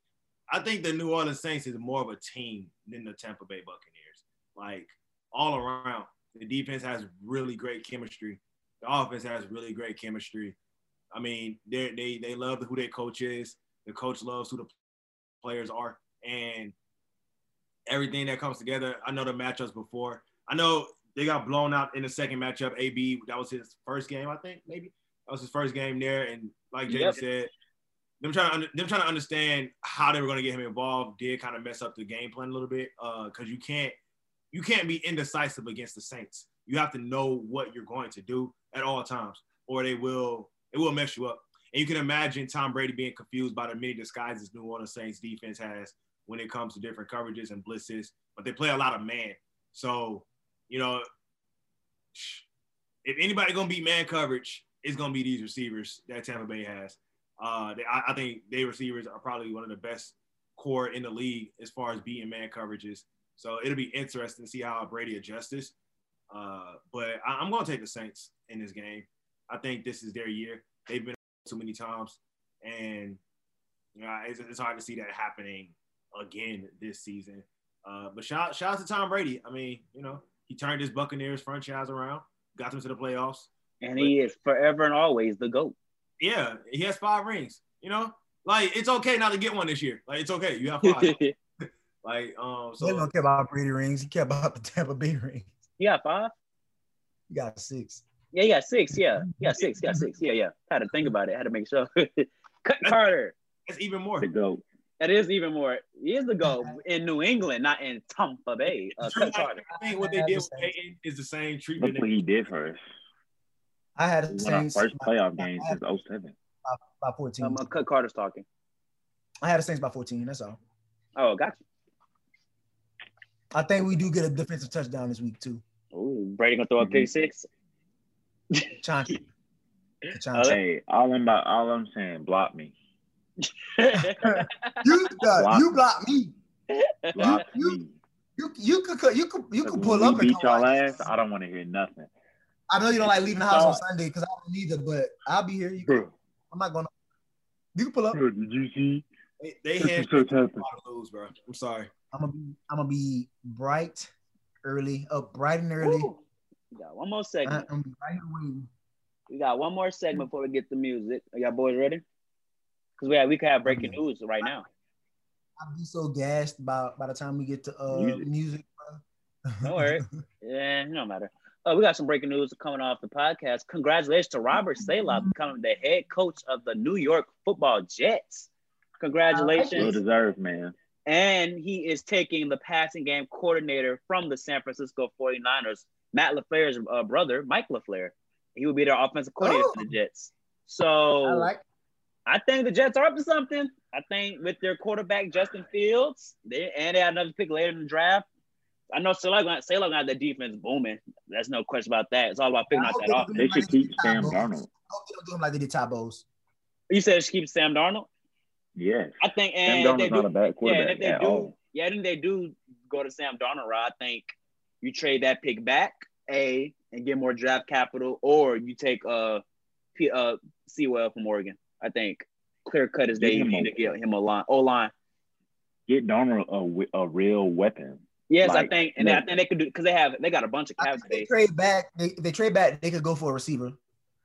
I think the New Orleans Saints is more of a team than the Tampa Bay Buccaneers. Like all around, the defense has really great chemistry. The offense has really great chemistry. I mean, they they they love who their coach is. The coach loves who the players are, and everything that comes together. I know the matchups before. I know they got blown out in the second matchup. AB that was his first game, I think maybe that was his first game there. And like Jay Yep. said, them trying to them trying to understand how they were going to get him involved did kind of mess up the game plan a little bit uh, because you can't you can't be indecisive against the Saints. You have to know what you're going to do at all times, or they will it will mess you up. And you can imagine Tom Brady being confused by the many disguises New Orleans Saints defense has when it comes to different coverages and blitzes, but they play a lot of man. So, you know, if anybody gonna beat man coverage, it's gonna be these receivers that Tampa Bay has. Uh, they, I, I think they receivers are probably one of the best core in the league as far as beating man coverages. So it'll be interesting to see how Brady adjusts this. Uh, but I, I'm gonna take the Saints in this game. I think this is their year. They've been too many times, and you know, it's, it's hard to see that happening again this season. Uh, but shout, shout out to Tom Brady. I mean, you know, he turned his Buccaneers franchise around, got them to the playoffs. And he is forever and always the GOAT. Yeah, he has five rings. You know, like it's okay not to get one this year. Like it's okay, you have five. [LAUGHS] like um, so he don't so care about Brady rings. He care about the Tampa Bay [LAUGHS] rings. you got five? He got six. Yeah, you got six. Yeah, you got six. You got six. Yeah, yeah. Had to think about it. Had to make sure. [LAUGHS] Cut Carter. that's even more. The goat. That is even more. He is the GOAT in New England, not in Tampa Bay. Uh, Cut Carter. I think what they did with Peyton is the same treatment. Look what he did for us. I had He the won our Saints first by, playoff game had since 07. by 14. Um, Cut Carter's talking. I had the Saints by 14. That's all. Oh, got I think we do get a defensive touchdown this week too. Ooh, Brady gonna throw a pick six. Chauncey. [LAUGHS] Chauncey. Hey, all I'm about, all I'm saying, block me, [LAUGHS] You, uh, Block. you block me. block You- me. You you could you could you could pull up we and beat come y'all ass. I don't want to hear nothing. I know you don't like leaving the house on Sunday because I don't either, but I'll be here. You, Bro, I'm not gonna. You can pull up. bro, did you see? They, they had is so to lose, bro. I'm sorry. I'm gonna be I'm gonna be bright, early, up bright and early. Ooh. We got one more I, segment. I'm gonna be right waiting. We got one more segment before we get the music. Are y'all boys ready? Because we have, we could have breaking news right now. I'll be so gassed by by the time we get to uh Music. music. bro. Don't worry. [LAUGHS] Yeah, it don't matter. Uh, we got some breaking news coming off the podcast. Congratulations to Robert Saleh becoming the head coach of the New York Football Jets. Well Congratulations. deserved, man. And he is taking the passing game coordinator from the San Francisco 49ers, Matt LaFleur's uh, brother, Mike LaFleur. He will be their offensive coordinator for the Jets. So I like. I think the Jets are up to something. I think with their quarterback Justin Fields, they and they had another pick later in the draft. I know Saleh gonna Saleh gonna the defense booming. There's no question about that. It's all about figuring out that they don't offense. They should keep Sam Ty Darnold. I hope they don't do him like they did Ty Bowles. You said just keep Sam Darnold. Yes. I think and if they Darnold's not do, a bad yeah, and if they at do, all. yeah, I they do go to Sam Darnold. I think you trade that pick back, a, and get more draft capital, or you take uh, P, uh, Sewell from Oregon. I think clear cut is Get they him need to get him a line, O line. Get Darnold a, a real weapon. Yes, I think, and no. I think they could do because they have they got a bunch of I cap think they trade back. They, they trade back, they could go for a receiver.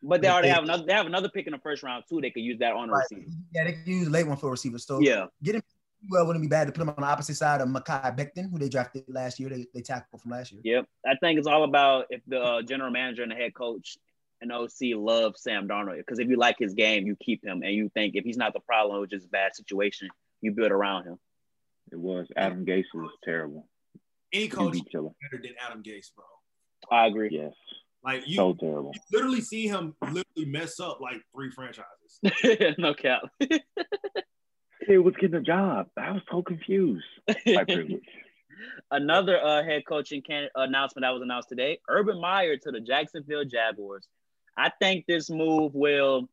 But they they- already they- have another. They have another pick in the first round too. They could use that on the Right. receiver. Yeah, they could use late one for a receiver. So Yeah, get him. Well, wouldn't be bad to put him on the opposite side of Mekhi Becton, who they drafted last year. They they tackled from last year. yep. I think it's all about if the uh, general manager and the head coach and OC love Sam Darnold because if you like his game, you keep him, and you think if he's not the problem, it's just a bad situation, you build around him. It was Adam Gase was terrible. Any coach QB better than Adam Gase, bro. I agree. Yes, Like you, so terrible. you literally see him literally mess up like three franchises. [LAUGHS] no cap. It was getting a job. I was so confused. [LAUGHS] Another uh, head coaching can- announcement that was announced today: Urban Meyer to the Jacksonville Jaguars. I think this move will.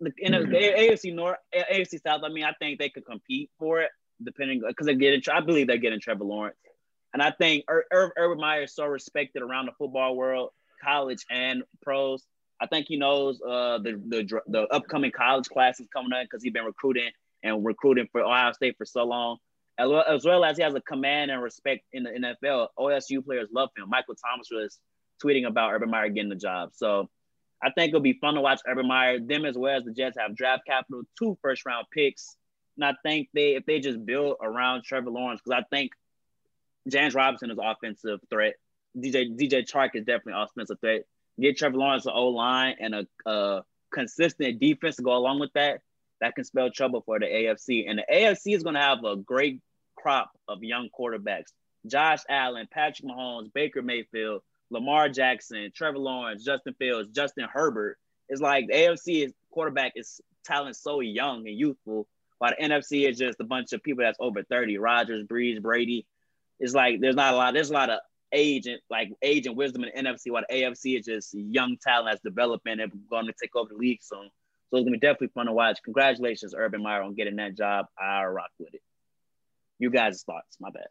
The, in the, the AFC North, AFC South. I mean, I think they could compete for it, depending because they're getting. I believe they're getting Trevor Lawrence, and I think Ur- Ur- Urban Meyer is so respected around the football world, college and pros. I think he knows uh, the the the upcoming college classes coming up because he's been recruiting and recruiting for Ohio State for so long as well, as well as he has a command and respect in the NFL. OSU players love him. Michael Thomas was tweeting about Urban Meyer getting the job. So I think it'll be fun to watch Urban Meyer. Them as well as the Jets have draft capital, two first round picks. And I think they if they just build around Trevor Lawrence, because I think James Robinson is offensive threat. DJ DJ Chark is definitely offensive threat. Get Trevor Lawrence an O line and a, a consistent defense to go along with that. That can spell trouble for the AFC. And the AFC is going to have a great crop of young quarterbacks. Josh Allen, Patrick Mahomes, Baker Mayfield, Lamar Jackson, Trevor Lawrence, Justin Fields, Justin Herbert. It's like the AFC is quarterback is talent so young and youthful, while the NFC is just a bunch of people that's over 30. Rodgers, Brees, Brady. It's like there's not a lot, there's a lot of age and like age and wisdom in NFC, while the AFC is just young talent that's developing and going to take over the league soon. So it's gonna be definitely fun to watch. Congratulations, Urban Meyer, on getting that job. I rock with it. You guys' thoughts? My bad.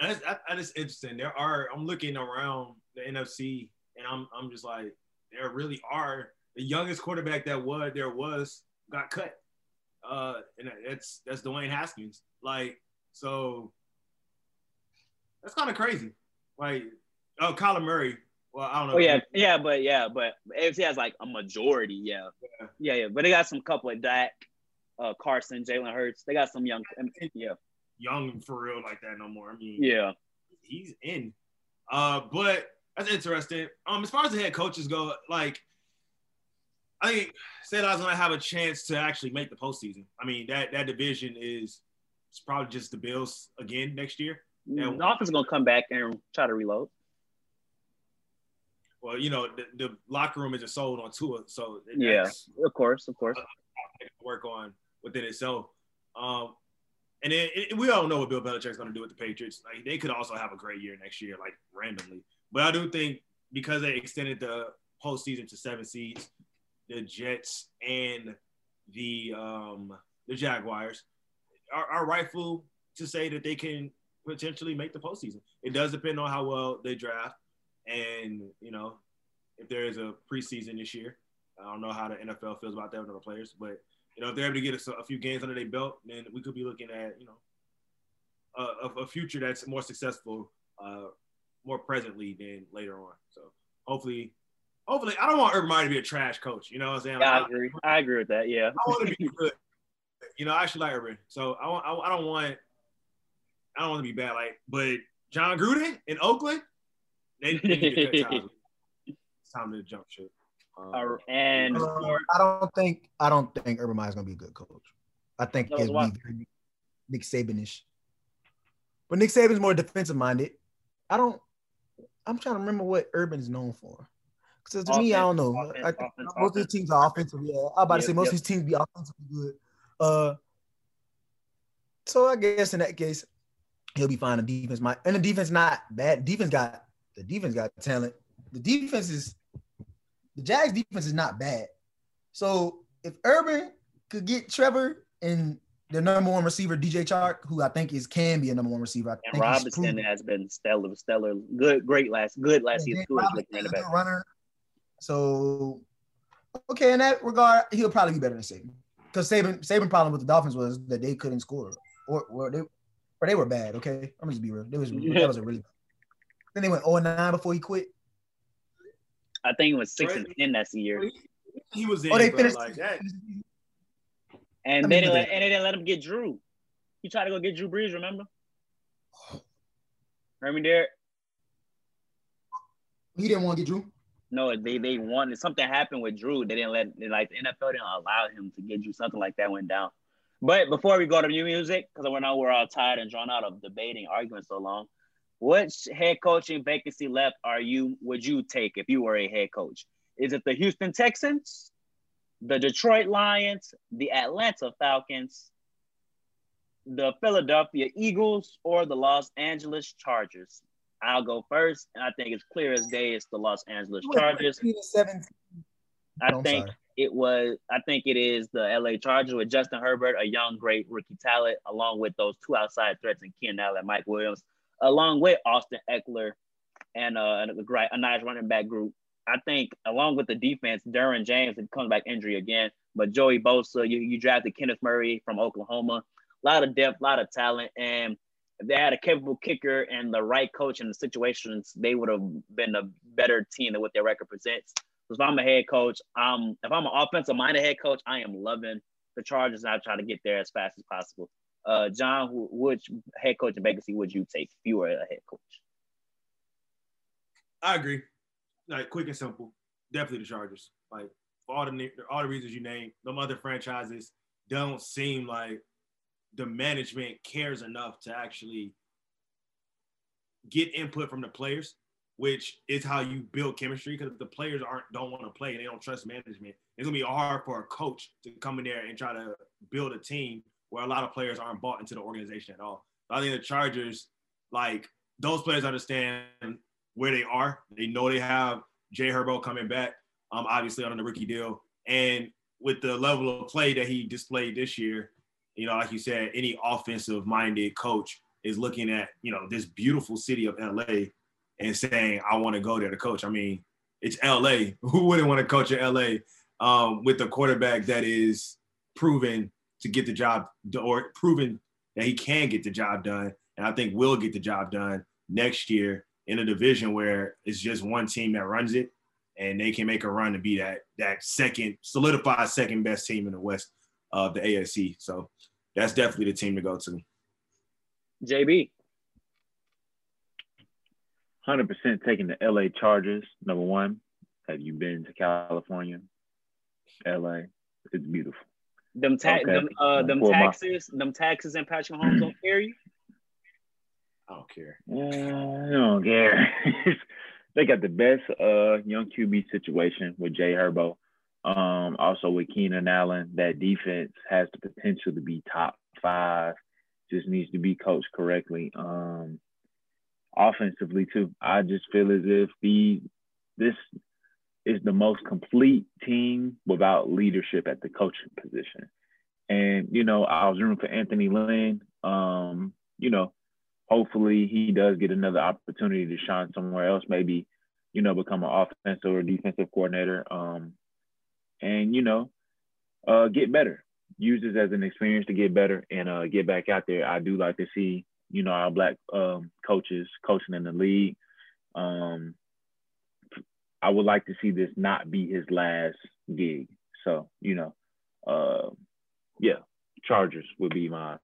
That's, that, that is interesting. There are I'm looking around the NFC and I'm I'm just like there really are the youngest quarterback that was there was got cut. Uh and that's that's Dwayne Haskins. Like so that's kind of crazy. Like oh Kyler Murray. Well, I don't know. Oh yeah, yeah, but yeah, but AFC has like a majority. Yeah, Yeah. yeah, yeah. But they got some couple of Dak, uh, Carson, Jalen Hurts. They got some young. Yeah, young for real like that no more. I mean, yeah. he's in. Uh, but that's interesting. Um, as far as the head coaches go, like I think Seattle gonna have a chance to actually make the postseason. I mean, that that division is it's probably just the Bills again next year. Yeah. The offense is gonna come back and try to reload. Well, you know, the, the locker room isn't sold on Tua, so Yeah. Of course, of course. work on within itself. Um, and then it, we all know what Bill Belichick's going to do with the Patriots. Like they could also have a great year next year, like randomly. But I do think because they extended the postseason to seven seeds, the Jets and the um, the Jaguars are, are rightful to say that they can potentially make the postseason. It does depend on how well they draft, and you know if there is a preseason this year. I don't know how the NFL feels about that with other players, but you know if they're able to get a, a few games under their belt, then we could be looking at you know a, a- future that's more successful, uh, more presently than later on. So hopefully, hopefully, I don't want Urban Meyer to be a trash coach. You know what I'm saying? Yeah, I Like, agree. I agree with that. Yeah. I want to be [LAUGHS] good. You know, I actually like Urban, so I want. I, I don't want. I don't want to be bad. Like, but Jon Gruden in Oakland, they, they need to cut ties. It's time to jump ship. Um, Uh, and Uh, I don't think I don't think Urban Meyer's gonna be a good coach. I think No, it'll why? be very Nick Sabanish. But Nick Saban's more defensive minded. I don't. I'm trying to remember what Urban is known for. Because to me, I don't know. Offense, I think offense, most of his teams are offensive. Yeah, I'm about to say most yep. of his teams be offensively good. Uh, so I guess in that case, he'll be fine. The defense might, and the defense not bad. Defense got the defense got talent. The defense is the Jags defense is not bad. So if Urban could get Trevor and the number one receiver DJ Chark, who I think is can be a number one receiver, I and Robinson has been stellar, stellar, good, great last, good last Yeah, season. James Too, as Robinson looking at is the a back. good runner. So okay, in that regard, he'll probably be better than Saban. Because Saban, Saban problem with the Dolphins was that they couldn't score. Or, or they But they were bad. Okay, I'm just be real. They was that was a really. Then they went 0 9 before he quit. I think it was six Right. and ten that's the year, He was in, Oh, they bro, finished. like that. and I they didn't let, and they didn't let him get Drew. He tried to go get Drew Brees. Remember? [SIGHS] Remember Derek? He didn't want to get Drew. No, they they wanted something happened with Drew. They didn't let like the NFL didn't allow him to get Drew. Something like that went down. But before we go to new music, because I know we're all tired and drawn out of debating, arguing so long. Which head coaching vacancy left are you would you take if you were a head coach? Is it the Houston Texans, the Detroit Lions, the Atlanta Falcons, the Philadelphia Eagles, or the Los Angeles Chargers? I'll go first, and I think it's clear as day it's the Los Angeles Chargers. 17. I I'm think sorry. It was. I think it is the LA Chargers with Justin Herbert, a young, great rookie talent, along with those two outside threats in Keenan Allen, Mike Williams, along with Austin Ekeler, and uh, and a great, a nice running back group. I think along with the defense, Derwin James, it comes back injury again, but Joey Bosa, you, you drafted Kenneth Murray from Oklahoma, a lot of depth, a lot of talent, and if they had a capable kicker and the right coach in the situations, they would have been a better team than what their record presents. If I'm a head coach, um, if I'm an offensive minded head coach, I am loving the Chargers and I try to get there as fast as possible. Uh, John, which head coaching vacancy would you take if you were a head coach? I agree. Like quick and simple. Definitely the Chargers. Like for all the all the reasons you named, them other franchises don't seem like the management cares enough to actually get input from the players, which is how you build chemistry. Because the players aren't don't want to play and they don't trust management, it's gonna be hard for a coach to come in there and try to build a team where a lot of players aren't bought into the organization at all. I think the Chargers, like those players, understand where they are. They know they have Jay Herbo coming back, um, obviously on the rookie deal, and with the level of play that he displayed this year, you know, like you said, any offensive-minded coach is looking at you know this beautiful city of LA and saying, "I want to go there to coach." I mean, it's LA. [LAUGHS] Who wouldn't want to coach in LA um, with a quarterback that is proven to get the job or proven that he can get the job done, and I think will get the job done next year in a division where it's just one team that runs it, and they can make a run to be that that second solidified second best team in the West of the AFC. So that's definitely the team to go to. JB. Hundred percent taking the LA Chargers. Number one, have you been to California? LA, it's beautiful. Them ta- Okay. them uh them Well, my- taxes, them taxes and Patrick Mahomes don't carry you. I don't care. Uh, I don't care. [LAUGHS] they got the best uh young QB situation with Jay Herbo. Um, also with Keenan Allen, that defense has the potential to be top five. Just needs to be coached correctly. Um, offensively too, I just feel as if the this is the most complete team without leadership at the coaching position. And you know, I was rooting for Anthony Lynn. Um, you know, hopefully he does get another opportunity to shine somewhere else, maybe, you know, become an offensive or defensive coordinator. Um, and, you know, uh, get better. Use this as an experience to get better and uh, get back out there. I do like to see, you know, our black um, coaches coaching in the league. Um, I would like to see this not be his last gig. So, you know, uh, yeah, Chargers would be my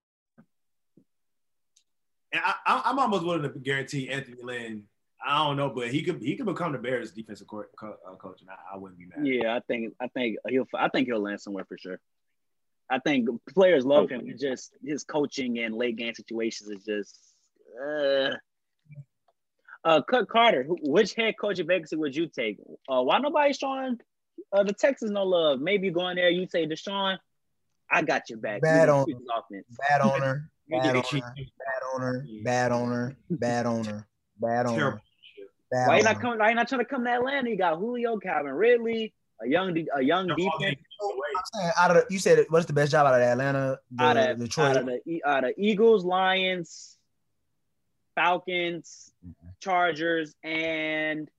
And I, I, I'm almost willing to guarantee Anthony Lynn. I don't know, but he could he could become the Bears defensive co- co- uh, coach, and I, I wouldn't be mad. Yeah, I think I think he'll I think he'll land somewhere for sure. I think players love him. It's just his coaching and late game situations is just. Uh, uh, Cut Carter, which head coach of vacancy would you take? Uh, why nobody showing uh, the Texans no love? Maybe going there, you say Deshaun, I got your back. Bad You on- offense. Bad owner. [LAUGHS] Bad get a cheap- owner. Bad owner. Bad owner. Bad owner. Bad owner. Bad Why you not owner. coming? Why you not trying to come to Atlanta? You got Julio, Calvin Ridley, a young de- a young defense. Getting away. I'm saying out of the, you said what's the best job out of Atlanta, the, out of, Detroit? out of the out of Eagles, Lions, Falcons, Mm-hmm. Chargers, and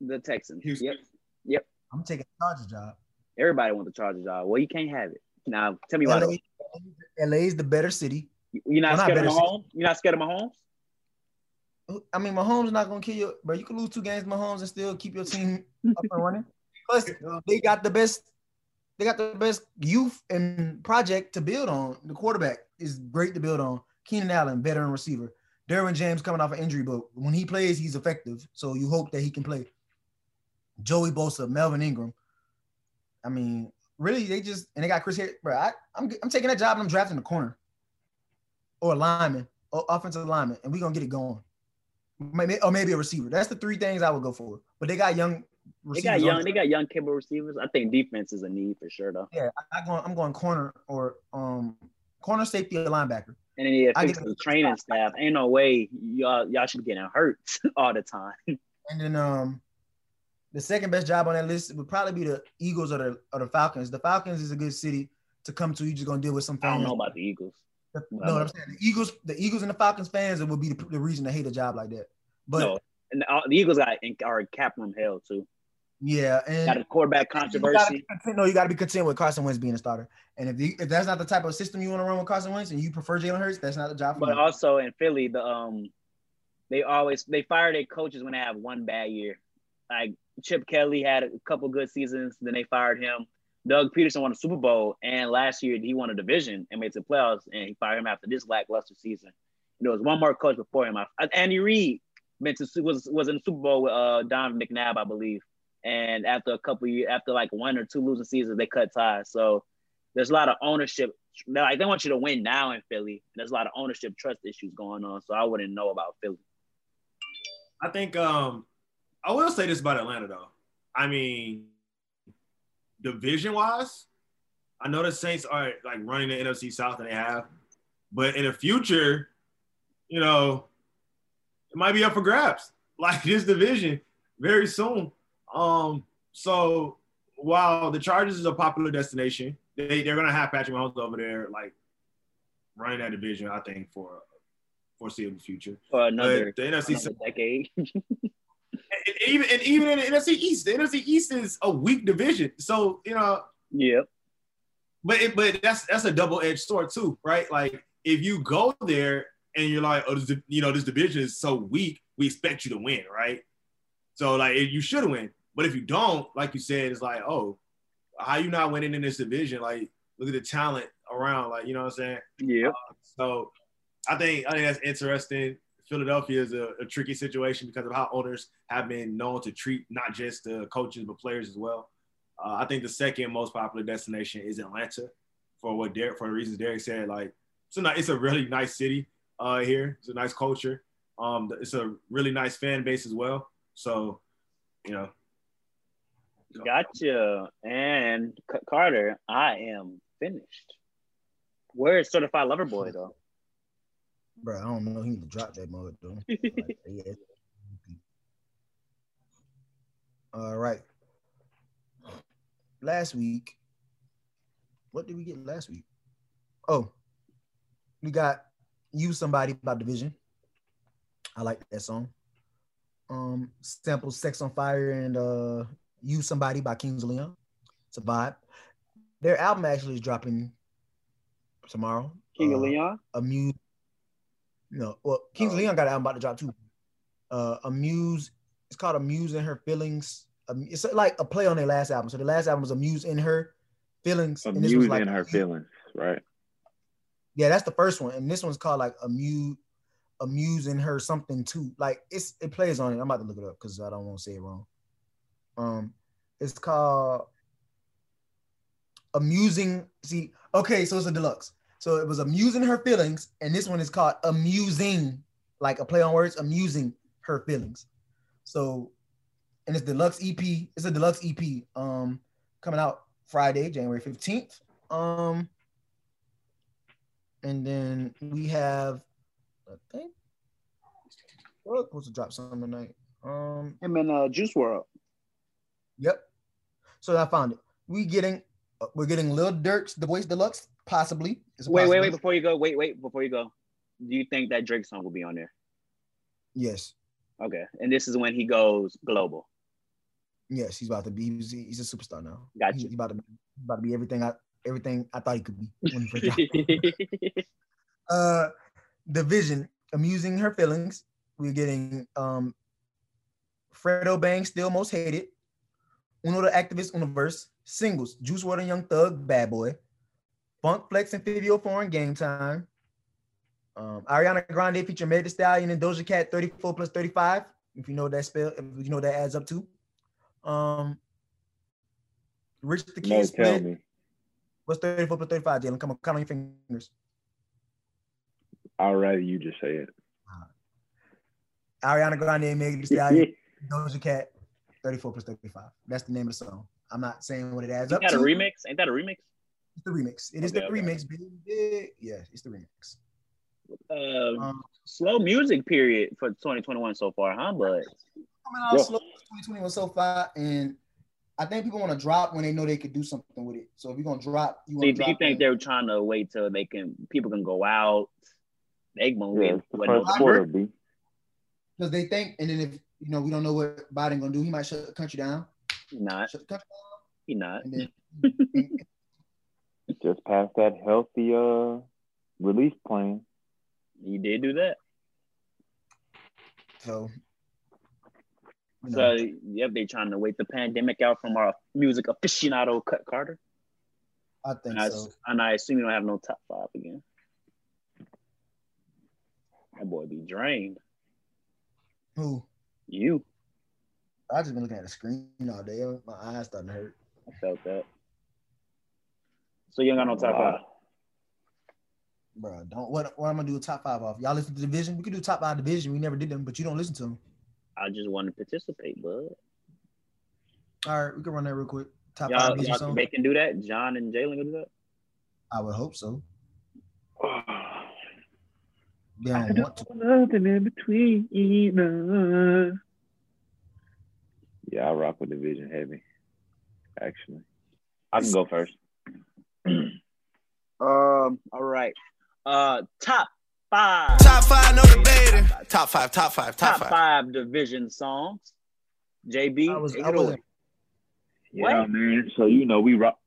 the Texans. Houston. Yep, I'm taking the Chargers job. everybody wants the Chargers job. Well, you can't have it. Now, tell me why. LA, is the better city. You're not Well, not scared of better Mahomes. You're not scared of Mahomes. I mean, Mahomes not gonna kill you, but you can lose two games, Mahomes, and still keep your team [LAUGHS] up and running. Plus, they got the best. They got the best youth and project to build on. The quarterback is great to build on. Keenan Allen, veteran receiver. Derwin James coming off an injury, but when he plays, he's effective. So you hope that he can play. Joey Bosa, Melvin Ingram. I mean, really, they just and they got Chris here, bro. I, I'm I'm taking that job and I'm drafting a corner or a lineman or offensive lineman, and we're gonna get it going. Maybe, or maybe a receiver. That's the three things I would go for. But they got young They got young. They got young capable receivers. I think defense is a need for sure though. yeah, I, I going, I'm going corner or um corner safety or linebacker. And then yeah, I fix get- the training staff. Ain't no way y'all y'all should be getting hurt [LAUGHS] all the time. And then um the second best job on that list would probably be the Eagles or the or the Falcons. The Falcons is a good city to come to. You just gonna deal with some fans. I don't know about the Eagles. No, I'm saying the Eagles, the Eagles and the Falcons fans, it would be the, the reason to hate a job like that. But no, and the, uh, the Eagles got in, are cap room hell too. yeah, and Got a quarterback You gotta controversy. be content, no, you got to be content with Carson Wentz being a starter. And if you, if that's not the type of system you want to run with Carson Wentz, and you prefer Jalen Hurts, that's not the job for But you. also in Philly, the um, they always they fire their coaches when they have one bad year. Like Chip Kelly had a couple good seasons, then they fired him. Doug Pederson won a Super Bowl, and last year he won a division and made the playoffs, and he fired him after this lackluster season. There was one more coach before him. Andy Reid went to was was in the Super Bowl with uh Don McNabb, I believe. And after a couple years, after like one or two losing seasons, they cut ties. So there's a lot of ownership. Like they want you to win now in Philly. There's a lot of ownership trust issues going on. So I wouldn't know about Philly. I think um I will say this about Atlanta though. I mean, division wise, I know the Saints are like running the NFC South and they have, but in the future, you know, it might be up for grabs. [LAUGHS] Like this division very soon. Um, so while the Chargers is a popular destination, they, they're gonna have Patrick Mahomes over there, like running that division, I think, for a foreseeable future. For another, But the NFC another decade. [LAUGHS] and even and even in the NFC East, the NFC East is a weak division. So you know, yep. but it, but that's that's a double edged sword too, right? Like if you go there and you're like, oh, this, you know, this division is so weak, we expect you to win, right? So like you should win, but if you don't, like you said, it's like, oh, how you not winning in this division? Like look at the talent around, like you know what I'm saying? Yep. So I think I think that's interesting. Philadelphia is a, a tricky situation because of how owners have been known to treat not just the coaches but players as well. Uh, I think the second most popular destination is Atlanta, for what Derek for the reasons Derek said. Like it's a it's a really nice city uh, here. It's a nice culture. Um, it's a really nice fan base as well. So, you know, Gotcha. And C- Carter, I am finished. Where's Certified Lover Boy though? [LAUGHS] Bro, I don't know. He need to drop that mode though. Like, [LAUGHS] yeah. All right. Last week, what did we get last week? Oh, we got "You Somebody" by Division. I like that song. Um, sample "Sex on Fire" and uh, "Use Somebody" by Kings of Leon. It's a vibe. Their album actually is dropping tomorrow. King of Uh, Leon? Amuse. No, well, Kings of Oh. Leon got an album about to drop too. Uh, Amuse. It's called Amuse in Her Feelings. Um, it's like a play on their last album. So the last album was Amuse in Her Feelings. and this was like her feelings, right? Yeah, that's the first one, and this one's called like Amuse, Amusing Her something too. Like it's it plays on it. I'm about to look it up because I don't want to say it wrong. Um, it's called Amusing. See, okay, so it's a deluxe. So it was amusing her feelings, and this one is called amusing, like a play on words, amusing her feelings. So, and it's deluxe EP. It's a deluxe EP. Um, coming out Friday, January fifteenth. Um, and then we have, I think, we're supposed to drop something tonight. Um, Him in uh, Juice WRLD. Yep. So I found it. We getting uh, we're getting Lil Durk's The Voice Deluxe, possibly. Wait, wait, wait! Before you go, wait, wait! Before you go, do you think that Drake song will be on there? Yes. Okay, and this is when he goes global. Yes, he's about to be. He's, he's a superstar now. Gotcha. He's about to be about to be everything I everything I thought he could be [LAUGHS] when he first dropped. uh, division amusing her feelings. We're getting um, Fredo Bang still most hated. Uno the activist universe singles. Juice WRLD and Young Thug, Bad Boy. Funk Flex and Fivio Foreign Game Time. Um, Ariana Grande feature Meg Thee Stallion and Doja Cat 34 plus 35. If you know that spell, if you know that adds up to. Um, Rich the Kid No, tell split. What's 34 plus 35, Jalen? Come on, count on your fingers. I'd rather you just say it. Ariana Grande and Meg Thee Stallion, [LAUGHS] Doja Cat, 34 plus 35. That's the name of the song. I'm not saying what it adds Ain't up that a to. remix? Ain't that a remix? It's the remix. It is Okay, the okay. remix, baby. Yeah, it's the remix. Uh, Um, slow music period for 2021 so far, huh? But coming out Yeah. slow 2021 so far, and I think people want to drop when they know they could do something with it. So if you're gonna drop, you do you want to think drop. they're trying to wait till they can people can go out? They gonna Yeah, get the what first November? because they think, and then if you know we don't know what Biden gonna do, he might shut the country down. He not. Shut the country down. He not. and then [LAUGHS] Just passed that healthy uh release plan. He did do that. so. You know, So yep, they trying to wait the pandemic out from our music aficionado Cut Carter. I think And I, so. and I assume you don't have no top five again. That boy be drained. Who? You, I just been looking at the screen all day. My eyes starting to hurt. I felt that. So you ain't got no top five. Bro, don't what what I'm gonna do a top five off. Y'all listen to division. We could do top five division. We never did them, but you don't listen to them. I just want to participate, bud. All right, we can run that real quick. Top Y'all, five y'all song. they can do that. John and Jalen can do that. I would hope so. [SIGHS] I They don't don't want to. nothing in between us. Yeah, I rock with Division heavy. Actually, I can go first. [CLEARS THROAT] Um. All right. Uh. Top five. Top five, no debating. Top five, top five, top, Top five. five division songs. JB. I was- I wasn't- Yeah, What? man. So you know we rock.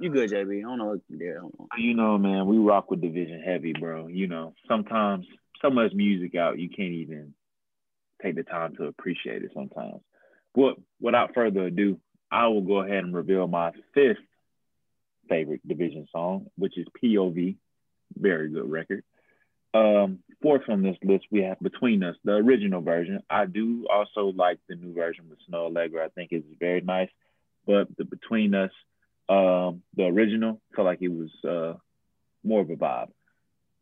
You good, JB? I don't know what you did. Hold. You know, man, we rock with Division heavy, bro. You know, sometimes so much music out, you can't even take the time to appreciate it. Sometimes. But without further ado, I will go ahead and reveal my fifth favorite Division song, which is POV. Very good record. Um, fourth on this list, we have Between Us, the original version. I do also like the new version with Snoh Aalegra. I think it's very nice. But the Between Us, um, the original, felt like it was uh, more of a vibe.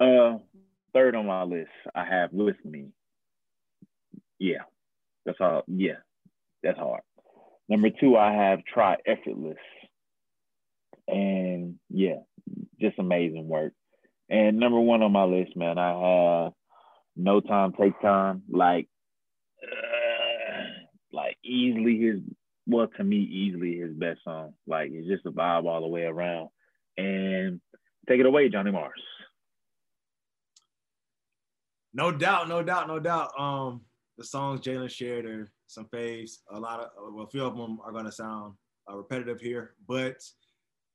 Uh, third on my list, I have With Me. Yeah, that's all. Yeah, that's hard. Number two, I have Try Effortless. And yeah, just amazing work. And number one on my list, man, I have No Time, Take Time. Like, uh, like easily his, well, to me, easily his best song. Like, it's just a vibe all the way around. And take it away, Johnny Mars. No doubt, no doubt, no doubt. Um, the songs Jalen shared are some faves. A lot of, well, a few of them are gonna sound uh, repetitive here, but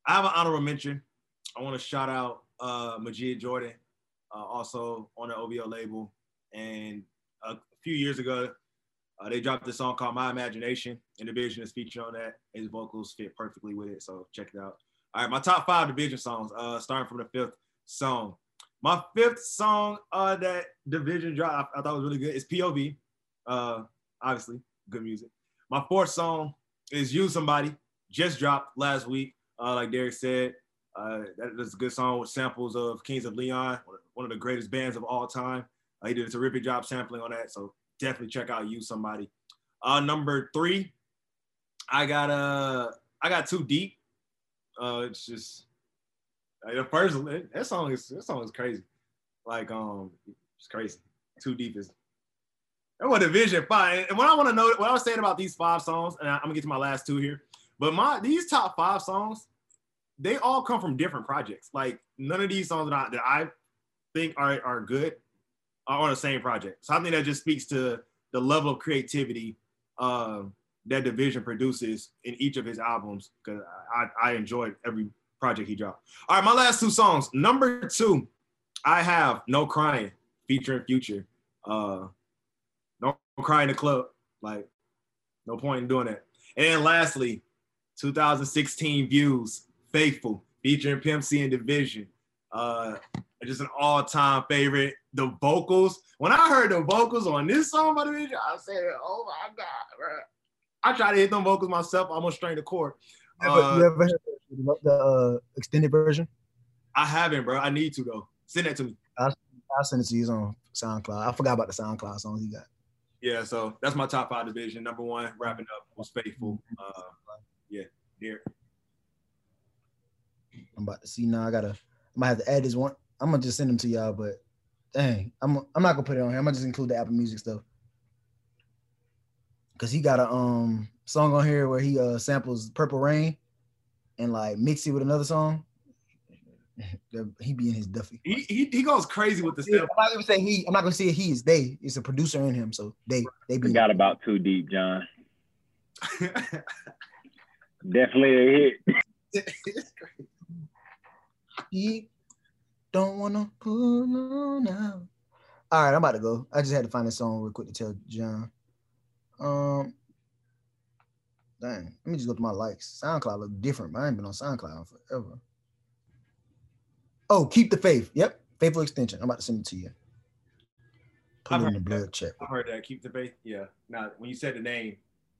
I have an honorable mention. I want to shout out uh, Majid Jordan, uh, also on the OVO label. And a few years ago, uh, they dropped a song called My Imagination, and Division is featured on that. His vocals fit perfectly with it, so check it out. All right, my top five Division songs, uh, starting from the fifth song. My fifth song uh, that Division dropped, I, I thought was really good, is POV. Uh, obviously, good music. My fourth song is You Somebody, just dropped last week. Uh, like Derek said, uh, that is a good song with samples of Kings of Leon, one of the greatest bands of all time. Uh, he did a terrific job sampling on that, so definitely check out You Somebody. Uh, number three, I got uh, I got Too Deep. Uh, it's just like, the first that song is that song is crazy. Like um, it's crazy. Too Deep is. That was vision five. And what I want to know, what I was saying about these five songs, and I, I'm gonna get to my last two here. But my these top five songs, they all come from different projects. Like none of these songs that I, that I think are, are good are on the same project. So I think that just speaks to the level of creativity uh, that division produces in each of his albums because I, I enjoyed every project he dropped. All right, my last two songs. Number two, I have No Crying featuring Future. Uh, no crying in the club. Like, no point in doing that. And lastly, 2016 views, Faithful, featuring Pimp C and Division. Uh, just an all-time favorite. The vocals. When I heard the vocals on this song by Division, I said, "Oh my god, bro!" I tried to hit them vocals myself. I almost strained the ever, Uh, you ever heard the, the uh, extended version? I haven't, bro. I need to though. Send that to me. I'll send it to you on SoundCloud. I forgot about the SoundCloud songs you got. Yeah, so that's my top five division. Number one, wrapping up was Faithful. Uh, yeah, here. I'm about to see now. I gotta. I might have to add this one. I'm gonna just send them to y'all, but dang, I'm I'm not gonna put it on here. I'm gonna just include the Apple Music stuff. Cause he got a um song on here where he uh samples Purple Rain and like mix it with another song. [LAUGHS] he be in his Duffy. He, he he goes crazy with the stuff. I'm not gonna say he. I'm not gonna say he. is they. It's a producer in him, so they they be. Forgot about Too Deep, John. [LAUGHS] Definitely a hit. [LAUGHS] He don't wanna pull on now. All right, I'm about to go. I just had to find this song real quick to tell John. Um, dang, let me just go to my likes. SoundCloud look different. I ain't been on SoundCloud forever. Oh, keep the faith. Yep, faithful extension. I'm about to send it to you. Put I've it in the that. blood check. I've heard that. Keep the faith. Yeah. Now, when you said the name,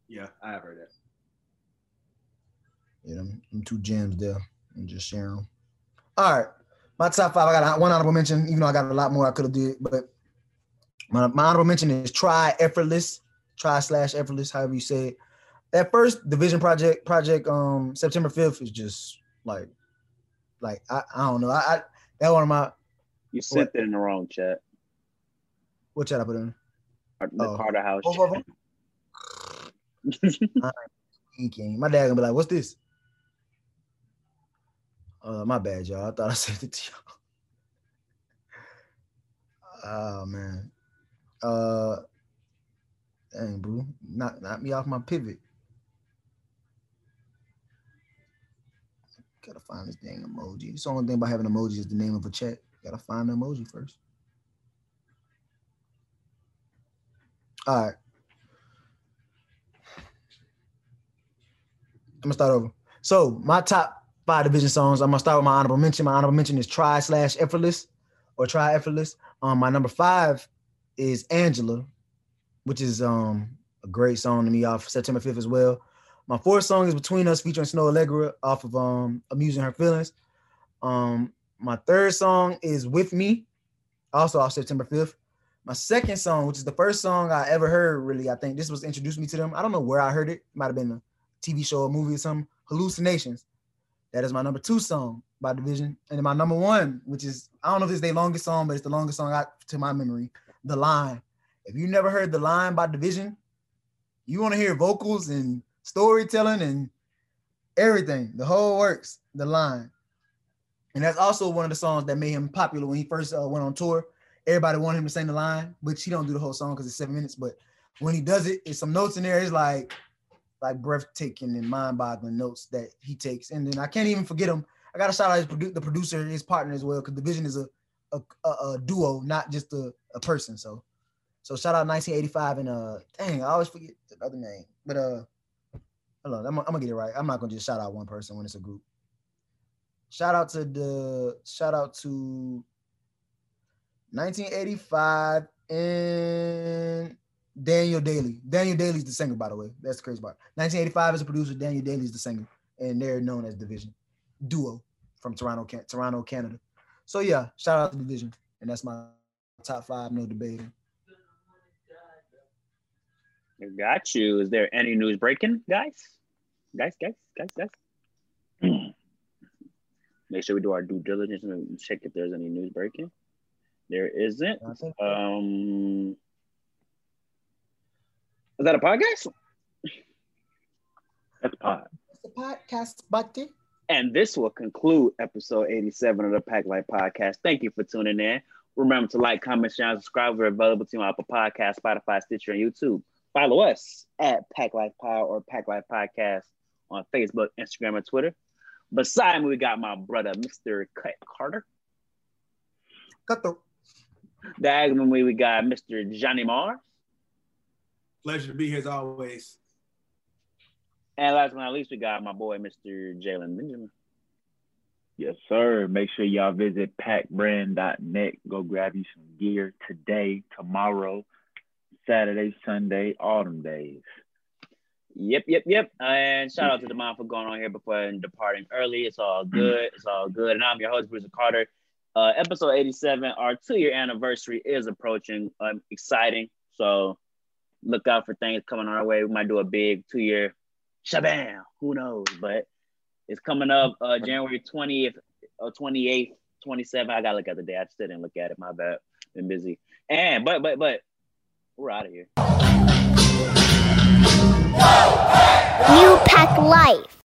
yeah, I have heard that. Yeah, them, them two gems there. And just sharing them. All right. My top five, I got one honorable mention, even though I got a lot more I could have did, but my, my honorable mention is try effortless, try slash effortless, however you say it. That first division project, project um September 5th is just like like I, I don't know. I, I that one of my You sent it in the wrong chat. what chat I put in? The Oh. Carter House. Them? [LAUGHS] He came. My dad gonna be like, what's this? Uh, my bad, y'all. I thought I [LAUGHS] sent it to y'all. Oh man. Uh, dang, boo. Knock, knock me off my pivot. Gotta find this dang emoji. It's the only thing about having emoji is the name of a chat. Gotta find the emoji first. All right. I'm gonna start over. So my top five division songs. I'm gonna start with my honorable mention. My honorable mention is Try slash Effortless or Try Effortless. Um, my number five is Angela, which is um a great song to me off September 5th as well. My fourth song is Between Us featuring Snoh Aalegra off of um Amusing Her Feelings. Um, my third song is With Me, also off September 5th. My second song, which is the first song I ever heard, really, I think this was introduced me to them. I don't know where I heard it. It might have been a TV show a movie or something. Hallucinations. That is my number two song by Division. And then my number one, which is I don't know if it's their longest song, but it's the longest song I, to my memory. The Line. If you never heard The Line by Division, you want to hear vocals and storytelling and everything, the whole works. The Line. And that's also one of the songs that made him popular when he first uh, went on tour. Everybody wanted him to sing the line, which he don't do the whole song because it's seven minutes. But when he does it, it's some notes in there. It's like like breathtaking and mind-boggling notes that he takes. And then I can't even forget him. I gotta shout out his produ- the producer, his partner as well, because Division is a a, a, a duo, not just a, a person. So so shout out 1985 and uh dang, I always forget the other name. But uh hold on, I'm, I'm gonna get it right. I'm not gonna just shout out one person when it's a group. Shout out to the shout out to 1985 and Daniel Daley. Daniel Daley's the singer, by the way. That's the crazy part. 1985 is a producer. Daniel Daley's the singer, and they're known as Division duo from Toronto, Can- Toronto, Canada. So yeah, shout out to Division, and that's my top five, no debating. Got you. Is there any news breaking, guys? Guys, guys, guys, guys. [CLEARS THROAT] Make sure we do our due diligence and check if there's any news breaking. There isn't. Um, is that a podcast? That's pot. it's the podcast, buddy. And this will conclude episode 87 of the Pack Life Podcast. Thank you for tuning in. Remember to like, comment, share, and subscribe. We're available to you on Apple Podcast, Spotify, Stitcher, and YouTube. Follow us at Pack Life Pod or Pack Life Podcast on Facebook, Instagram, and Twitter. Beside me, we got my brother, Mr. Cut Carter. Cut the Diagonally, we got Mr. Johnny Mars. Pleasure to be here as always. And last but not least, we got my boy, Mr. Jalen Benjamin. Yes, sir. Make sure y'all visit packbrand.net. Go grab you some gear today, tomorrow, Saturday, Sunday, autumn days. Yep, yep, yep. And shout out to the mom for going on here before and departing early. It's all good. It's all good. And I'm your host, Bruce Carter. Uh, episode 87, our two year anniversary is approaching. Um, exciting. So look out for things coming our way. We might do a big two year shabam. Who knows? But it's coming up uh, January 20th or 28th, 27th. I gotta look at the day. I just didn't look at it. My bad. Been busy. And but but but we're out of here. New Pack Life.